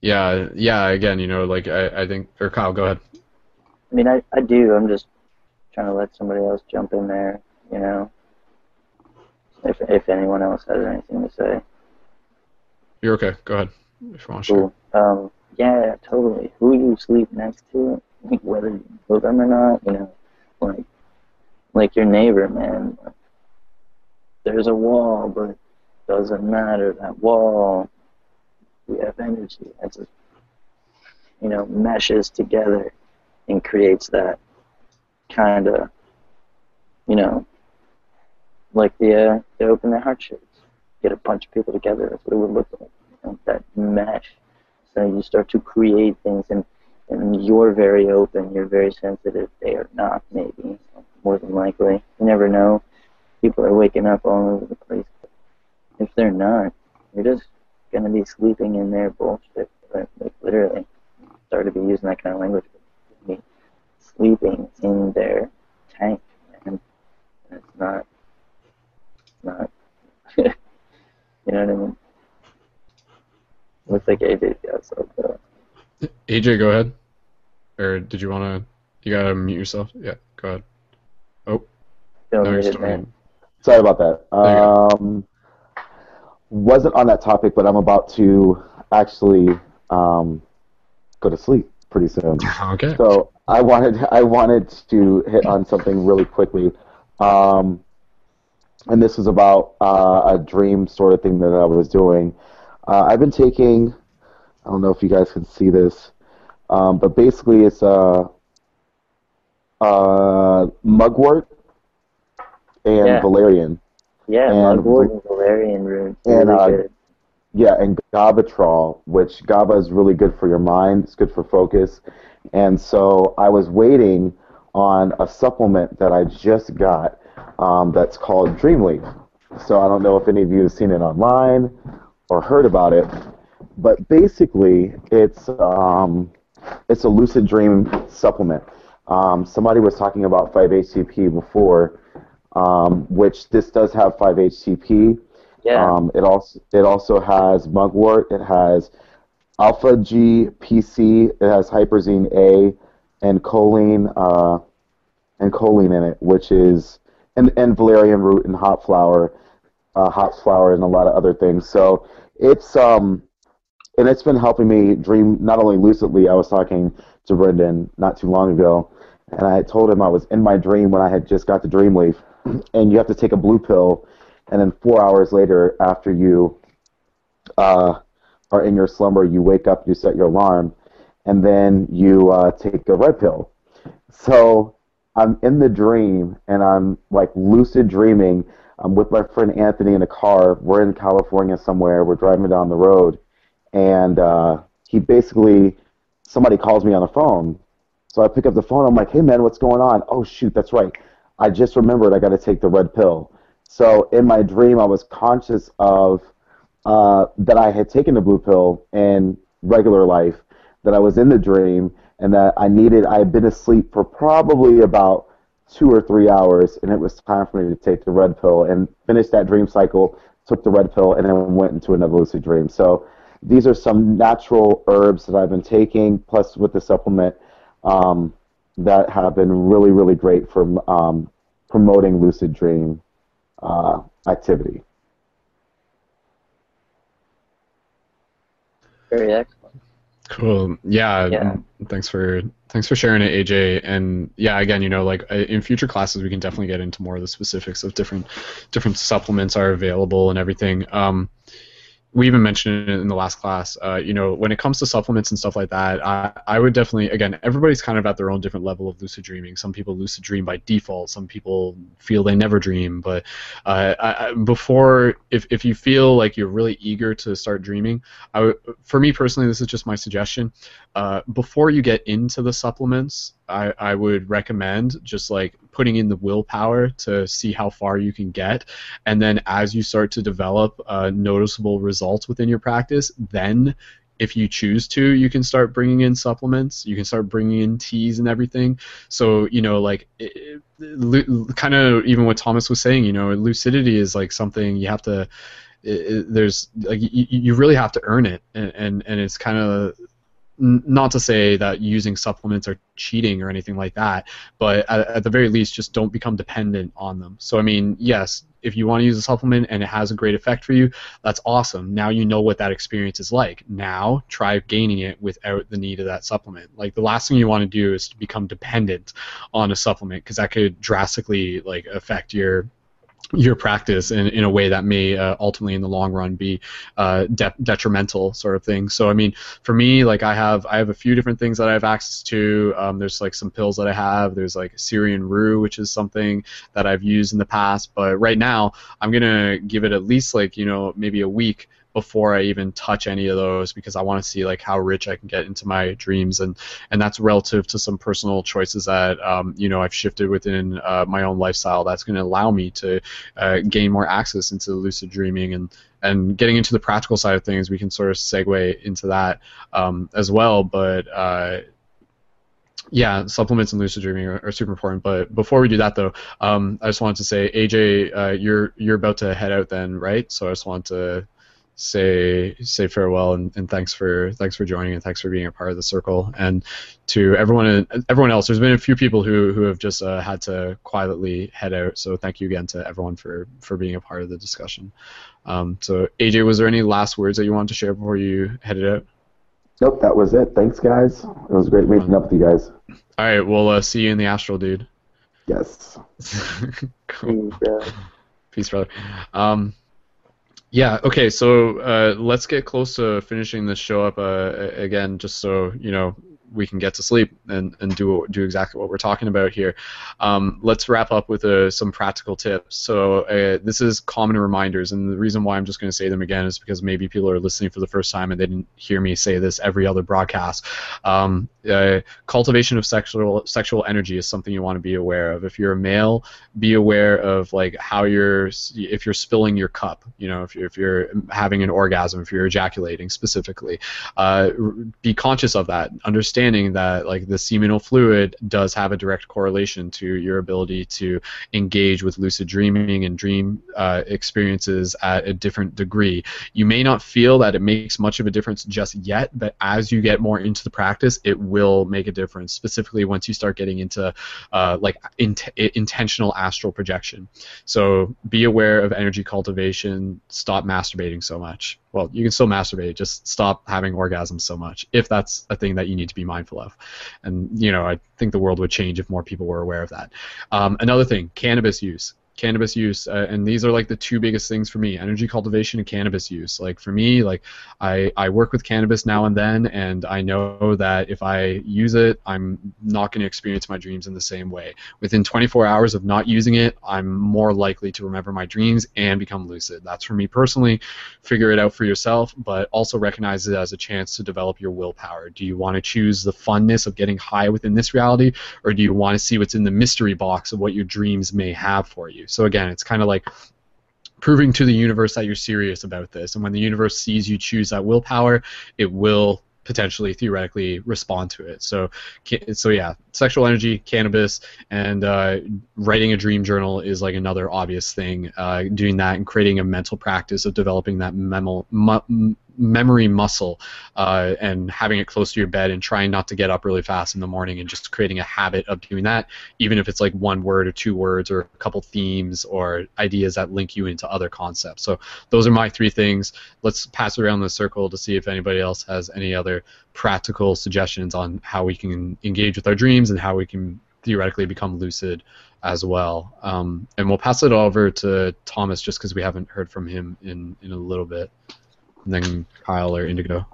Yeah, yeah. Again, you know, like I, I think, or Kyle, go ahead. I mean, I, I do. I'm just trying to let somebody else jump in there, you know. If if anyone else has anything to say. You're okay. Go ahead. If you want to. Cool. Um, yeah, totally. Who you sleep next to, whether you know them or not, you know, like like your neighbor, man. There's a wall, but doesn't matter. That wall, we have energy. That's just, you know, meshes together and creates that kind of, you know, like the uh, they open their heart shapes. Get a bunch of people together. That's what it would look like. You know, that mesh. So you start to create things, and and you're very open. You're very sensitive. They are not, maybe more than likely. You never know. People are waking up all over the place. If they're not, you're just gonna be sleeping in their bullshit. Like, like literally, start to be using that kind of language. Sleeping in their tank, and it's not. It's not. (laughs) you know what I mean? Looks like AJ got something. AJ, go ahead. Or did you want to? You gotta mute yourself. Yeah, go ahead. Oh. Don't no, you're need it, still man. Sorry about that. Um, wasn't on that topic, but I'm about to actually um, go to sleep pretty soon. Okay. So I wanted I wanted to hit on something really quickly, um, and this is about uh, a dream sort of thing that I was doing. Uh, I've been taking. I don't know if you guys can see this, um, but basically it's a, uh mugwort and Yeah. valerian. Yeah, And- mugwort and valerian root. and, really uh. Yeah, and Gabatrol, which GABA is really good for your mind. It's good for focus. And so I was waiting on a supplement that I just got um, that's called Dreamleaf. So I don't know if any of you have seen it online or heard about it, but basically it's um, it's a lucid dream supplement. Um, somebody was talking about 5-HTP before, um, which this does have 5-HTP. Yeah. Um, it also it also has mugwort. It has alpha G PC. It has huperzine A and choline uh, and choline in it, which is and, and valerian root and hot flower, uh, hot flower and a lot of other things. So it's um and it's been helping me dream not only lucidly. I was talking to Brendon not too long ago, and I told him I was in my dream when I had just got the dream leaf, (clears throat) and you have to take a blue pill and then four hours later, after you uh, are in your slumber, you wake up, you set your alarm, and then you uh, take a red pill. So I'm in the dream, and I'm like lucid dreaming. I'm with my friend Anthony in a car. We're in California somewhere. We're driving down the road, and uh, he basically somebody calls me on the phone. So I pick up the phone. I'm like, "Hey man, what's going on?" Oh shoot, that's right. I just remembered I got to take the red pill. So in my dream, I was conscious of uh, that I had taken the blue pill in regular life, that I was in the dream, and that I needed. I had been asleep for probably about two or three hours, and it was time for me to take the red pill and finish that dream cycle. Took the red pill, and then went into another lucid dream. So these are some natural herbs that I've been taking, plus with the supplement, um, that have been really, really great for um, promoting lucid dream uh, activity. Very excellent. Cool. Yeah. Yeah. Thanks for thanks for sharing it, AJ. And yeah, again, you know, like uh, in future classes, we can definitely get into more of the specifics of different different supplements are available and everything. Um, we even mentioned it in the last class. Uh, you know, when it comes to supplements and stuff like that, I, I would definitely again, everybody's kind of at their own different level of lucid dreaming. Some people lucid dream by default. Some people feel they never dream. But uh, I, before, if if you feel like you're really eager to start dreaming, for me personally, this is just my suggestion. Uh, before you get into the supplements, I, I would recommend just like putting in the willpower to see how far you can get, and then as you start to develop uh, noticeable results within your practice, then if you choose to, you can start bringing in supplements. You can start bringing in teas and everything. So you know, like, kind of even what Thomas was saying. You know, lucidity is like something you have to. It, there's like you, you really have to earn it, and and, and it's kind of not to say that using supplements are cheating or anything like that, but at, at, the very least, just don't become dependent on them. So, I mean, yes, if you want to use a supplement and it has a great effect for you, that's awesome. Now you know what that experience is like. Now try gaining it without the need of that supplement. Like the last thing you want to do is to become dependent on a supplement because that could drastically like affect your your practice in, in a way that may uh, ultimately in the long run be uh, de- detrimental sort of thing. So i mean for me like i have i have a few different things that i have access to. Um, there's like some pills that i have. There's like syrian rue which is something that i've used in the past. But right now i'm gonna give it at least like you know maybe a week before I even touch any of those because I want to see like how rich I can get into my dreams and and that's relative to some personal choices that um, you know I've shifted within uh, my own lifestyle that's going to allow me to uh, gain more access into lucid dreaming and and getting into the practical side of things we can sort of segue into that um, as well but uh, yeah, supplements and lucid dreaming are, are, super important. But before we do that, though, um, I just wanted to say, AJ, uh, you're you're about to head out then, right? So I just want to say say farewell and, and thanks for thanks for joining and thanks for being a part of the circle. And to everyone everyone else there's been a few people who who have just uh, had to quietly head out. So thank you again to everyone for for being a part of the discussion. Um, so AJ was there any last words that you wanted to share before you headed out? Nope that was it. Thanks guys. It was great meeting up with you guys. All right we'll uh, see you in the astral dude. Yes. (laughs) Cool. peace brother. Um, yeah. Okay. So uh, let's get close to finishing this show up uh, again, just so you know we can get to sleep and, and do do exactly what we're talking about here. Um, let's wrap up with uh, some practical tips. So uh, this is common reminders, and the reason why I'm just going to say them again is because maybe people are listening for the first time and they didn't hear me say this every other broadcast. Um, uh, cultivation of sexual sexual energy is something you want to be aware of. If you're a male, be aware of like how you're if you're spilling your cup. You know, if you're, if you're having an orgasm, if you're ejaculating specifically, uh, be conscious of that. Understand understanding that like the seminal fluid does have a direct correlation to your ability to engage with lucid dreaming and dream uh, experiences at a different degree. You may not feel that it makes much of a difference just yet, but as you get more into the practice, it will make a difference. Specifically, once you start getting into uh, like in- intentional astral projection. So be aware of energy cultivation. Stop masturbating so much well, you can still masturbate, just stop having orgasms so much if that's a thing that you need to be mindful of. And, you know, I think the world would change if more people were aware of that. Um, another thing, cannabis use cannabis use uh, and these are like the two biggest things for me energy cultivation and cannabis use. Like for me like I, I work with cannabis now and then and i know that if i use it i'm not going to experience my dreams in the same way. Within 24 hours of not using it i'm more likely to remember my dreams and become lucid. That's for me personally. Figure it out for yourself but also recognize it as a chance to develop your willpower. Do you want to choose the funness of getting high within this reality or do you want to see what's in the mystery box of what your dreams may have for you so again, it's kind of like proving to the universe that you're serious about this. And when the universe sees you choose that willpower, it will potentially theoretically respond to it. So, so yeah, sexual energy, cannabis, and uh, writing a dream journal is like another obvious thing. Uh, doing that and creating a mental practice of developing that memo, memory muscle uh, and having it close to your bed and trying not to get up really fast in the morning and just creating a habit of doing that, even if it's like one word or two words or a couple themes or ideas that link you into other concepts. So those are my three things. Let's pass around the circle to see if anybody else has any other practical suggestions on how we can engage with our dreams and how we can theoretically become lucid as well. Um, and we'll pass it over to Thomas just because we haven't heard from him in, in a little bit then Kyle or Indigo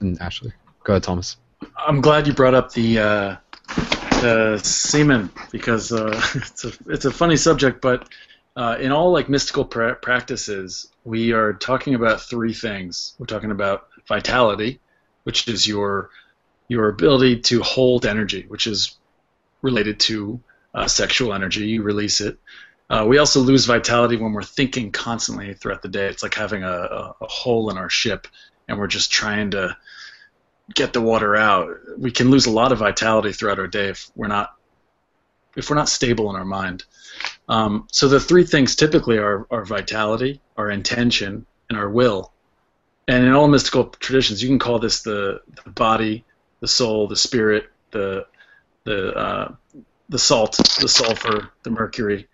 and Ashley. Go ahead, Thomas. I'm glad you brought up the uh, the semen because uh, (laughs) it's a it's a funny subject, but uh, in all like mystical pra- practices, we are talking about three things. We're talking about vitality, which is your your ability to hold energy, which is related to uh, sexual energy. You release it. Uh, we also lose vitality when we're thinking constantly throughout the day. It's like having a, a, a, hole in our ship, and we're just trying to get the water out. We can lose a lot of vitality throughout our day if we're not if we're not stable in our mind. Um, so the three things typically are our vitality, our intention, and our will. And in all mystical traditions, you can call this the, the body, the soul, the spirit, the the uh, the salt, the sulfur, the mercury,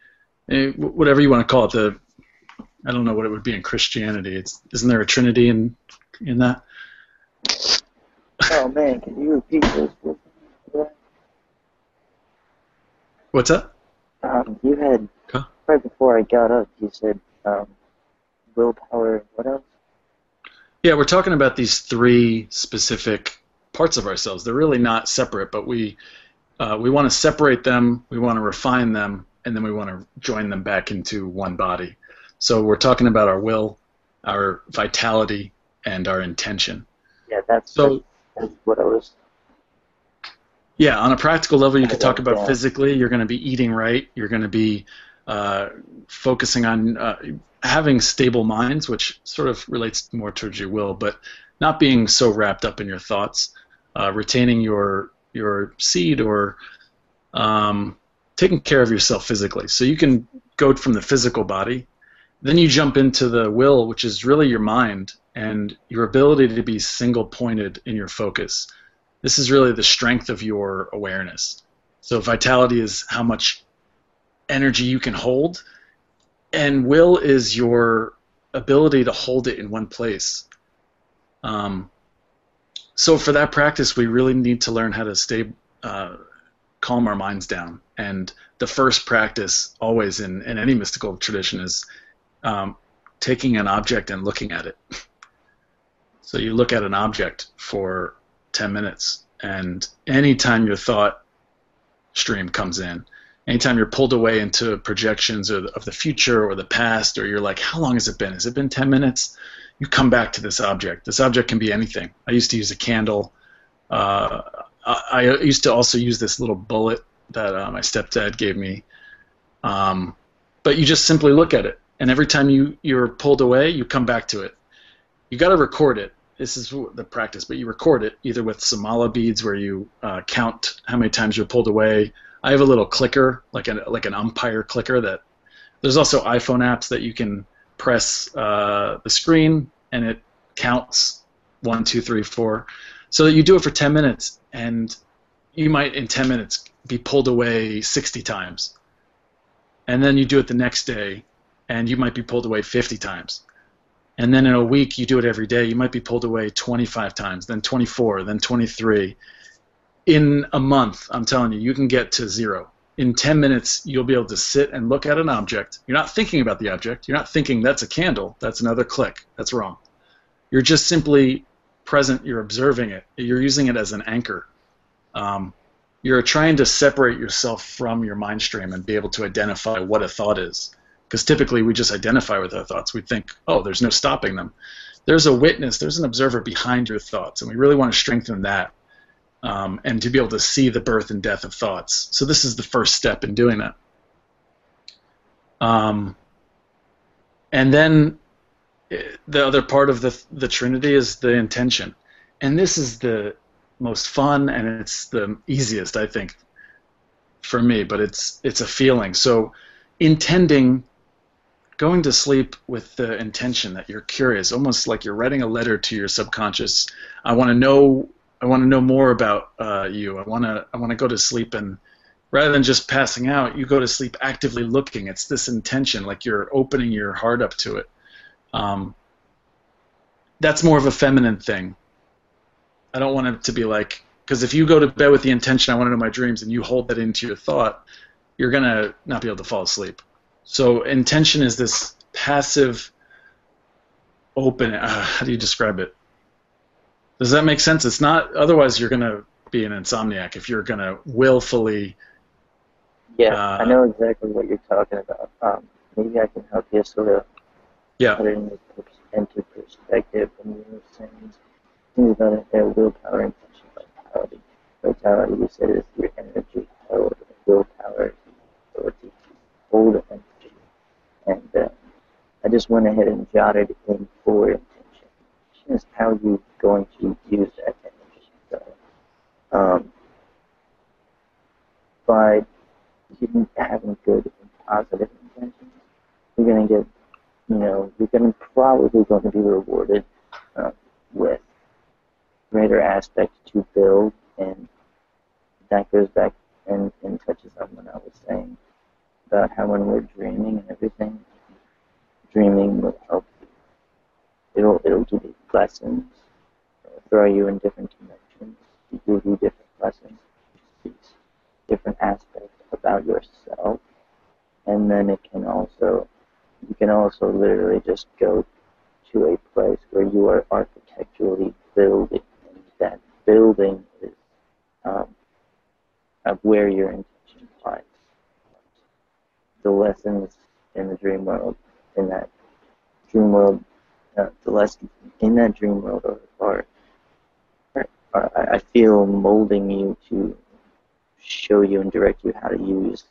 whatever you want to call it. The I don't know what it would be in Christianity. It's isn't there a Trinity in in that? Oh man, can you repeat this? What's that? Um, you had Huh? right before I got up. You said um, willpower. What else? Yeah, we're talking about these three specific parts of ourselves. They're really not separate, but we uh, we want to separate them, we want to refine them, and then we want to join them back into one body. So we're talking about our will, our vitality, and our intention. Yeah, that's So that's what I was. Yeah, on a practical level, you could talk about Yeah. physically. You're going to be eating right. You're going to be uh, focusing on uh, having stable minds, which sort of relates more towards your will, but not being so wrapped up in your thoughts. Uh, retaining your your seed or um, taking care of yourself physically. So you can go from the physical body, then you jump into the will, which is really your mind and your ability to be single pointed in your focus this is really the strength of your awareness. So vitality is how much energy you can hold, and will is your ability to hold it in one place. Um, so for that practice, we really need to learn how to stay, uh, calm our minds down. And the first practice, always in, in any mystical tradition, is um, taking an object and looking at it. So you look at an object for 10 minutes, and anytime your thought stream comes in, anytime you're pulled away into projections of of the future or the past, or you're like, how long has it been? Has it been 10 minutes? You come back to this object. This object can be anything. I used to use a candle. Uh, I, I used to also use this little bullet that uh, my stepdad gave me. Um, but you just simply look at it, and every time you, you're pulled away, you come back to it. You got to record it. This is the practice, but you record it either with Samala beads, where you uh, count how many times you're pulled away. I have a little clicker, like an like an umpire clicker. That there's also iPhone apps that you can press uh, the screen and it counts one, two, three, four. So that you do it for 10 minutes, and you might in 10 minutes be pulled away 60 times, and then you do it the next day, and you might be pulled away 50 times. And then in a week, you do it every day. You might be pulled away 25 times, then 24, then 23. In a month, I'm telling you, you can get to zero. In 10 minutes, you'll be able to sit and look at an object. You're not thinking about the object. You're not thinking that's a candle. That's another click. That's wrong. You're just simply present. You're observing it. You're using it as an anchor. Um, you're trying to separate yourself from your mind stream and be able to identify what a thought is because typically we just identify with our thoughts. We think, oh, there's no stopping them. There's a witness, there's an observer behind your thoughts, and we really want to strengthen that um, and to be able to see the birth and death of thoughts. So this is the first step in doing that. Um, and then eh, the other part of the the Trinity is the intention, and this is the most fun and it's the easiest, I think, for me. But it's it's a feeling. So intending going to sleep with the intention that you're curious, almost like you're writing a letter to your subconscious. I want to know. I want to know more about uh, you. I want to. I want to go to sleep and rather than just passing out, you go to sleep actively looking. It's this intention, like you're opening your heart up to it. Um, that's more of a feminine thing. I don't want it to be like because if you go to bed with the intention, I want to know my dreams, and you hold that into your thought, you're gonna not be able to fall asleep. So intention is this passive, open. Uh, how do you describe it? Does that make sense? It's not. Otherwise, you're gonna be an insomniac if you're gonna willfully. Yeah, Uh, I know exactly what you're talking about. Um, maybe I can help you sort of Yeah. put it into, into perspective when you were saying things about it, their willpower, and intention, vitality. Vitality, you said, is your energy and willpower ability to hold energy. And uh, I just went ahead and jotted in four intention. is how you're going to use that energy. So, um, by having good and positive intentions, you're going to get, you know, you're going to probably going to be rewarded uh, with greater aspect to build, and that goes back and, and touches on what I was saying about how when we're dreaming and everything, dreaming will help you. It'll it'll give you lessons, it'll throw you in different dimensions, give you different lessons, different aspects about yourself, and then it can also you can also literally just go to a place where you are architecturally building, that building is um, of where your intention lies. The lessons in the dream world, in that dream world, uh, the lessons in that dream world are, are, are, I feel, molding you to show you and direct you how to use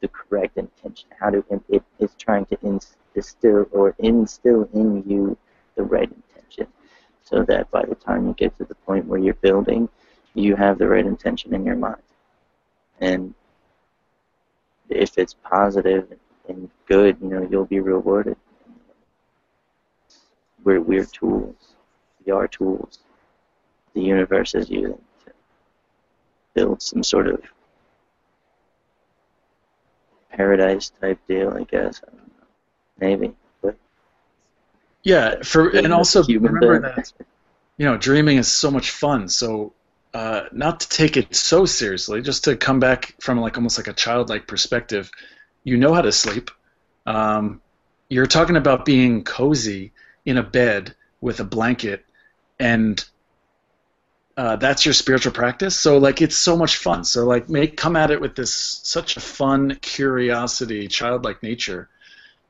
the correct intention, how to it is trying to instill or instill in you the right intention, so that by the time you get to the point where you're building, you have the right intention in your mind, and if it's positive and good, you know you'll be rewarded. We're we're tools. We are tools. The universe is using to build some sort of paradise type deal, I guess. I. Maybe, Yeah, for and also remember being. that you know dreaming is so much fun. So uh, not to take it so seriously, just to come back from like almost like a childlike perspective. You know how to sleep. Um, you're talking about being cozy in a bed with a blanket, and uh, that's your spiritual practice. So like it's so much fun. So like make come at it with this such a fun curiosity, childlike nature.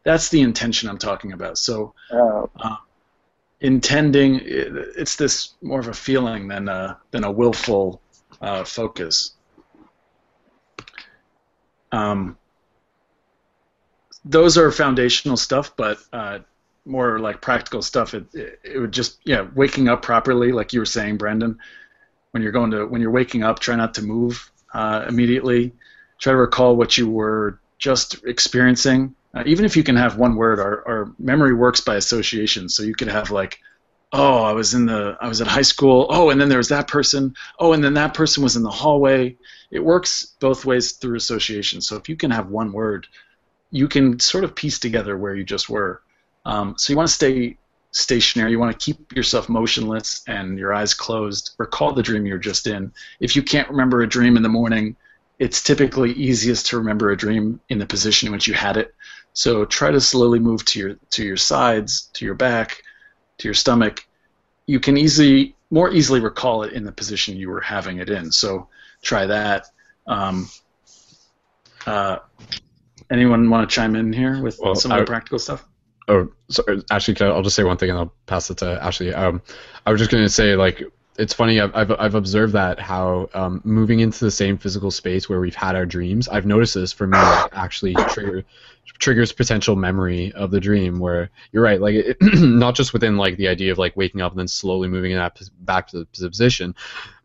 That's the intention I'm talking about. So Oh, uh, intending it- it's this more of a feeling than a than a willful uh, focus. Um, those are foundational stuff, but uh, more like practical stuff. It, it it would just yeah, waking up properly, like you were saying, Brendon. When you're going to when you're waking up, try not to move uh, immediately. Try to recall what you were just experiencing. Uh, even if you can have one word, our, our memory works by association. So you could have like, oh, I was in the I was at high school. Oh, and then there was that person. Oh, and then that person was in the hallway. It works both ways through association. So if you can have one word, you can sort of piece together where you just were. Um, so you want to stay stationary. You want to keep yourself motionless and your eyes closed. Recall the dream you're just in. If you can't remember a dream in the morning, it's typically easiest to remember a dream in the position in which you had it. So try to slowly move to your to your sides, to your back, to your stomach. You can easily more easily recall it in the position you were having it in. So try that. Um, uh, anyone want to chime in here with Well, some of the practical stuff? Oh, sorry. Actually, I, I'll just say one thing and I'll pass it to Ashley. Um, I was just going to say, like, it's funny. I've, I've, I've observed that how um, moving into the same physical space where we've had our dreams. I've noticed this for me, like, actually trigger, triggers potential memory of the dream. Where you're right, like, it, (clears throat) not just within like the idea of like waking up and then slowly moving that back to the position,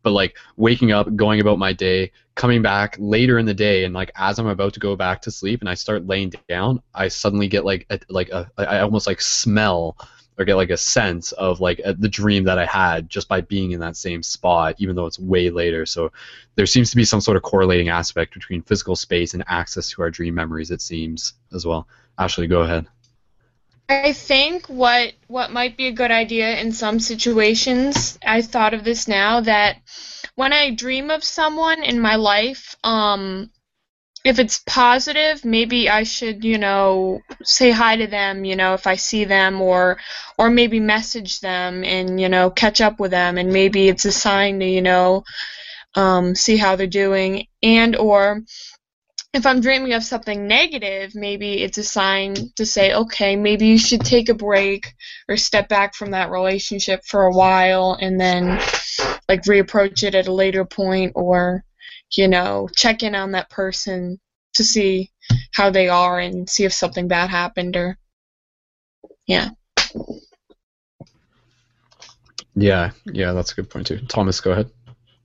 but like waking up, going about my day, coming back later in the day, and like as I'm about to go back to sleep and I start laying down, I suddenly get like a, like a I almost like smell or get like a sense of like uh, the dream that I had just by being in that same spot, even though it's way later. So there seems to be some sort of correlating aspect between physical space and access to our dream memories. It seems as well. Ashley, go ahead. I think what what might be a good idea in some situations, I thought of this now that when I dream of someone in my life, um, if it's positive, maybe I should, you know, say hi to them, you know, if I see them or or maybe message them and, you know, catch up with them. And maybe it's a sign to, you know, um, see how they're doing. And or if I'm dreaming of something negative, maybe it's a sign to say, okay, maybe you should take a break or step back from that relationship for a while and then like reapproach it at a later point or you know, check in on that person to see how they are and see if something bad happened or yeah. Yeah, yeah, that's a good point too. Thomas, go ahead.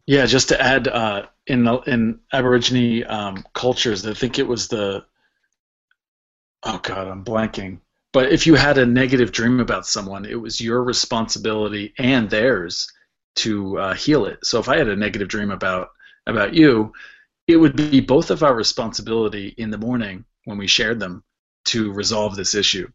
Yeah, just to add, uh, in the, in Aborigine um, cultures, I think it was the. Oh God, I'm blanking. But if you had a negative dream about someone, it was your responsibility and theirs to uh, heal it. So if I had a negative dream about about you, it would be both of our responsibility in the morning when we shared them to resolve this issue.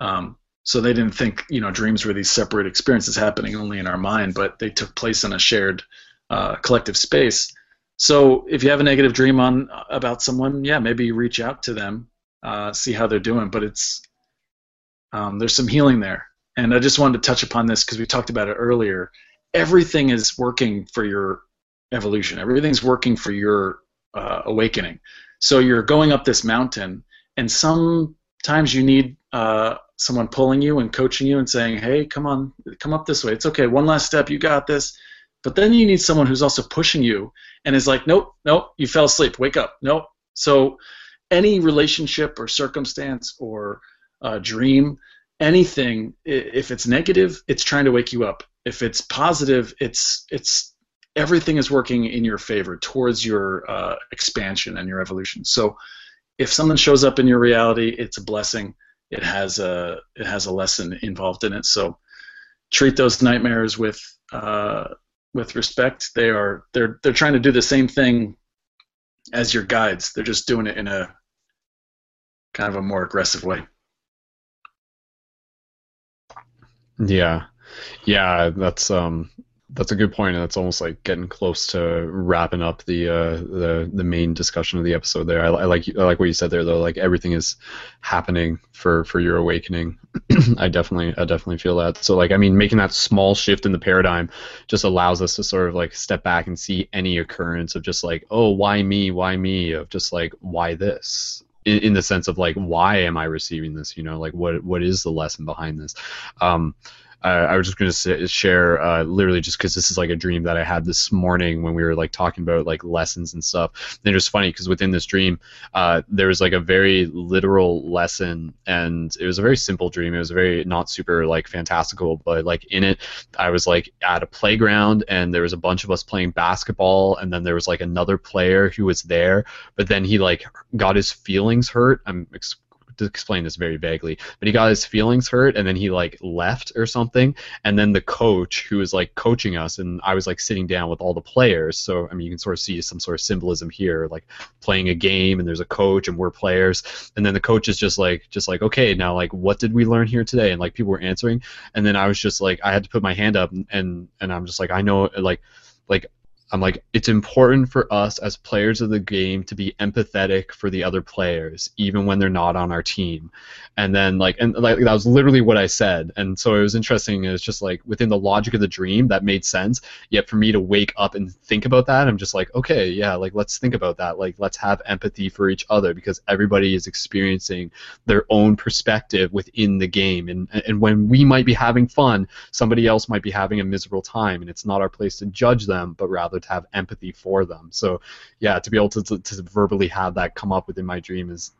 Um, so they didn't think you know dreams were these separate experiences happening only in our mind, but they took place in a shared uh, collective space. So if you have a negative dream on about someone, yeah, maybe reach out to them, uh, see how they're doing. But it's um, there's some healing there, and I just wanted to touch upon this because we talked about it earlier. Everything is working for your evolution. Everything's working for your uh, awakening. So you're going up this mountain, and sometimes you need uh, someone pulling you and coaching you and saying, "Hey, come on, come up this way. It's okay. One last step. You got this." But then you need someone who's also pushing you and is like, "Nope, nope. You fell asleep. Wake up. Nope." So any relationship or circumstance or uh, dream, anything, if it's negative, it's trying to wake you up. If it's positive, it's it's everything is working in your favor towards your uh, expansion and your evolution. So if something shows up in your reality, it's a blessing. It has a it has a lesson involved in it. So treat those nightmares with uh, with respect. They are they're they're trying to do the same thing as your guides. They're just doing it in a kind of a more aggressive way. Yeah, yeah, that's um, that's a good point, and that's almost like getting close to wrapping up the uh, the the main discussion of the episode. There, I, I like I like what you said there, though. Like everything is happening for for your awakening. (clears throat) I definitely I definitely feel that. So like I mean, making that small shift in the paradigm just allows us to sort of like step back and see any occurrence of just like, oh, why me? Why me? Of just like, why this? In, in the sense of like, why am I receiving this? You know, like what what is the lesson behind this? Um, uh, I was just going to share uh, literally just because this is like a dream that I had this morning when we were like talking about like lessons and stuff. And it was funny because within this dream, uh, there was like a very literal lesson, and it was a very simple dream. It was very not super like fantastical, but like in it, I was like at a playground, and there was a bunch of us playing basketball, and then there was like another player who was there, but then he like got his feelings hurt. I'm explain this very vaguely, but he got his feelings hurt and then he like left or something. And then the coach who was like coaching us, and I was like sitting down with all the players. So I mean, you can sort of see some sort of symbolism here, like playing a game and there's a coach and we're players. And then the coach is just like, just like, okay, now like, what did we learn here today? And like people were answering, and then I was just like, I had to put my hand up and and I'm just like, I know like like I'm like, it's important for us as players of the game to be empathetic for the other players, even when they're not on our team. And then like, and like that was literally what I said. And so it was interesting. It's just like within the logic of the dream that made sense. Yet for me to wake up and think about that, I'm just like, okay, yeah, like let's think about that. Like let's have empathy for each other because everybody is experiencing their own perspective within the game. And and when we might be having fun, somebody else might be having a miserable time, and it's not our place to judge them, but rather to have empathy for them. So yeah, to be able to, to, to verbally have that come up within my dream is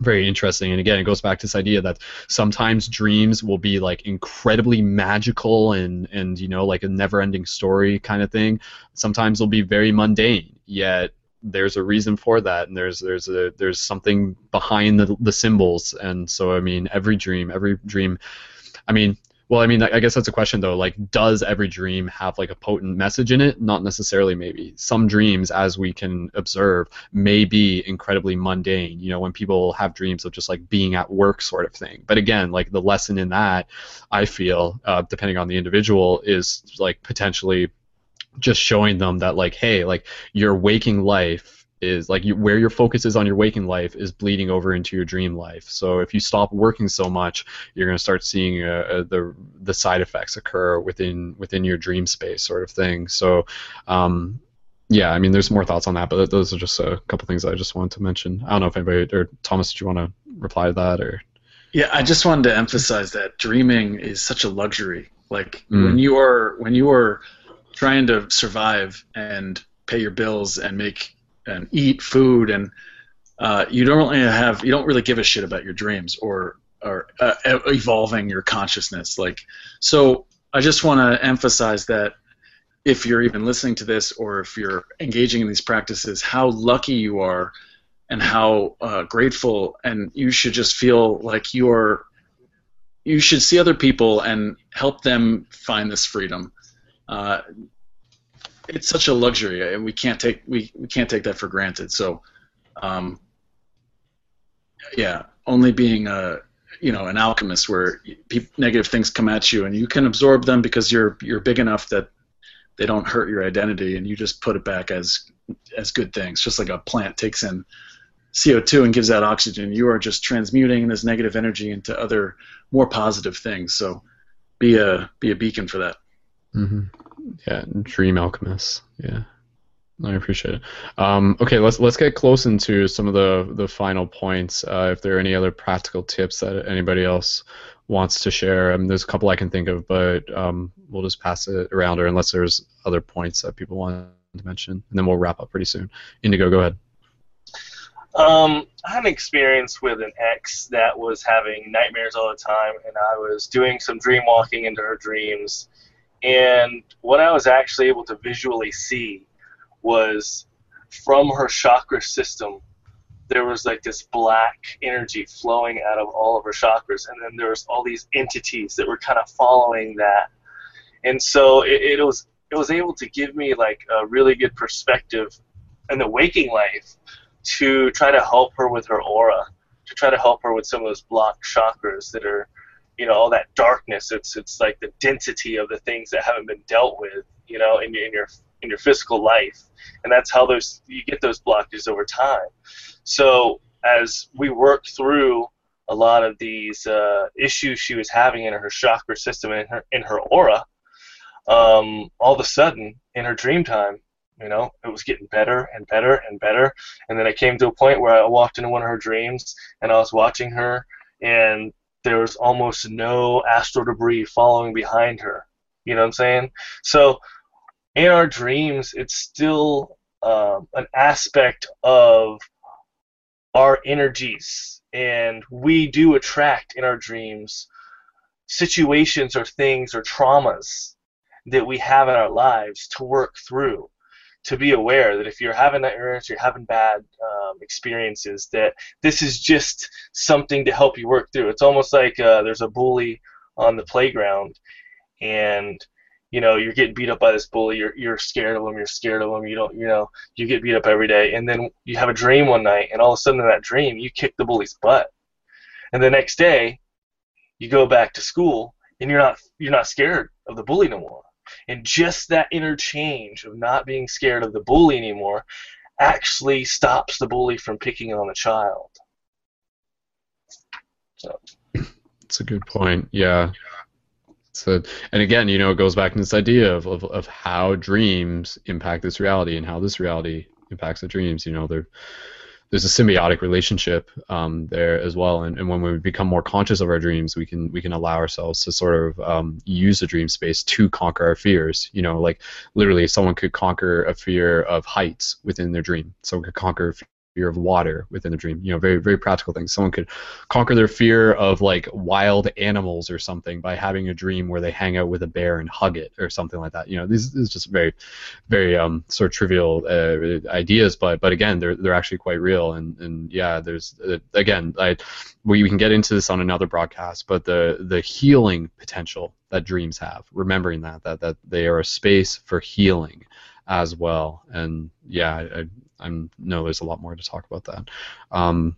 very interesting. And again it goes back to this idea that sometimes dreams will be like incredibly magical and and you know like a never ending story kind of thing. Sometimes they'll be very mundane yet there's a reason for that and there's there's a there's something behind the, the symbols. And so i mean every dream every dream i mean well, I mean, I guess that's a question though. Like, does every dream have like a potent message in it? Not necessarily. Maybe some dreams, as we can observe, may be incredibly mundane. You know, when people have dreams of just like being at work, sort of thing. But again, like the lesson in that, I feel, uh, depending on the individual, is like potentially just showing them that like, hey, like your waking life is like you, where your focus is on your waking life is bleeding over into your dream life. So if you stop working so much, you're going to start seeing uh, uh, the the side effects occur within within your dream space, sort of thing. So. Um, yeah, I mean, there's more thoughts on that, but those are just a couple things I just wanted to mention. I don't know if anybody or Thomas, did you want to reply to that or? Yeah, I just wanted to emphasize that dreaming is such a luxury. Like mm. when you are when you are trying to survive and pay your bills and make and eat food and uh, you don't really have you don't really give a shit about your dreams or or uh, evolving your consciousness like so I just want to emphasize that if you're even listening to this or if you're engaging in these practices, how lucky you are and how uh, grateful, and you should just feel like you're. You should see other people and help them find this freedom. Uh, it's such a luxury, and we can't take we, we can't take that for granted. So, um, yeah, only being a you know an alchemist where negative things come at you and you can absorb them because you're you're big enough that they don't hurt your identity and you just put it back as as good things. Just like a plant takes in CO2 and gives out oxygen you are just transmuting this negative energy into other more positive things. So be a be a beacon for that. Hmm Yeah, Dream Alchemist. Yeah, I appreciate it. Um, okay, let's let's get close into some of the the final points. Uh, if there are any other practical tips that anybody else wants to share, I mean, there's a couple I can think of, but um, we'll just pass it around, or unless there's other points that people want to mention, and then we'll wrap up pretty soon. Indigo, go ahead. Um, I had an experience with an ex that was having nightmares all the time, and I was doing some dream walking into her dreams. And what I was actually able to visually see was from her chakra system, there was like this black energy flowing out of all of her chakras, and then there was all these entities that were kind of following that. And so it, it was it was able to give me like a really good perspective in the waking life to try to help her with her aura, to try to help her with some of those blocked chakras that are, you know, all that darkness. It's it's like the density of the things that haven't been dealt with, you know, in your in your in your physical life, and that's how those you get those blockages over time. So as we work through a lot of these uh, issues she was having in her chakra system and in her in her aura, um, all of a sudden in her dream time, you know, it was getting better and better and better. And then it came to a point where I walked into one of her dreams and I was watching her, and there was almost no astral debris following behind her. You know what I'm saying? So in our dreams, it's still um, an aspect of our energies, and we do attract in our dreams situations or things or traumas that we have in our lives to work through to be aware that if you're having nightmares, you're having bad um, experiences, that this is just something to help you work through. It's almost like uh, there's a bully on the playground, and you know you're getting beat up by this bully. You're you're scared of him. You're scared of him. You don't you know you get beat up every day, and then you have a dream one night, and all of a sudden in that dream you kick the bully's butt, and the next day you go back to school, and you're not you're not scared of the bully no more and just that interchange of not being scared of the bully anymore actually stops the bully from picking on the child. So. It's a good point. Yeah. So, and again, you know, it goes back to this idea of, of, of how dreams impact this reality and how this reality impacts the dreams. You know, they're there's a symbiotic relationship um, there as well. And, and when we become more conscious of our dreams, we can we can allow ourselves to sort of um, use the dream space to conquer our fears. You know, like literally, someone could conquer a fear of heights within their dream. Someone could conquer fear of water within the dream. You know, very very practical things. Someone could conquer their fear of like wild animals or something by having a dream where they hang out with a bear and hug it or something like that. You know, these, these are just very very um, sort of trivial uh, ideas, but but again, they're they're actually quite real. And and yeah, there's uh, again, I we, we can get into this on another broadcast, but the the healing potential that dreams have, remembering that that that they are a space for healing as well. And yeah, I, I know there's a lot more to talk about that. Um,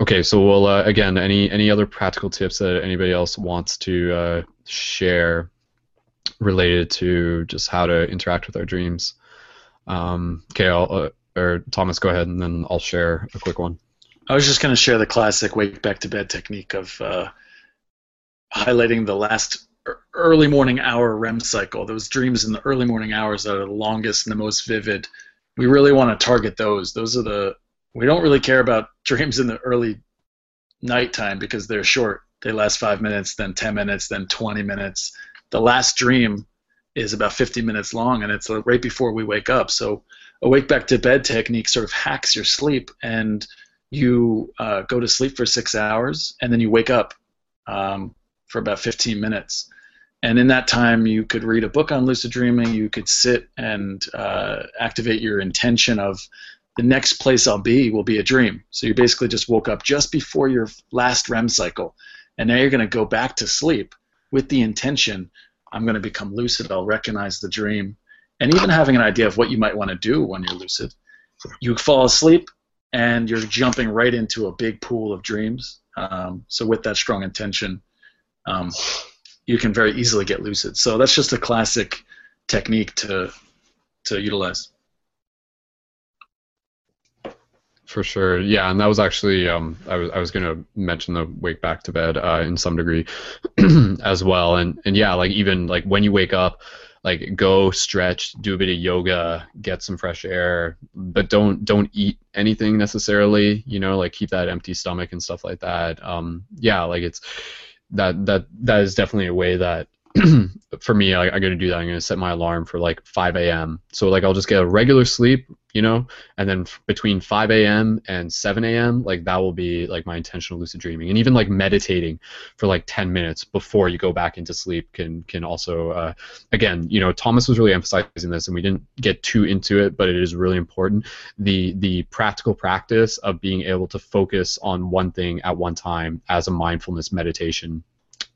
okay, so we'll uh, again, any any other practical tips that anybody else wants to uh, share related to just how to interact with our dreams? Um, okay, I'll, uh, or Thomas, go ahead, and then I'll share a quick one. I was just going to share the classic wake back to bed technique of uh, highlighting the last early morning hour REM cycle. Those dreams in the early morning hours are the longest and the most vivid. We really want to target those. Those are the we don't really care about dreams in the early nighttime because they're short. They last five minutes, then 10 minutes, then 20 minutes. The last dream is about 50 minutes long, and it's right before we wake up. So a wake back to bed technique sort of hacks your sleep, and you uh, go to sleep for six hours, and then you wake up um, for about 15 minutes and in that time, you could read a book on lucid dreaming. You could sit and uh, activate your intention of the next place I'll be will be a dream. So you basically just woke up just before your last REM cycle, and now you're going to go back to sleep with the intention I'm going to become lucid. I'll recognize the dream, and even having an idea of what you might want to do when you're lucid. You fall asleep, and you're jumping right into a big pool of dreams. Um, so with that strong intention, um, you can very easily get lucid. So that's just a classic technique to to utilize. For sure, yeah, and that was actually um, I was I was gonna mention the wake back to bed uh, in some degree (clears throat) as well, and and yeah, like even like when you wake up, like go stretch, do a bit of yoga, get some fresh air, but don't don't eat anything necessarily, you know, like keep that empty stomach and stuff like that. Um, yeah, like it's that that that is definitely a way that (clears throat) for me, I, am gonna do that. I'm gonna set my alarm for like 5 a.m. So like I'll just get a regular sleep, you know, and then f- between 5 a.m. and 7 a.m. like that will be like my intentional lucid dreaming, and even like meditating for like 10 minutes before you go back into sleep can can also, uh, again, you know, Thomas was really emphasizing this, and we didn't get too into it, but it is really important. The the practical practice of being able to focus on one thing at one time as a mindfulness meditation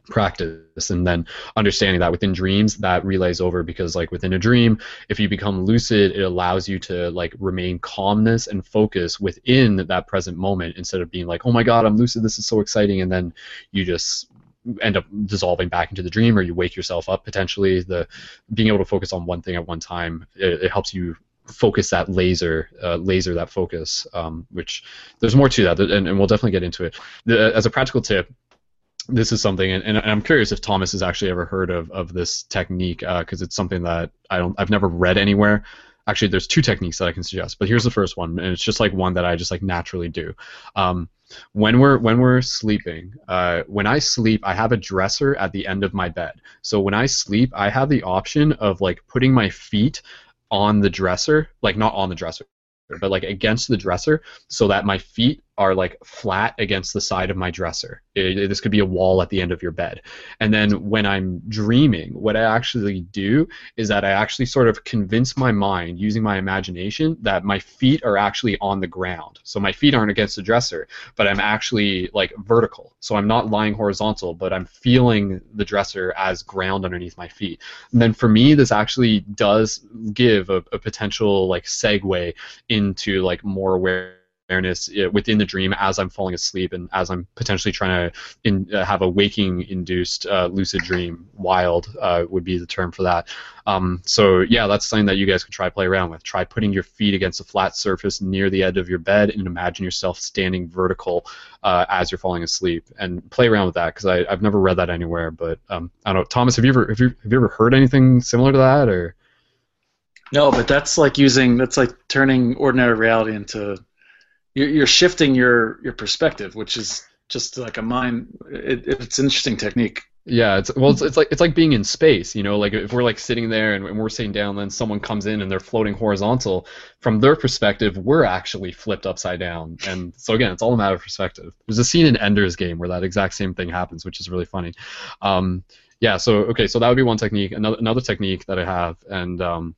practice and then understanding that within dreams that relays over because like within a dream if you become lucid it allows you to like remain calmness and focus within that present moment instead of being like oh my god i'm lucid this is so exciting and then you just end up dissolving back into the dream or you wake yourself up potentially. The being able to focus on one thing at one time it, it helps you focus that laser uh, laser that focus um, which there's more to that and, and we'll definitely get into it. The, as a practical tip this is something, and, and, I'm curious if Thomas has actually ever heard of, of this technique because uh, it's something that I don't I've never read anywhere. Actually, there's two techniques that I can suggest, but here's the first one, and it's just like one that I just like naturally do. Um, when we're when we're sleeping, uh, when I sleep, I have a dresser at the end of my bed. So when I sleep, I have the option of like putting my feet on the dresser, like not on the dresser, but like against the dresser, so that my feet are like flat against the side of my dresser. It, it, this could be a wall at the end of your bed. And then when I'm dreaming, what I actually do is that I actually sort of convince my mind using my imagination that my feet are actually on the ground. So my feet aren't against the dresser, but I'm actually like vertical. So I'm not lying horizontal, but I'm feeling the dresser as ground underneath my feet. And then for me, this actually does give a, a potential like segue into like more aware awareness within the dream as I'm falling asleep and as I'm potentially trying to in, uh, have a waking induced uh, lucid dream. WILD uh, would be the term for that. Um, so yeah, that's something that you guys could try play around with. Try putting your feet against a flat surface near the edge of your bed and imagine yourself standing vertical uh, as you're falling asleep and play around with that because I've never read that anywhere. But um, I don't know, Thomas, have you ever have you, have you ever heard anything similar to that or? No, but that's like using that's like turning ordinary reality into you're, you're shifting your your perspective, which is just like a mind. It, it's an interesting technique. Yeah, it's well, it's, it's like it's like being in space. You know, like if we're like sitting there and, and we're sitting down, then someone comes in and they're floating horizontal. From their perspective, we're actually flipped upside down. And so again, it's all a matter of perspective. There's a scene in Ender's Game where that exact same thing happens, which is really funny. Um, yeah, so okay, so that would be one technique. Another another technique that I have, and um,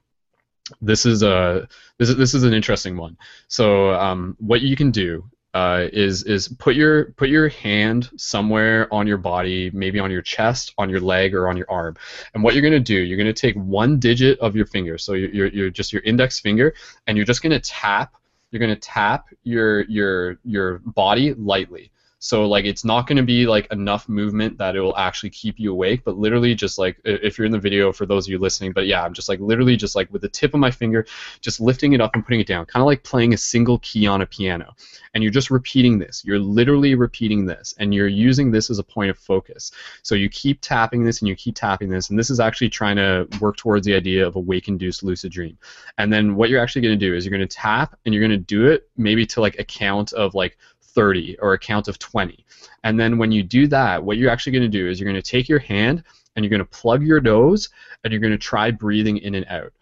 this is a this is this is an interesting one. So um, what you can do uh, is is put your put your hand somewhere on your body, maybe on your chest, on your leg, or on your arm. And what you're gonna do, you're gonna take one digit of your finger, so you're, just your index finger, and you're just gonna tap. You're gonna tap your your your body lightly. So like it's not going to be like enough movement that it will actually keep you awake, but literally just like if you're in the video for those of you listening, but yeah, I'm just like literally just like with the tip of my finger, just lifting it up and putting it down, kind of like playing a single key on a piano. And you're just repeating this. You're literally repeating this, and you're using this as a point of focus. So you keep tapping this and you keep tapping this, and this is actually trying to work towards the idea of a wake-induced lucid dream. And then what you're actually going to do is you're going to tap and you're going to do it maybe to like a count of like 30 or a count of 20. And then when you do that, what you're actually going to do is you're going to take your hand and you're going to plug your nose and you're going to try breathing in and out.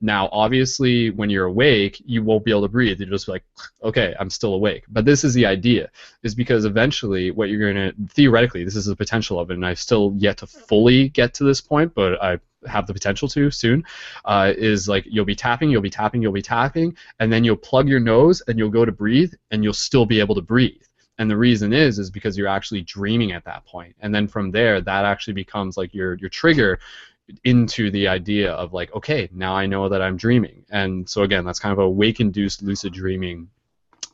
Now, obviously, when you're awake, you won't be able to breathe. You're just like, okay, I'm still awake. But this is the idea, is because eventually, what you're going to theoretically, this is the potential of it, and I've still yet to fully get to this point, but I have the potential to soon. Uh, is like you'll be tapping, you'll be tapping, you'll be tapping, and then you'll plug your nose and you'll go to breathe, and you'll still be able to breathe. And the reason is is because you're actually dreaming at that. And then from there that actually becomes like your your trigger into the idea of like, okay, now I know that I'm dreaming. And so again, that's kind of a wake induced lucid dreaming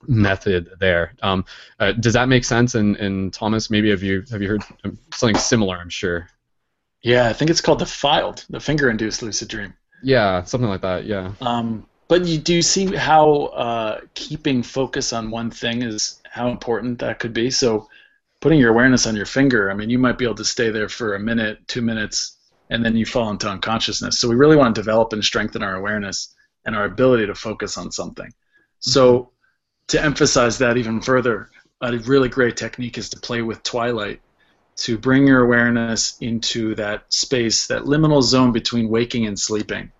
method there. Um, uh, does that make sense? And, and Thomas, maybe have you have you heard something similar? I'm sure. Yeah, I think it's called the FILD, the finger induced lucid dream. Yeah, something like that. Yeah. Um, but you do see how uh, keeping focus on one thing is how important that could be. So putting your awareness on your finger, I mean, you might be able to stay there for a minute, two minutes, and then you fall into unconsciousness. So we really want to develop and strengthen our awareness and our ability to focus on something. So mm-hmm. to emphasize that even further, a really great technique is to play with twilight to bring your awareness into that space, that liminal zone between waking and sleeping.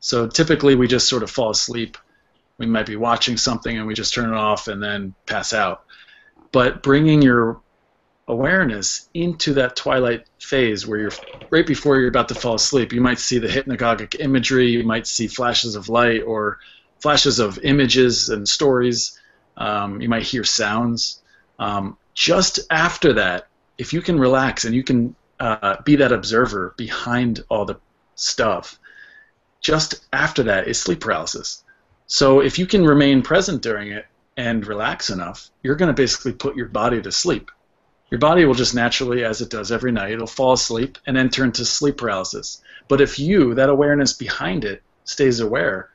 So typically we just sort of fall asleep. We might be watching something and we just turn it off and then pass out. But bringing your awareness into that twilight phase where you're right before you're about to fall asleep, you might see the hypnagogic imagery, you might see flashes of light or flashes of images and stories. Um, you might hear sounds. Um, just after that, if you can relax and you can uh, be that observer behind all the stuff, just after that is sleep paralysis. So if you can remain present during it and relax enough, you're going to basically put your body to sleep. Your body will just naturally, as it does every night, it'll fall asleep and enter into sleep paralysis. But if you, that awareness behind it, stays aware,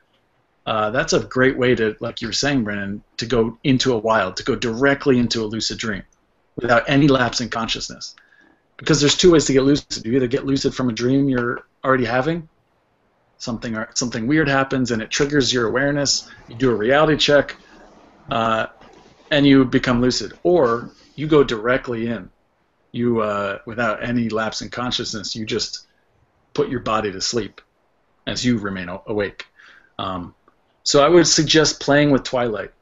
uh, that's a great way to, like you were saying, Brendon, to go into a WILD, to go directly into a lucid dream without any lapse in consciousness. Because there's two ways to get lucid. You either get lucid from a dream you're already having, something or, something weird happens and it triggers your awareness. You do a reality check, uh, and you become lucid. Or you go directly in. You uh, without any lapse in consciousness, you just put your body to sleep as you remain awake. Um, so I would suggest playing with Twilight.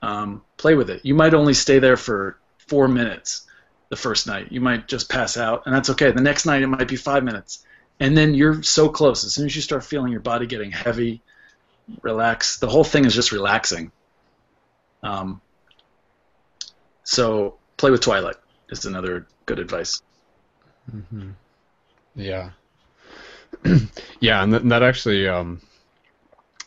Um, play with it. You might only stay there for four minutes the first night. You might just pass out, and that's okay. The next night it might be five minutes, and then you're so close. As soon as you start feeling your body getting heavy, relax. The whole thing is just relaxing. Um, so play with Twilight is another good advice. Mm-hmm. Yeah. (clears throat) yeah, and, th- that actually, um,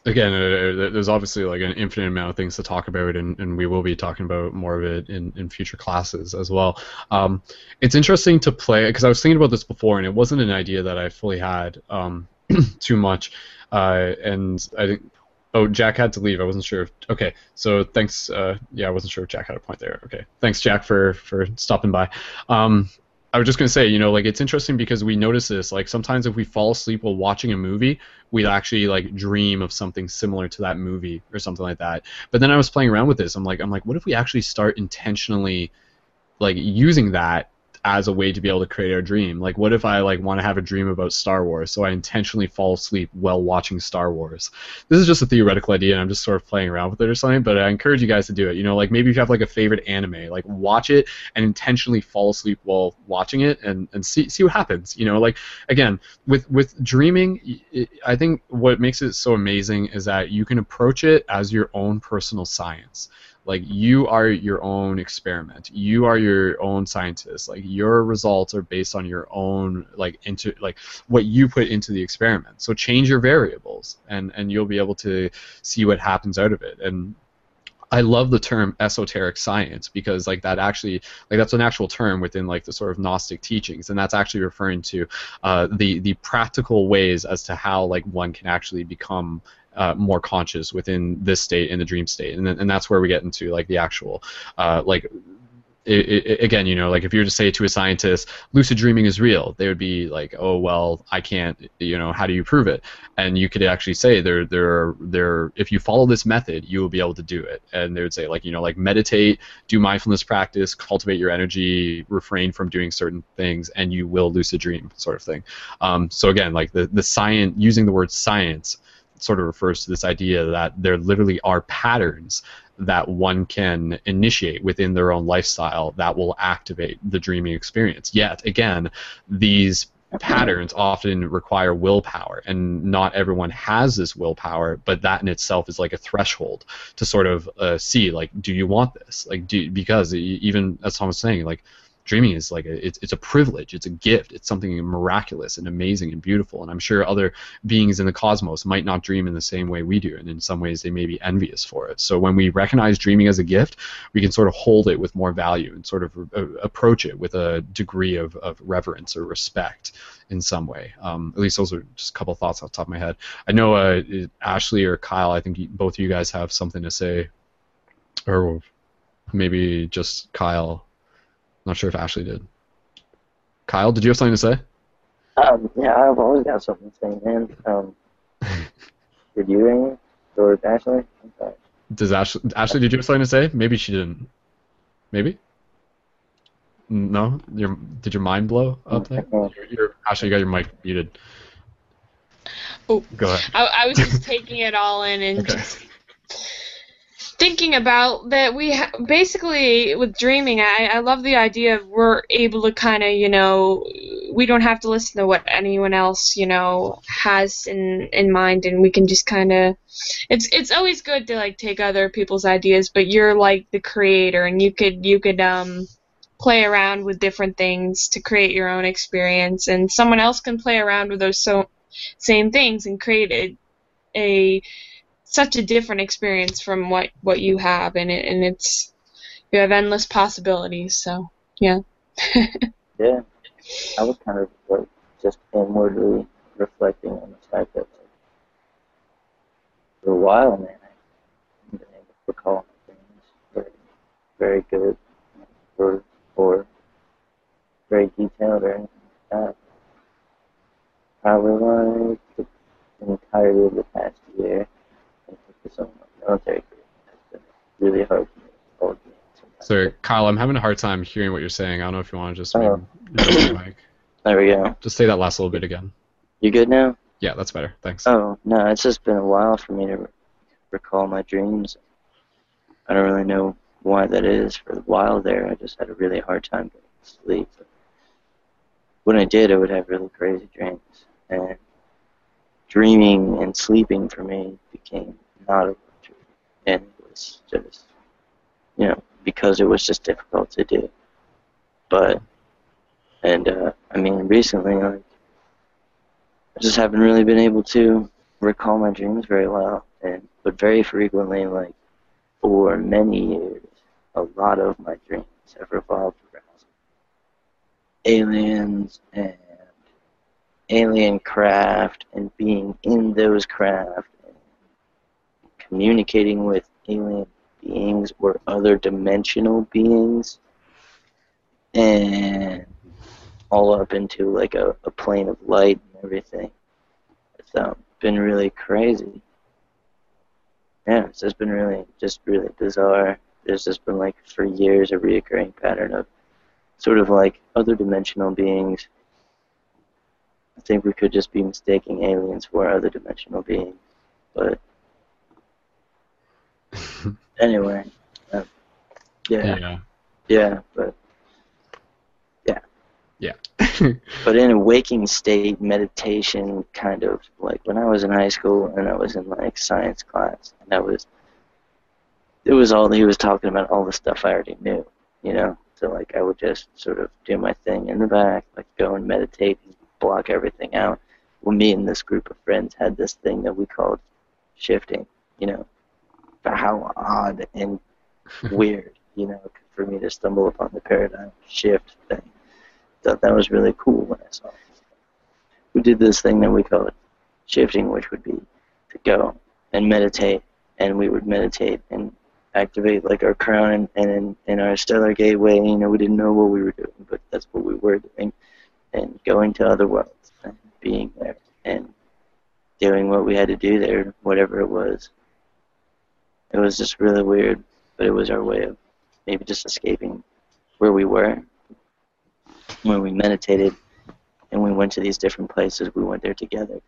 again, uh, uh, there's obviously like an infinite amount of things to talk about, and, and we will be talking about more of it in, in future classes as well. Um, it's interesting to play because I was thinking about this before, and it wasn't an idea that I fully had um, (clears throat) too much, uh, and I think. Oh, Jack had to leave. I wasn't sure. If, okay, so thanks. Uh, yeah, I wasn't sure if Jack had a point there. Okay, thanks, Jack, for for stopping by. Um, I was just gonna say, you know, like it's interesting because we notice this. Like sometimes if we fall asleep while watching a movie, we actually like dream of something similar to that movie or something like that. But then I was playing around with this. I'm like, I'm like, what if we actually start intentionally, like using that as a way to be able to create our dream. Like, what if I like want to have a dream about Star Wars, so I intentionally fall asleep while watching Star Wars? This is just a theoretical idea, and I'm just sort of playing around with it or something. But I encourage you guys to do it. You know, like maybe if you have like a favorite anime, like watch it and intentionally fall asleep while watching it, and, and see see what happens. You know, like again with with dreaming, I think what makes it so amazing is that you can approach it as your own personal science like you are your own experiment. You are your own scientist. Like your results are based on your own like into like what you put into the experiment. So change your variables and and you'll be able to see what happens out of it. And I love the term esoteric science because like that actually like that's an actual term within like the sort of Gnostic teachings, and that's actually referring to uh, the the practical ways as to how like one can actually become uh, more conscious within this state in the dream state, and then, and that's where we get into like the actual uh, like. It, it, again, you know, like if you were to say to a scientist, lucid dreaming is real, they would be like, "Oh well, I can't, you know, how do you prove it?" And you could actually say, "There, there, there. If you follow this method, you will be able to do it." And they would say, like, you know, like meditate, do mindfulness practice, cultivate your energy, refrain from doing certain things, and you will lucid dream, sort of thing. Um, so again, like the the science, using the word science sort of refers to this idea that there literally are patterns that one can initiate within their own lifestyle that will activate the dreaming experience. Yet again, these patterns often require willpower and not everyone has this willpower but that in itself is like a threshold to sort of uh, see like do you want this like do because even as tom was saying like dreaming is like a, it's, it's a privilege it's a gift it's something miraculous and amazing and beautiful. And i'm sure other beings in the cosmos might not dream in the same way we do and in some ways they may be envious for it. So when we recognize dreaming as a gift we can sort of hold it with more value and sort of uh, approach it with a degree of, of reverence or respect in some way. Um, at least those are just a couple thoughts off the top of my head. I know uh, ashley or kyle i think both of you guys have something to say. Or maybe just kyle not sure if Ashley did. Kyle, did you have something to say? Um, yeah, I've always got something to say, man. Um, (laughs) did you, Amy? Or Ashley? Does Ashley, Ashley, did you have something to say? Maybe she didn't. Maybe? No? Your, did your mind blow up there? You're, you're, Ashley, you got your mic muted. Oh, Go ahead. I, I was just taking it all in and Okay. just thinking about that we ha- basically with dreaming I, I love the idea of we're able to kind of you know we don't have to listen to what anyone else you know has in in mind and we can just kind of it's it's always good to like take other people's ideas but you're like the creator and you could you could um play around with different things to create your own experience and someone else can play around with those so same things and create a, a such a different experience from what what you have and it and it's you have endless possibilities so yeah (laughs) Yeah. I was kind of like just inwardly reflecting on the fact that for a while, man, I haven't been able to recall dreams very, very good or or very detailed or anything like that. Probably like the entirety of the past year, and for some of my military career, it's been really hard for me to hold me. Sorry, Kyle, I'm having a hard time hearing what you're saying. I don't know if you want to just Oh. maybe. There we go. Just say that last little bit again. You good now? Yeah, that's better. Thanks. Oh, no, it's just been a while for me to re- recall my dreams. I don't really know why that is. For a while there, I just had a really hard time getting to sleep. When I did, I would have really crazy dreams. And dreaming and sleeping for me became not a luxury. And it was just, you know, because it was just difficult to do. But, and, uh, I mean, recently, like, I just haven't really been able to recall my dreams very well, and but very frequently, like for many years, a lot of my dreams have revolved around aliens and alien craft and being in those craft and communicating with alien beings or other dimensional beings and all up into like a, a plane of light and everything. It's um, been really crazy. Yeah, it's just been really, just really bizarre. There's just been like for years a reoccurring pattern of sort of like other dimensional beings. I think we could just be mistaking aliens for other dimensional beings, but (laughs) anyway, uh, yeah, Yeah. yeah, but Yeah. Yeah. (laughs) but in a waking state meditation kind of like when I was in high school and I was in like science class and I was it was all he was talking about all the stuff I already knew, you know. So like I would just sort of do my thing in the back, like go and meditate and block everything out. Well me and this group of friends had this thing that we called shifting, you know. How odd and (laughs) weird, you know, for me to stumble upon the paradigm shift thing thought that was really cool when I saw it. We did this thing that we called shifting, which would be to go and meditate, and we would meditate and activate like our crown and, and in, in our stellar gateway. You know, we didn't know what we were doing, but that's what we were doing, and going to other worlds and being there and doing what we had to do there, whatever it was. It was just really weird, but it was our way of maybe just escaping where we were when we meditated and we went to these different places, we went there together.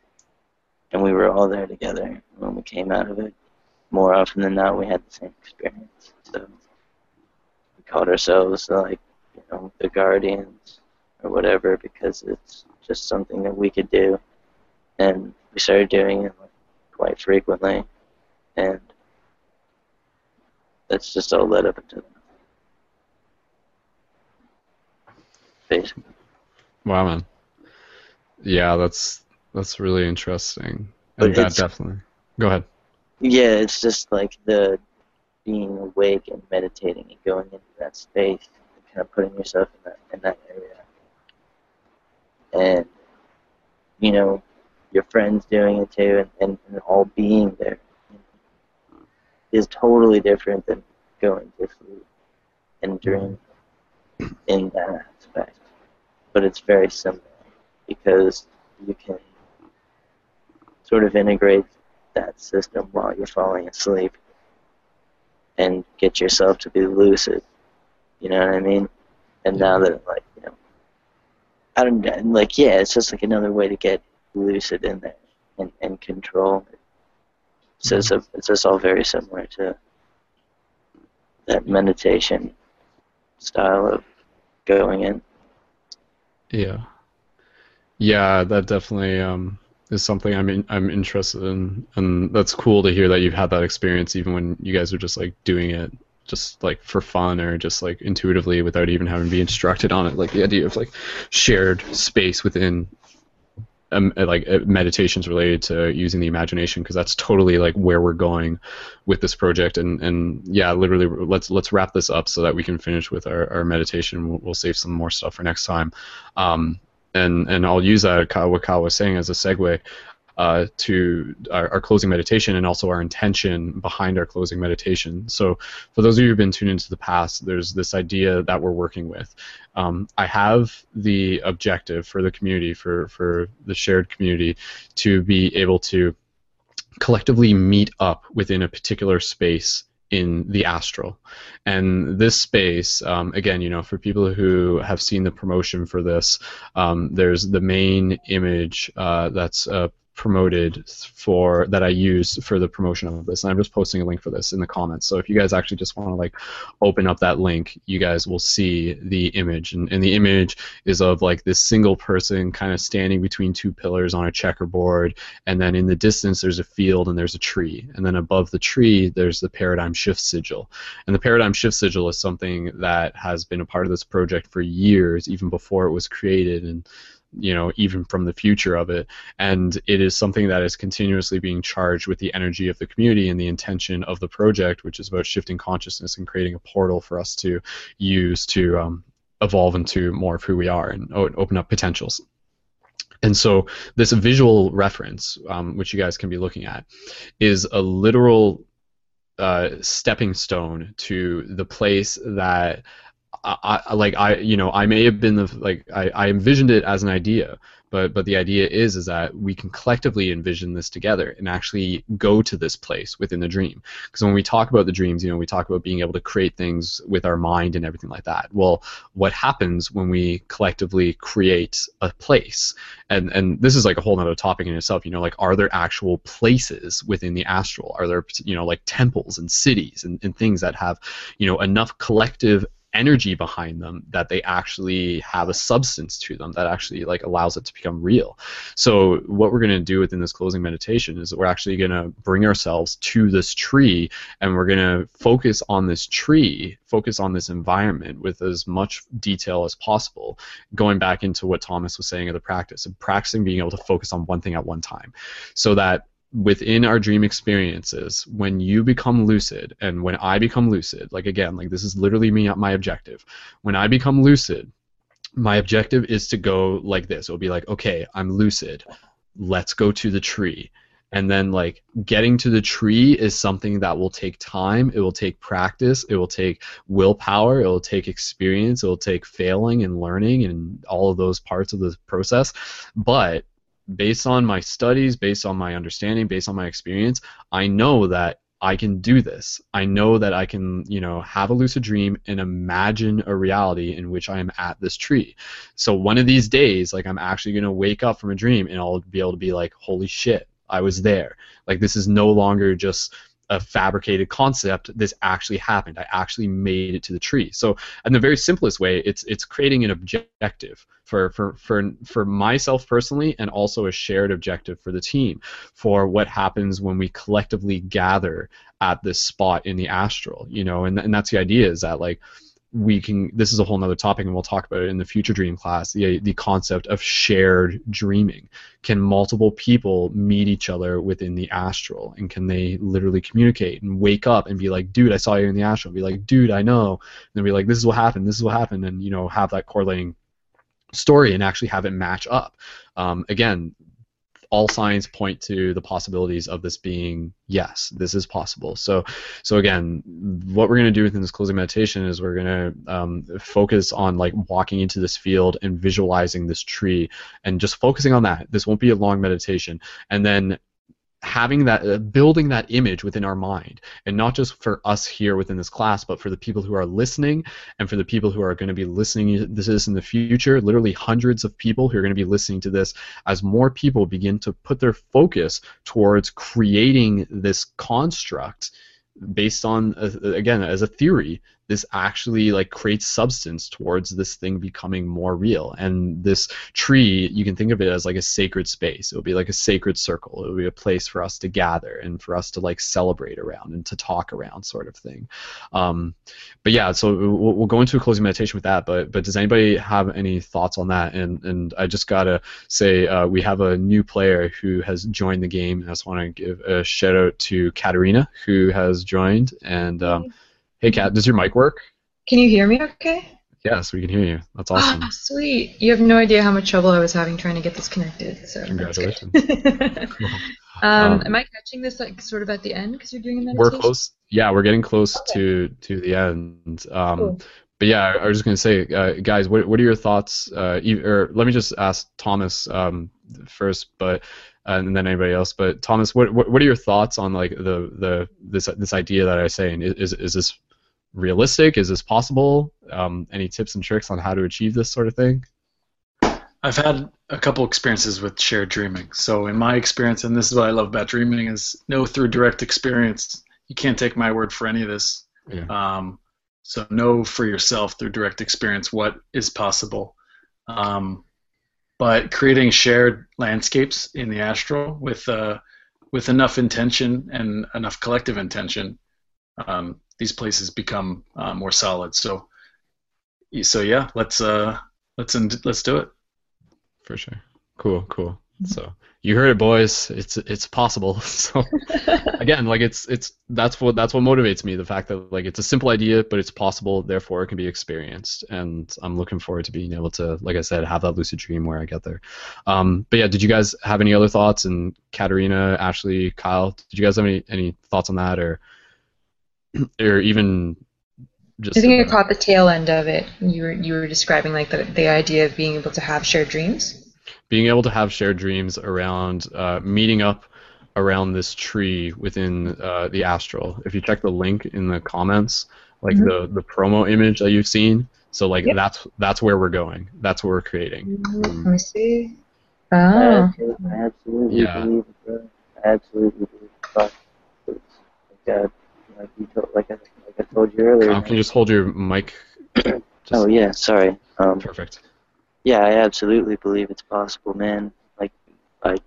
and we were all there together when we came out of it. More often than not, we had the same experience. So we called ourselves like, you know, the guardians or whatever because it's just something that we could do, and we started doing it quite frequently, and that's just all led up into basically. Wow, man. Yeah, that's that's really interesting, But and that definitely. Go ahead. Yeah, it's just like the being awake and meditating and going into that space, and kind of putting yourself in that in that area, and you know your friends doing it too, and, and, and all being there is totally different than going to sleep and dream in that aspect. But it's very similar because you can sort of integrate that system while you're falling asleep and get yourself to be lucid. You know what I mean? And now that like you know, I don't like yeah, it's just like another way to get lucid in there and, and control. So it's, a, it's just all very similar to that meditation style of going in. Yeah. Yeah, that definitely um, is something I'm in, I'm interested in, and that's cool to hear that you've had that experience, even when you guys are just like doing it just like for fun or just like intuitively without even having to be instructed on it. Like the idea of like shared space within um, like uh, meditations related to using the imagination because that's totally like where we're going with this project. And and yeah literally let's let's wrap this up so that we can finish with our, our meditation. We'll, we'll save some more stuff for next time. Um, and and I'll use that what Kyle was saying as a segue uh, to our, our closing meditation and also our intention behind our closing meditation. So, for those of you who've been tuned into the past, there's this idea that we're working with. Um, I have the objective for the community, for, for the shared community, to be able to collectively meet up within a particular space in the astral. And this space, um, again, you know, for people who have seen the promotion for this, um, there's the main image uh, that's uh, promoted for that I use for the promotion of this. And I'm just posting a link for this in the comments. So if you guys actually just want to like open up that link, you guys will see the image. And, and the image is of like this single person kind of standing between two pillars on a checkerboard. And then in the distance, there's a field and there's a tree. And then above the tree, there's the paradigm shift sigil. And the paradigm shift sigil is something that has been a part of this project for years, even before it was created. And you know, even from the future of it. And it is something that is continuously being charged with the energy of the community and the intention of the project, which is about shifting consciousness and creating a portal for us to use to um, evolve into more of who we are and open up potentials. And so, this visual reference, um, which you guys can be looking at, is a literal uh, stepping stone to the place that I, I like I you know I may have been the like I, I envisioned it as an idea, but but the idea is is that we can collectively envision this together and actually go to this place within the dream. Because when we talk about the dreams, you know, we talk about being able to create things with our mind and everything like that. Well, what happens when we collectively create a place? And and this is like a whole other topic in itself. You know, like are there actual places within the astral? Are there you know like temples and cities and, and things that have you know enough collective energy behind them that they actually have a substance to them that actually like allows it to become real. So what we're going to do within this closing meditation is that we're actually going to bring ourselves to this tree and we're going to focus on this tree, focus on this environment with as much detail as possible, going back into what Thomas was saying of the practice of practicing being able to focus on one thing at one time so that within our dream experiences when you become lucid and when i become lucid like again like this is literally me my objective. When i become lucid my objective is to go like this. It'll be like okay i'm lucid. Let's go to the tree. And then like getting to the tree is something that will take time. It will take practice. It will take willpower. It will take experience. It will take failing and learning and all of those parts of the process. But based on my studies, based on my understanding, based on my experience, I know that I can do this. I know that I can, you know, have a lucid dream and imagine a reality in which I am at this tree. So one of these days, like I'm actually gonna wake up from a dream and I'll be able to be like, holy shit, I was there. Like this is no longer just a fabricated concept. This actually happened. I actually made it to the tree. So, in the very simplest way, it's it's creating an objective for for for for myself personally, and also a shared objective for the team for what happens when we collectively gather at this spot in the astral. You know, and and that's the idea is that like we can this is a whole nother topic and we'll talk about it in the future dream class the, the concept of shared dreaming. Can multiple people meet each other within the astral? And can they literally communicate and wake up and be like dude i saw you in the astral. Be like dude i know. And be like this is what happened this is what happened. And you know have that correlating story and actually have it match up. Um, again all signs point to the possibilities of this being yes, this is possible. So, so again, what we're going to do within this closing meditation is we're going to um, focus on like walking into this field and visualizing this tree, and just focusing on that. This won't be a long meditation, and then having that uh, building that image within our mind and not just for us here within this class but for the people who are listening and for the people who are going to be listening to this in the future. Literally hundreds of people who are going to be listening to this as more people begin to put their focus towards creating this construct based on uh, again as a theory this actually like creates substance towards this thing becoming more real. And this tree you can think of it as like a sacred space. It will be like a sacred circle. It will be a place for us to gather and for us to like celebrate around and to talk around sort of thing. Um, but yeah so we'll, we'll, go into a closing meditation with that but but does anybody have any thoughts on that? And and i just gotta say uh, we have a new player who has joined the game. I just want to give a shout out to katarina who has joined and um, Hey, Kat, does your mic work? Can you hear me okay? Yes, we can hear you. That's awesome. Oh, sweet. You have no idea how much trouble I was having trying to get this connected. So Congratulations. (laughs) um, um, am I catching this like sort of at the end because you're doing a meditation? We're close. Yeah, we're getting close okay. to to the end. Um, cool. But yeah, I was just gonna say, uh, guys, what what are your thoughts? Uh, or let me just ask Thomas um, first, but uh, and then anybody else. But Thomas, what, what what are your thoughts on like the the this this idea that I was saying? Is is this realistic? Is this possible? Um, any tips and tricks on how to achieve this sort of thing? I've had a couple experiences with shared dreaming. So in my experience, and this is what I love about dreaming, is know through direct experience. You can't take my word for any of this. Yeah. Um, so know for yourself through direct experience what is possible. Um, but creating shared landscapes in the astral with uh, with enough intention and enough collective intention um, these places become uh, more solid. So, so yeah, let's uh, let's let's do it. For sure. Cool, cool. So you heard it, boys. It's it's possible. (laughs) So (laughs) again, like it's it's that's what that's what motivates me. The fact that like it's a simple idea, but it's possible. Therefore, it can be experienced. And I'm looking forward to being able to, like I said, have that lucid dream where I get there. Um, but yeah, did you guys have any other thoughts? And Katerina, Ashley, Kyle, did you guys have any any thoughts on that, or (clears throat) or even just I think I caught the tail end of it. You were you were describing like the the idea of being able to have shared dreams. Being able to have shared dreams around uh, meeting up around this tree within uh, the astral. If you check the link in the comments, like mm-hmm. the the promo image that you've seen, so like yep. that's that's where we're going. That's what we're creating. Let me see. Oh. I absolutely yeah. believe it. I absolutely believe it. God like you told, like I, like I told you earlier. Um, can you just hold your mic? (clears throat) just, oh yeah, sorry. Um, perfect. Yeah, I absolutely believe it's possible, man. Like I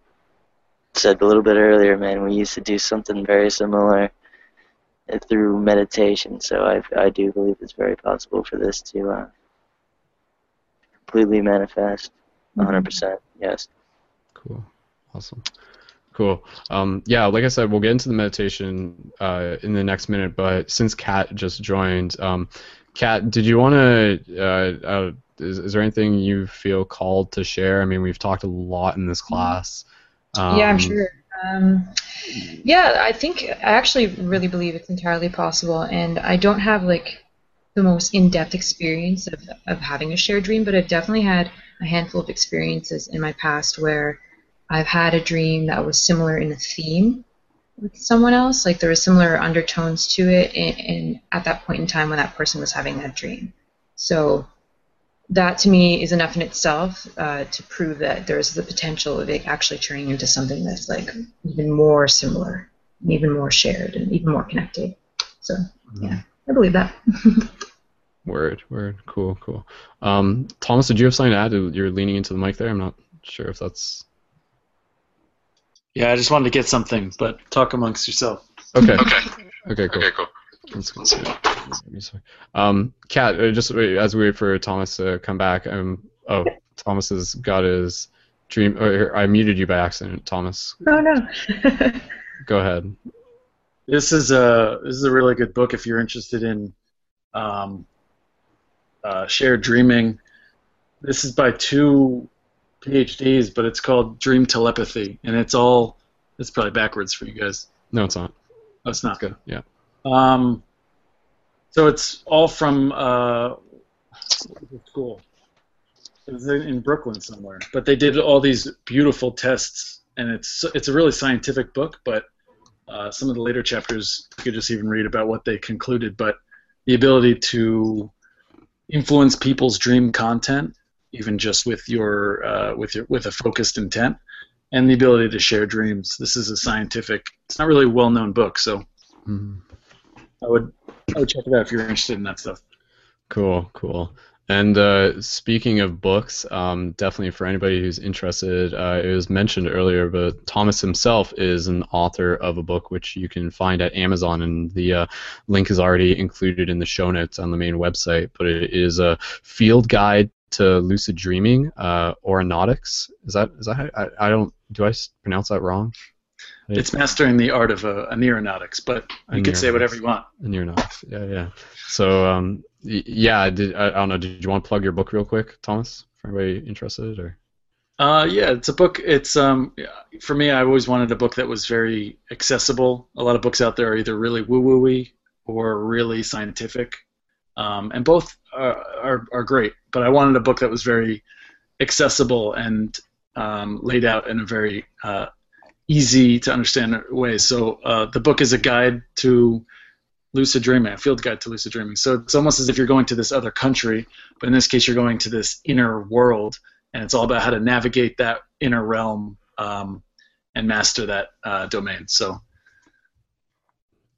said a little bit earlier, man, we used to do something very similar through meditation. So I I do believe it's very possible for this to uh, completely manifest. 100 mm-hmm. percent. Yes. Cool. Awesome. Cool. Um, yeah, like I said, we'll get into the meditation uh, in the next minute. But since Kat just joined, um, Kat, did you want to? Uh, uh, is, is there anything you feel called to share? I mean, we've talked a lot in this class. Um, yeah, I'm sure. Um, yeah, I think I actually really believe it's entirely possible, and I don't have like the most in-depth experience of, of having a shared dream, but I've definitely had a handful of experiences in my past where I've had a dream that was similar in a theme with someone else. Like there were similar undertones to it, and, and at that point in time when that person was having that dream. So that to me is enough in itself uh, to prove that there's the potential of it actually turning into something that's like even more similar, even more shared, and even more connected. So yeah, I believe that. (laughs) Word, word, cool, cool. Um, Thomas, did you have something to add? You're leaning into the mic there. I'm not sure if that's Yeah, I just wanted to get something, but talk amongst yourself. okay. Okay. Okay, cool. Okay, cool. Let's go. see. Um, Kat, uh, just wait, as we wait for Thomas to come back. Um, oh, Thomas has got his dream. Or I muted you by accident, Thomas. Oh no. (laughs) Go ahead. This is a this is a really good book if you're interested in um, uh, shared dreaming. This is by two PhDs, but it's called Dream Telepathy, and it's all it's probably backwards for you guys. No, it's not. Oh, it's not good. Yeah. Um, so it's all from uh, school. It was in Brooklyn somewhere, but they did all these beautiful tests, and it's it's a really scientific book. But uh, some of the later chapters you could just even read about what they concluded. But the ability to influence people's dream content, even just with your uh, with your with a focused intent, and the ability to share dreams. This is a scientific. It's not really a well-known book, so Mhm. I would I would check it out if you're interested in that stuff. Cool, cool. And uh, speaking of books, um, definitely for anybody who's interested, uh, it was mentioned earlier, but Thomas himself is an author of a book which you can find at Amazon, and the uh, link is already included in the show notes on the main website. But it is a field guide to lucid dreaming, uh, aeronautics. Is that is that how, I, I don't do I pronounce that wrong? It's mastering the art of uh, oneironautics, but you can say whatever you want. Not. Yeah, yeah. So, um, yeah. Did I, I don't know? Did you want to plug your book real quick, Thomas? For anybody interested, or Uh, yeah, it's a book. It's um, for me, I always wanted a book that was very accessible. A lot of books out there are either really woo-woo-y or really scientific, um, and both are, are are great. But I wanted a book that was very accessible and um, laid out in a very uh, easy to understand way. So uh, the book is a guide to lucid dreaming, a field guide to lucid dreaming. So it's almost as if you're going to this other country, but in this case, you're going to this inner world, and it's all about how to navigate that inner realm um, and master that uh, domain. So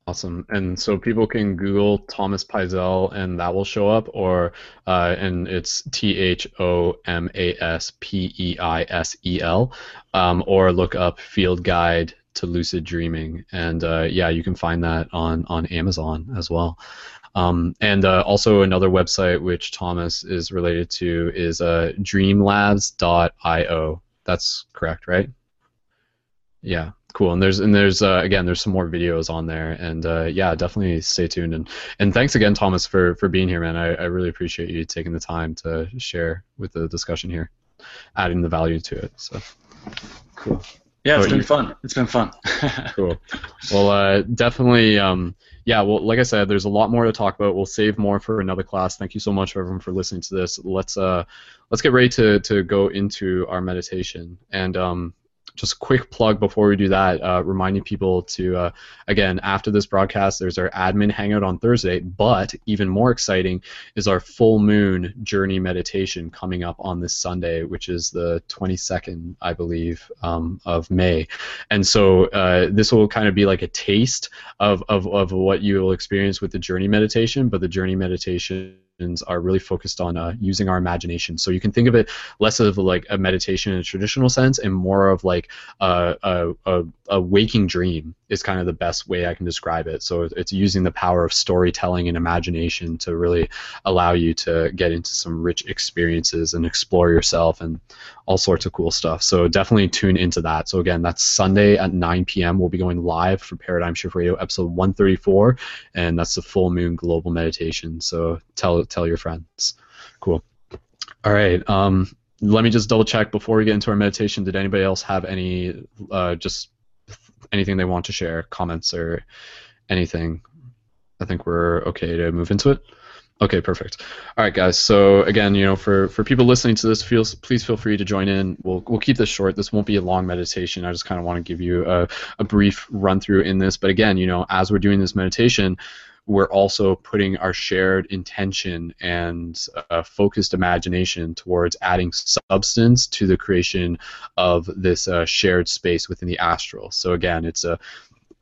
awesome. And so people can Google Thomas Peisel, and that will show up, or uh, and it's T H O M A S P E I S E L, um, or look up Field Guide to Lucid Dreaming, and uh, yeah, you can find that on on Amazon as well. Um, and uh, also another website which Thomas is related to is uh, dreamlabs.io. That's correct, right? Yeah, cool. And there's and there's uh, again there's some more videos on there, and uh, yeah, definitely stay tuned. And and thanks again, Thomas, for for being here, man. I, I really appreciate you taking the time to share with the discussion here, adding the value to it. So cool. yeah, it's been you- fun. It's been fun. (laughs) cool. Well, uh, definitely. Um, yeah. Well, like I said, there's a lot more to talk about. We'll save more for another class. Thank you so much, everyone, for listening to this. Let's uh, let's get ready to to go into our meditation. And um, just a quick plug before we do that, uh, reminding people to uh, again after this broadcast, there's our admin hangout on Thursday. But even more exciting is our full moon journey meditation coming up on this Sunday, which is the 22nd, I believe, um, of May. And so uh, this will kind of be like a taste of, of, of what you will experience with the journey meditation, but the journey meditations are really focused on uh, using our imagination. So you can think of it less of like a meditation in a traditional sense and more of like a, a, a, a waking dream is kind of the best way I can describe it. So it's using the power of storytelling and imagination to really allow you to get into some rich experiences and explore yourself and all sorts of cool stuff. So definitely tune into that. So again, that's Sunday at 9 p.m. We'll be going live for Paradigm Shift Radio episode 134, and that's the full moon global meditation. So tell tell your friends. Cool. All right. Um, let me just double check before we get into our meditation. Did anybody else have any uh, just anything they want to share, comments or anything? I think we're okay to move into it. Okay, perfect. All right, guys. So again, you know, for, for people listening to this, feel, please feel free to join in. We'll, we'll keep this short. This won't be a long meditation. I just kind of want to give you a, a brief run through in this. But again, you know, as we're doing this meditation, we're also putting our shared intention and uh, focused imagination towards adding substance to the creation of this uh, shared space within the astral. So again, it's a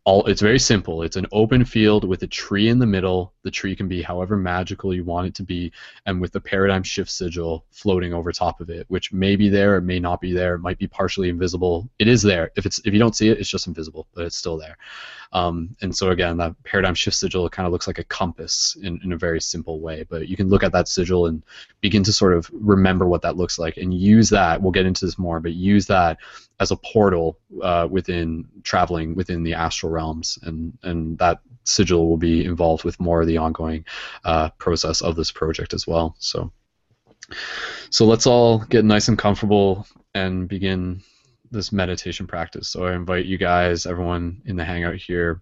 all it's very simple. It's an open field with a tree in the middle. The tree can be however magical you want it to be, and with the paradigm shift sigil floating over top of it, which may be there, it may not be there, it might be partially invisible. It is there. If it's if you don't see it, it's just invisible, but it's still there. Um, and so again, that paradigm shift sigil kind of looks like a compass in, in a very simple way. But you can look at that sigil and begin to sort of remember what that looks like and use that. We'll get into this more, but use that as a portal uh, within traveling within the astral realms, and and that sigil will be involved with more of the ongoing uh, process of this project as well. So, so let's all get nice and comfortable and begin this meditation practice. So I invite you guys, everyone in the hangout here,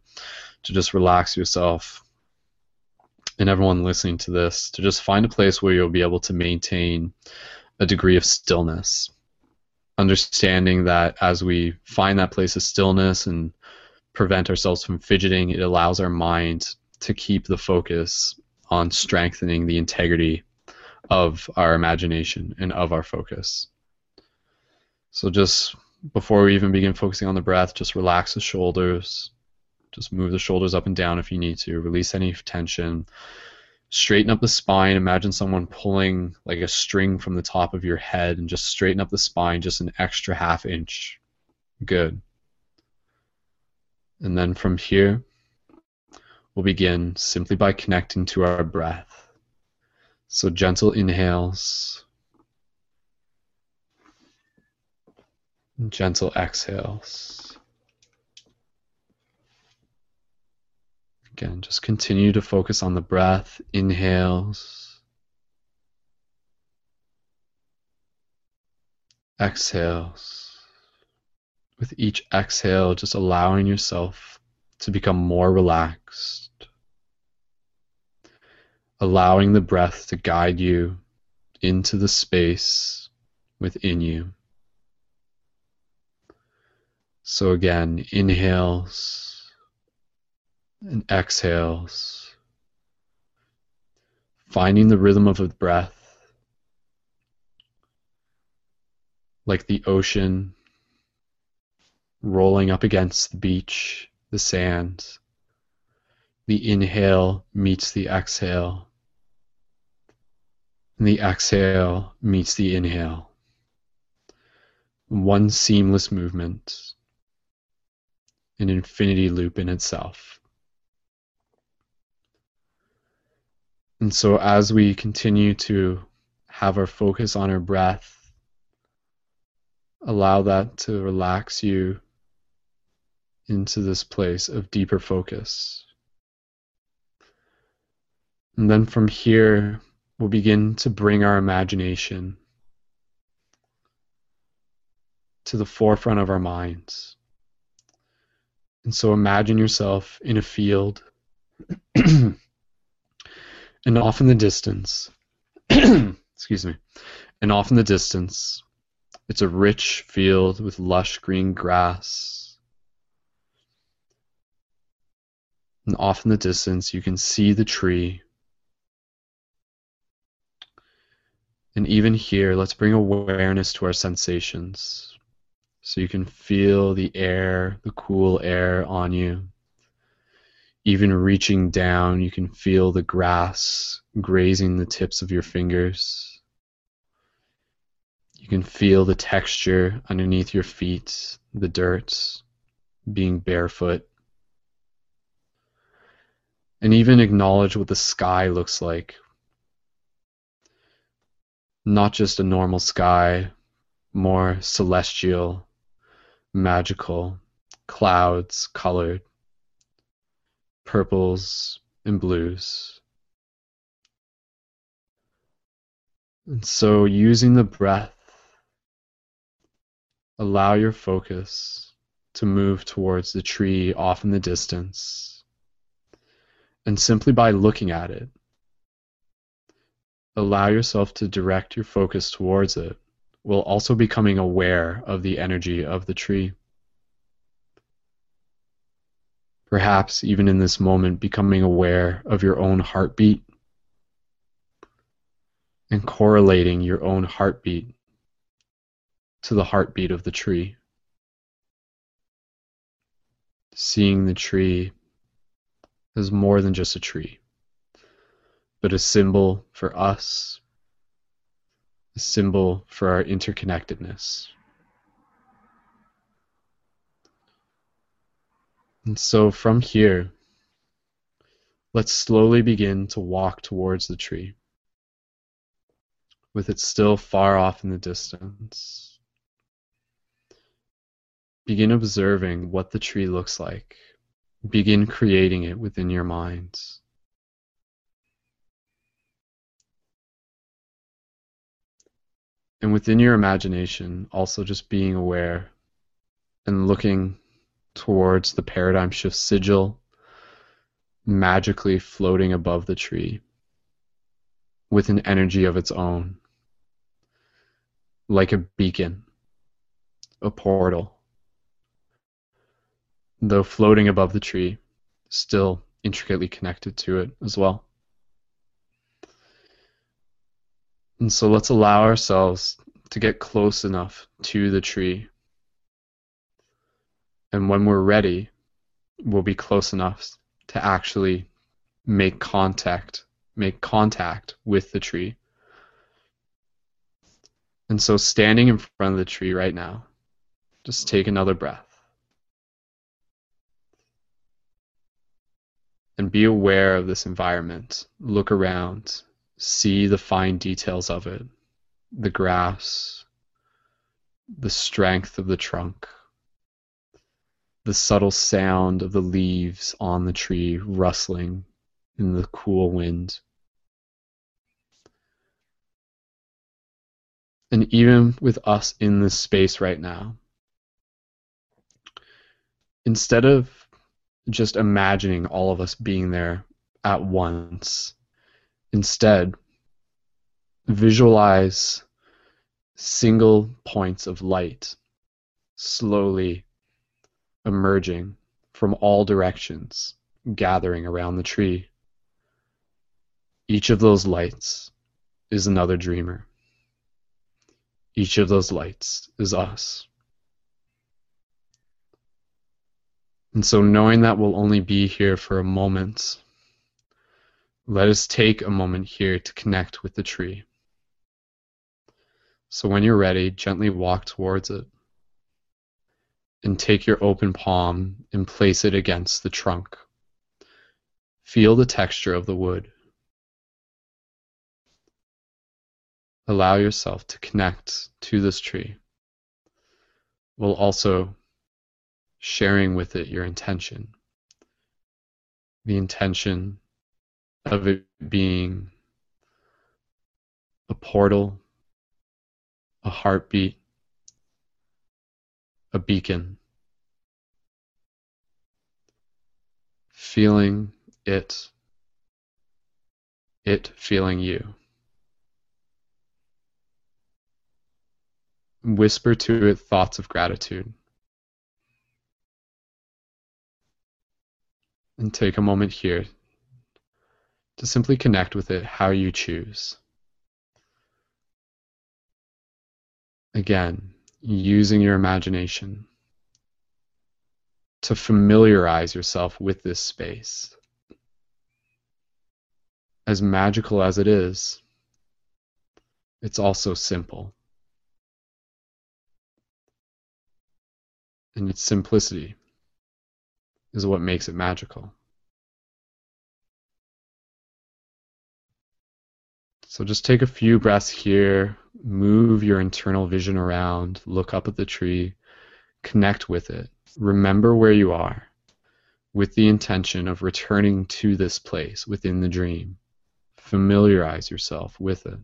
to just relax yourself, and everyone listening to this, to just find a place where you'll be able to maintain a degree of stillness understanding that as we find that place of stillness and prevent ourselves from fidgeting, it allows our mind to keep the focus on strengthening the integrity of our imagination and of our focus. So just before we even begin focusing on the breath, just relax the shoulders. Just move the shoulders up and down if you need to. Release any tension straighten up the spine. Imagine someone pulling like a string from the top of your head and just straighten up the spine just an extra half inch. Good. And then from here, we'll begin simply by connecting to our breath. So gentle inhales, gentle exhales. Again, just continue to focus on the breath, inhales, exhales. With each exhale, just allowing yourself to become more relaxed, allowing the breath to guide you into the space within you. So again, inhales and exhales, finding the rhythm of the breath like the ocean rolling up against the beach, the sand. The inhale meets the exhale, and the exhale meets the inhale. One seamless movement, an infinity loop in itself. And so, as we continue to have our focus on our breath, allow that to relax you into this place of deeper focus. And then from here, we'll begin to bring our imagination to the forefront of our minds. And so imagine yourself in a field (clears throat) And off in the distance, (clears throat) excuse me, and off in the distance, it's a rich field with lush green grass. And off in the distance, you can see the tree. And even here, let's bring awareness to our sensations. So you can feel the air, the cool air on you. Even reaching down, you can feel the grass grazing the tips of your fingers. You can feel the texture underneath your feet, the dirt, being barefoot. And even acknowledge what the sky looks like. Not just a normal sky, more celestial, magical, clouds colored purples, and blues. And so, using the breath, allow your focus to move towards the tree off in the distance. And simply by looking at it, allow yourself to direct your focus towards it while also becoming aware of the energy of the tree. Perhaps even in this moment, becoming aware of your own heartbeat and correlating your own heartbeat to the heartbeat of the tree. Seeing the tree as more than just a tree, but a symbol for us, a symbol for our interconnectedness. And so from here, let's slowly begin to walk towards the tree, with it still far off in the distance. Begin observing what the tree looks like. Begin creating it within your minds. And within your imagination, also just being aware and looking towards the paradigm shift sigil magically floating above the tree with an energy of its own, like a beacon, a portal. Though floating above the tree, still intricately connected to it as well. And so let's allow ourselves to get close enough to the tree and when we're ready, we'll be close enough to actually make contact, make contact with the tree. And so standing in front of the tree right now, just take another breath. And be aware of this environment. Look around. See the fine details of it. The grass, the strength of the trunk, the subtle sound of the leaves on the tree rustling in the cool wind. And even with us in this space right now, instead of just imagining all of us being there at once, instead, visualize single points of light slowly emerging from all directions, gathering around the tree. Each of those lights is another dreamer. Each of those lights is us. And so, knowing that we'll only be here for a moment, let us take a moment here to connect with the tree. So, when you're ready, gently walk towards it and take your open palm and place it against the trunk. Feel the texture of the wood. Allow yourself to connect to this tree while also sharing with it your intention. The intention of it being a portal, a heartbeat, a beacon. Feeling it, it feeling you. Whisper to it thoughts of gratitude. And take a moment here to simply connect with it how you choose. Again, using your imagination to familiarize yourself with this space. As magical as it is, it's also simple. And its simplicity is what makes it magical. So just take a few breaths here, move your internal vision around, look up at the tree, connect with it. Remember where you are with the intention of returning to this place within the dream. Familiarize yourself with it.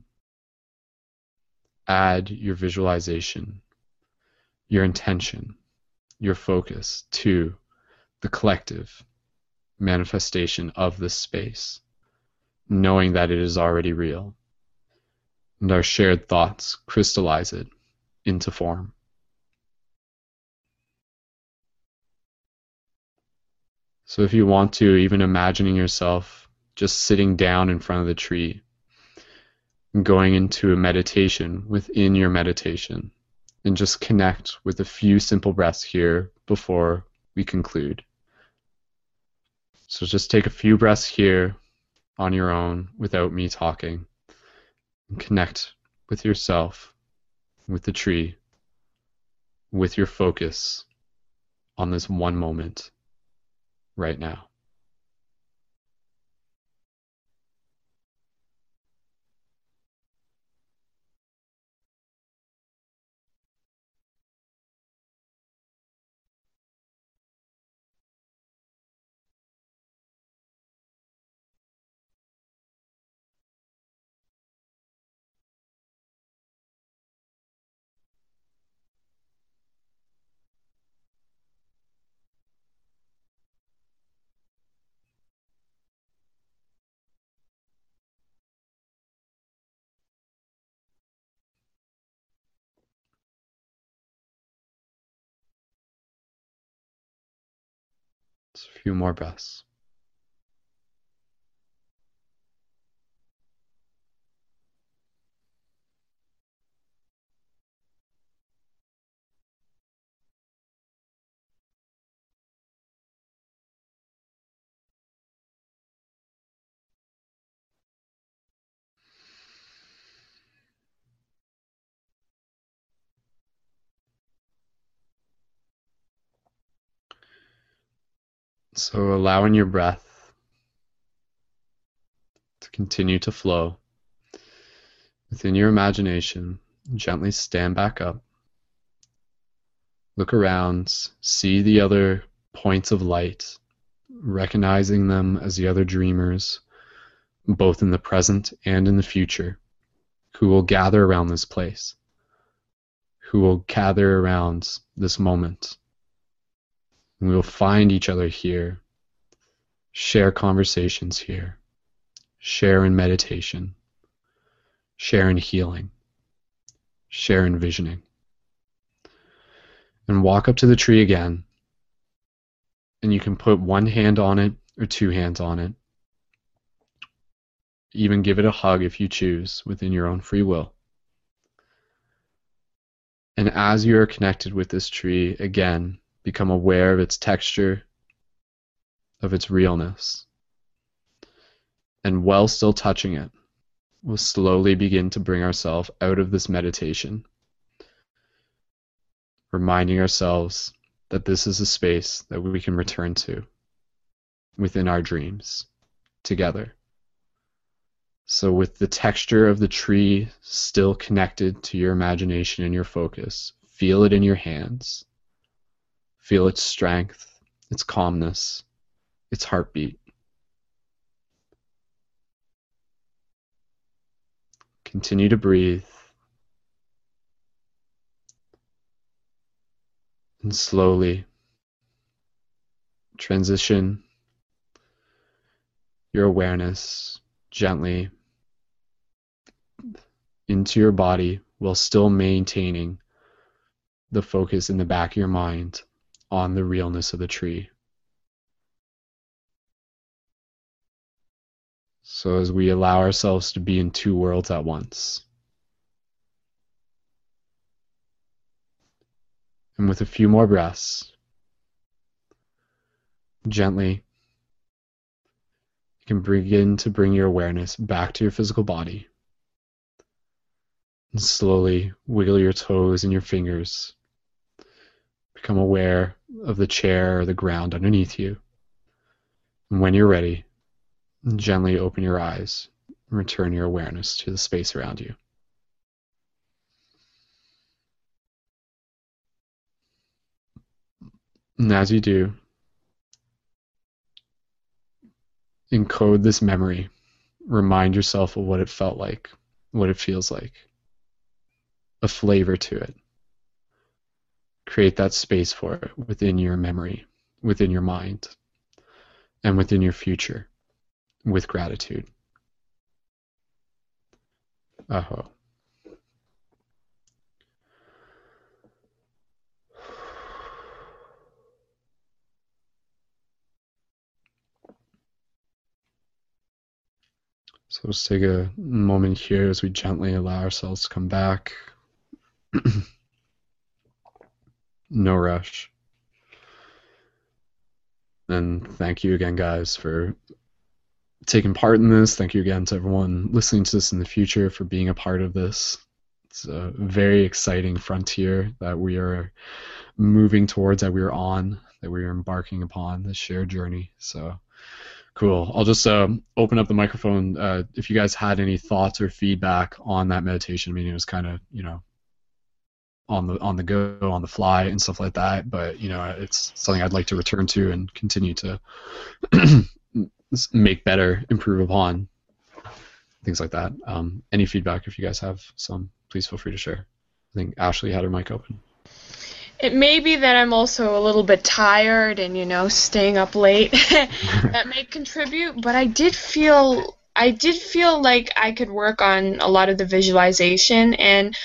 Add your visualization, your intention, your focus to the collective manifestation of this space knowing that it is already real and our shared thoughts crystallize it into form. So if you want to, even imagining yourself just sitting down in front of the tree and going into a meditation within your meditation and just connect with a few simple breaths here before we conclude. So just take a few breaths here on your own without me talking and connect with yourself, with the tree, with your focus on this one moment right now. Few more breaths. So allowing your breath to continue to flow within your imagination, gently stand back up. Look around, see the other points of light, recognizing them as the other dreamers, both in the present and in the future, who will gather around this place, who will gather around this moment. And we will find each other here, share conversations here, share in meditation, share in healing, share in visioning. And walk up to the tree again, and you can put one hand on it or two hands on it. Even give it a hug if you choose within your own free will. And as you are connected with this tree, again, become aware of its texture, of its realness. And while still touching it, we'll slowly begin to bring ourselves out of this meditation, reminding ourselves that this is a space that we can return to within our dreams together. So, with the texture of the tree still connected to your imagination and your focus, feel it in your hands. Feel its strength, its calmness, its heartbeat. Continue to breathe. And slowly transition your awareness gently into your body while still maintaining the focus in the back of your mind on the realness of the tree. So, as we allow ourselves to be in two worlds at once, and with a few more breaths, gently, you can begin to bring your awareness back to your physical body. And slowly wiggle your toes and your fingers. Become aware of the chair or the ground underneath you. And when you're ready, gently open your eyes and return your awareness to the space around you. And as you do, encode this memory. Remind yourself of what it felt like, what it feels like, a flavor to it create that space for it within your memory, within your mind, and within your future with gratitude. Aho. So let's take a moment here as we gently allow ourselves to come back. (clears throat) no rush. And thank you again, guys, for taking part in this. Thank you again to everyone listening to this in the future for being a part of this. It's a very exciting frontier that we are moving towards, that we are on, that we are embarking upon this shared journey. So cool. I'll just uh, open up the microphone. Uh, if you guys had any thoughts or feedback on that meditation, I mean, it was kind of, you know, on the on the go, on the fly, and stuff like that. But you know, it's something I'd like to return to and continue to (clears throat) make better, improve upon, things like that. Um, any feedback, if you guys have some, please feel free to share. I think Ashley had her mic open. It may be that I'm also a little bit tired and you know staying up late (laughs) that may contribute, but I did feel I did feel like I could work on a lot of the visualization and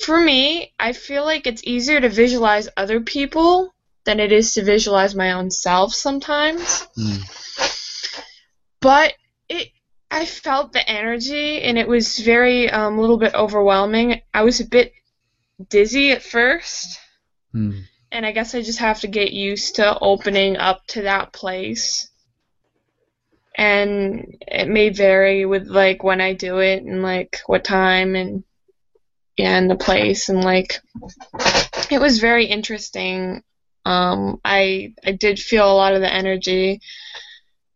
for me, I feel like it's easier to visualize other people than it is to visualize my own self sometimes. Mm. But it I felt the energy and it was very um, a little bit overwhelming. I was a bit dizzy at first. Mm. And I guess I just have to get used to opening up to that place. And it may vary with like when I do it and like what time and and the place and like it was very interesting. Um, I I did feel a lot of the energy,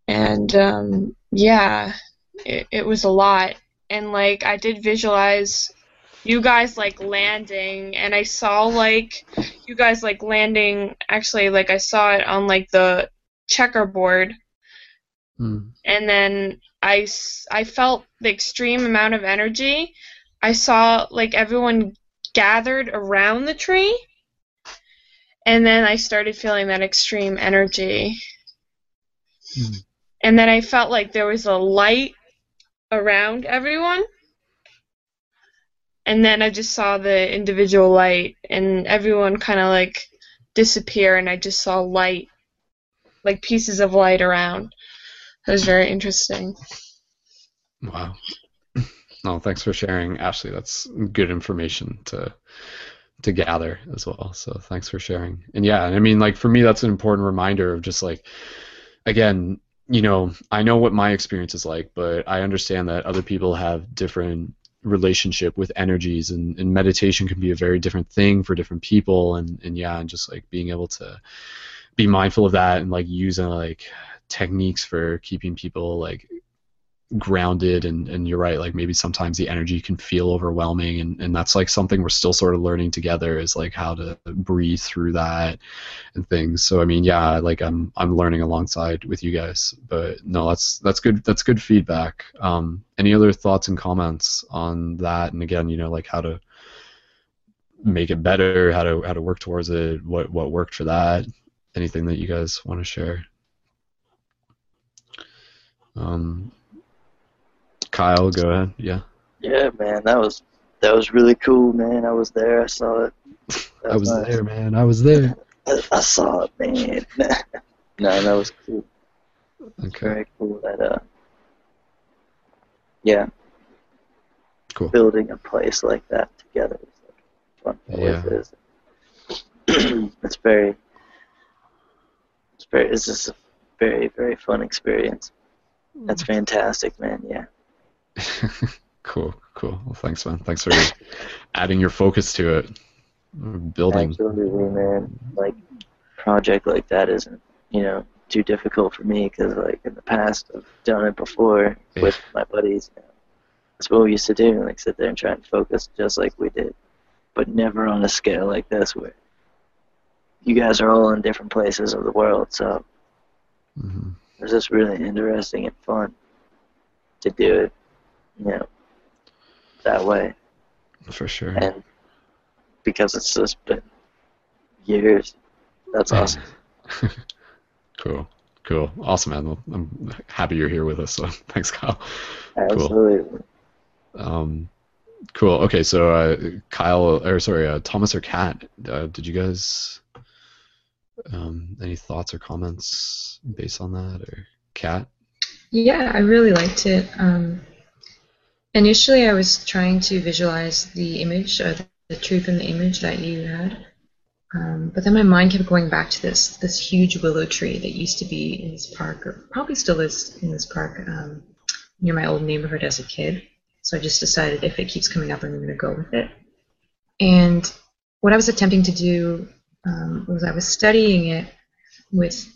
and um, yeah, it, it was a lot. And like I did visualize you guys like landing, and I saw like you guys like landing. Actually, like I saw it on like the checkerboard, Mm. and then I I felt the extreme amount of energy. I saw like everyone gathered around the tree, and then I started feeling that extreme energy. Mm. And then I felt like there was a light around everyone. And then I just saw the individual light, and everyone kind of like disappear, and I just saw light, like pieces of light around. It was very interesting. Wow. No, thanks for sharing, Ashley. That's good information to to gather as well. So thanks for sharing. And yeah, I mean, like for me, that's an important reminder of just like, again, you know, I know what my experience is like, but I understand that other people have different relationship with energies and, and meditation can be a very different thing for different people and, and yeah and just like being able to be mindful of that and like using like techniques for keeping people like grounded and, and you're right like maybe sometimes the energy can feel overwhelming and, and that's like something we're still sort of learning together is like how to breathe through that and things. So i mean yeah like i'm i'm learning alongside with you guys but no that's that's good that's good feedback. Um any other thoughts and comments on that? And again you know like how to make it better how to how to work towards it what what worked for that? Anything that you guys want to share? Um Kyle, go ahead. Yeah. Yeah, man, that was that was really cool, man. I was there. I saw it. (laughs) I was nice. there, man. I was there. I, I saw it, man. (laughs) no, that was cool. Okay. Very cool. That uh, yeah. Cool. Building a place like that together is like fun. Yeah. is. (clears throat) it's very. It's very. It's just a very very fun experience. That's fantastic, man. Yeah. (laughs) cool, cool. Well, thanks, man. Thanks for adding your focus to it. Building. Absolutely, man. Like, project like that isn't, you know, too difficult for me because, like, in the past, I've done it before Yeah. with my buddies. You know. That's what we used to do, like, sit there and try and focus just like we did, but never on a scale like this where you guys are all in different places of the world. So hmm it's just really interesting and fun to do it, you know, that way. For sure. And because it's just been years, that's awesome. (laughs) cool. Cool. Awesome, man. I'm happy you're here with us. So (laughs) thanks, Kyle. Cool. Absolutely. Um, cool. Okay, so uh, Kyle, or sorry, uh, Thomas or Kat, uh, did you guys um, any thoughts or comments based on that, or Kat? Yeah, I really liked it. Um, initially I was trying to visualize the image, uh, the truth in the image that you had. Um, but then my mind kept going back to this this huge willow tree that used to be in this park, or probably still is in this park um, near my old neighborhood as a kid. So I just decided if it keeps coming up, I'm going to go with it. And what I was attempting to do um, was I was studying it with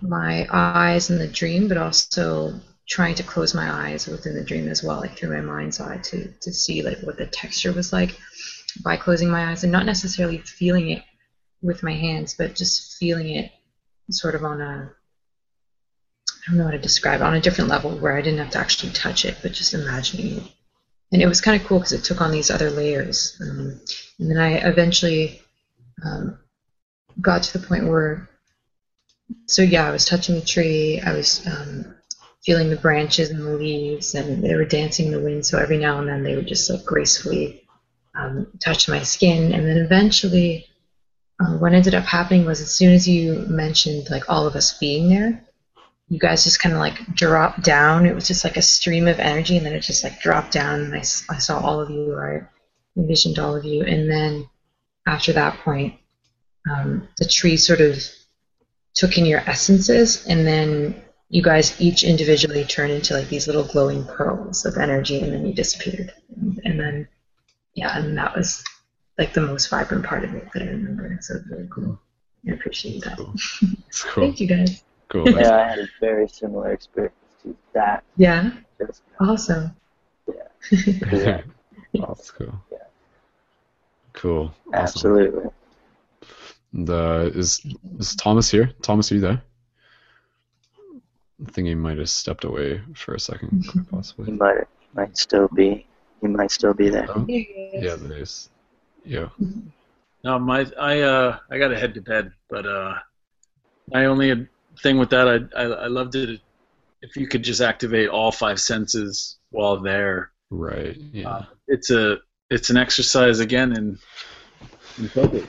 my eyes in the dream, but also trying to close my eyes within the dream as well, like through my mind's eye, to to see like what the texture was like by closing my eyes and not necessarily feeling it with my hands, but just feeling it sort of on a I don't know how to describe it on a different level where I didn't have to actually touch it, but just imagining it. And it was kind of cool because it took on these other layers. Um, and then I eventually um, got to the point where, so yeah, I was touching the tree, I was um, feeling the branches and the leaves, and they were dancing in the wind. So every now and then they would just like gracefully um, touch my skin. And then eventually, uh, what ended up happening was as soon as you mentioned like all of us being there, you guys just kind of like dropped down. It was just like a stream of energy, and then it just like dropped down, and I, I saw all of you, or I envisioned all of you, and then after that point, um, the tree sort of took in your essences, and then you guys each individually turn into like these little glowing pearls of energy, and then you disappeared, and, and then yeah, and that was like the most vibrant part of it that I remember. So it was really cool. I appreciate that. Cool. (laughs) It's cool. Thank you guys. Cool. Yeah, I had a very similar experience to that. Yeah. Just, Awesome. yeah. (laughs) That's cool. Yeah. Cool. Awesome. Absolutely. And, uh, is is Thomas here? Thomas, are you there? I think he might have stepped away for a second, quite He possibly. might might still be he might still be there. Oh, Here he yeah, there is. Yeah. No, my I uh I got to head to bed, but uh my only thing with that I I, I loved it if you could just activate all five senses while there. Right. Yeah. Uh, it's a it's an exercise again in in focus.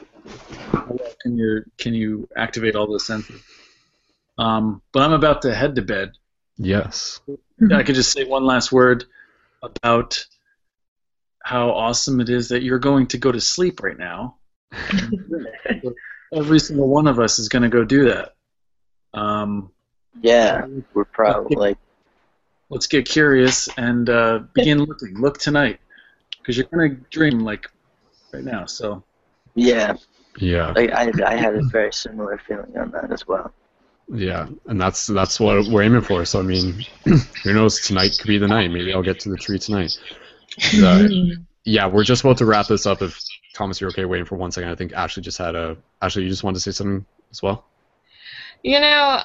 Can you can you activate all those senses? Um, but I'm about to head to bed. yes. I could just say one last word about how awesome it is that you're going to go to sleep right now. (laughs) Every single one of us is going to go do that. Um, Yeah, we're probably like let's get curious and uh, begin looking. Look tonight, because you're going to dream like right now. So yeah. Yeah. Like I I had a very similar feeling on that as well. Yeah, and that's that's what we're aiming for. So I mean, (clears throat) who knows? Tonight could be the night. Maybe I'll get to the tree tonight. (laughs) Yeah, we're just about to wrap this up. If Thomas, you're okay waiting for one second. I think Ashley just had a. Ashley, you just wanted to say something as well. You know,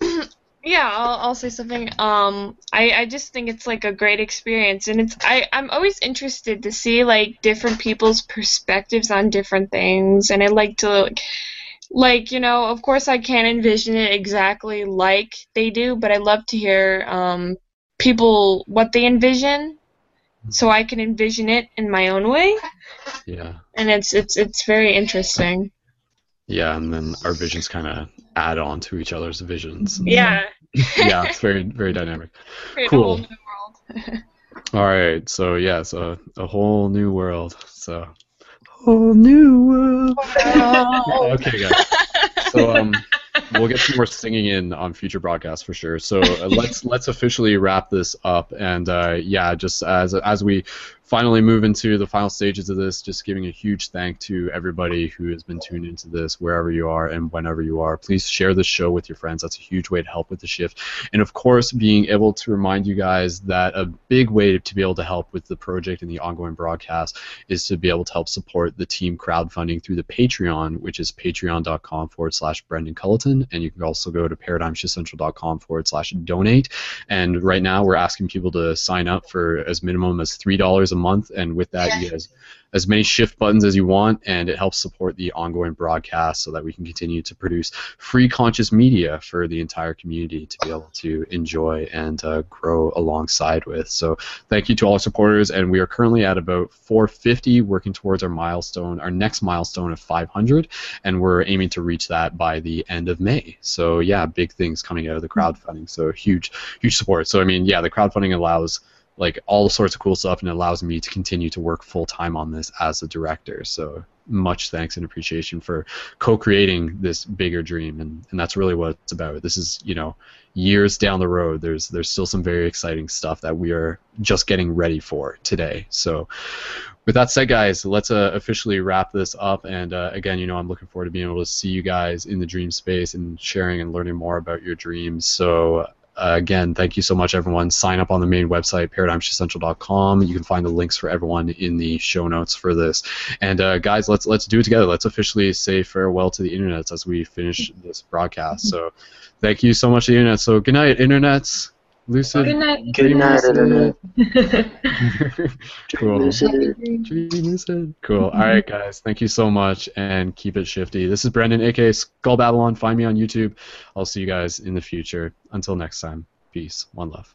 (clears throat) yeah, I'll, I'll say something. Um, I, I just think it's like a great experience, and it's I I'm always interested to see like different people's perspectives on different things, and I like to like, like you know, of course I can't envision it exactly like they do, but I love to hear um people what they envision, so I can envision it in my own way, Yeah. and it's it's it's very interesting. Yeah, and then our visions kind of add on to each other's visions. Yeah. (laughs) yeah, it's very very dynamic. Create a Cool. whole new world. (laughs) All right, so yeah, so a whole new world. So whole new world. okay, guys. So um, we'll get some more singing in on future broadcasts for sure. So uh, let's let's officially wrap this up, and uh, yeah, just as as we finally move into the final stages of this, just giving a huge thank to everybody who has been tuned into this, wherever you are and whenever you are. Please share this show with your friends. That's a huge way to help with the shift, and of course, being able to remind you guys that a big way to be able to help with the project and the ongoing broadcast is to be able to help support the team crowdfunding through the Patreon, which is patreon.com forward slash Brendon Culliton. And you can also go to paradigmshiftcentral.com forward slash donate. And right now, we're asking people to sign up for as minimum as $3 a month. And with that, you guys as many shift buttons as you want, and it helps support the ongoing broadcast so that we can continue to produce free conscious media for the entire community to be able to enjoy and uh, grow alongside with. So thank you to all our supporters, and we are currently at about 450, working towards our milestone, our next milestone of 500, and we're aiming to reach that by the end of May. So yeah, big things coming out of the crowdfunding. So huge, huge support. So I mean, yeah, the crowdfunding allows like all sorts of cool stuff, and it allows me to continue to work full time on this as a director. So much thanks and appreciation for co-creating this bigger dream, and, and that's really what it's about. This is you know years down the road. There's there's still some very exciting stuff that we are just getting ready for today. So with that said, guys, let's uh, officially wrap this up. And uh, again, you know, I'm looking forward to being able to see you guys in the dream space and sharing and learning more about your dreams. So uh, again, thank you so much, everyone. Sign up on the main website, paradigmshiftcentral.com. You can find the links for everyone in the show notes for this. And uh, guys, let's let's do it together. Let's officially say farewell to the internet as we finish this broadcast. So, thank you so much, the internet. So, good night, internets. Lucid. Good night. Good night, internet. (laughs) cool. Lucid. Dream lucid. Cool. All right, guys. Thank you so much, and keep it shifty. This is Brendon, aka Skull Babylon. Find me on YouTube. I'll see you guys in the future. Until next time. Peace. One love.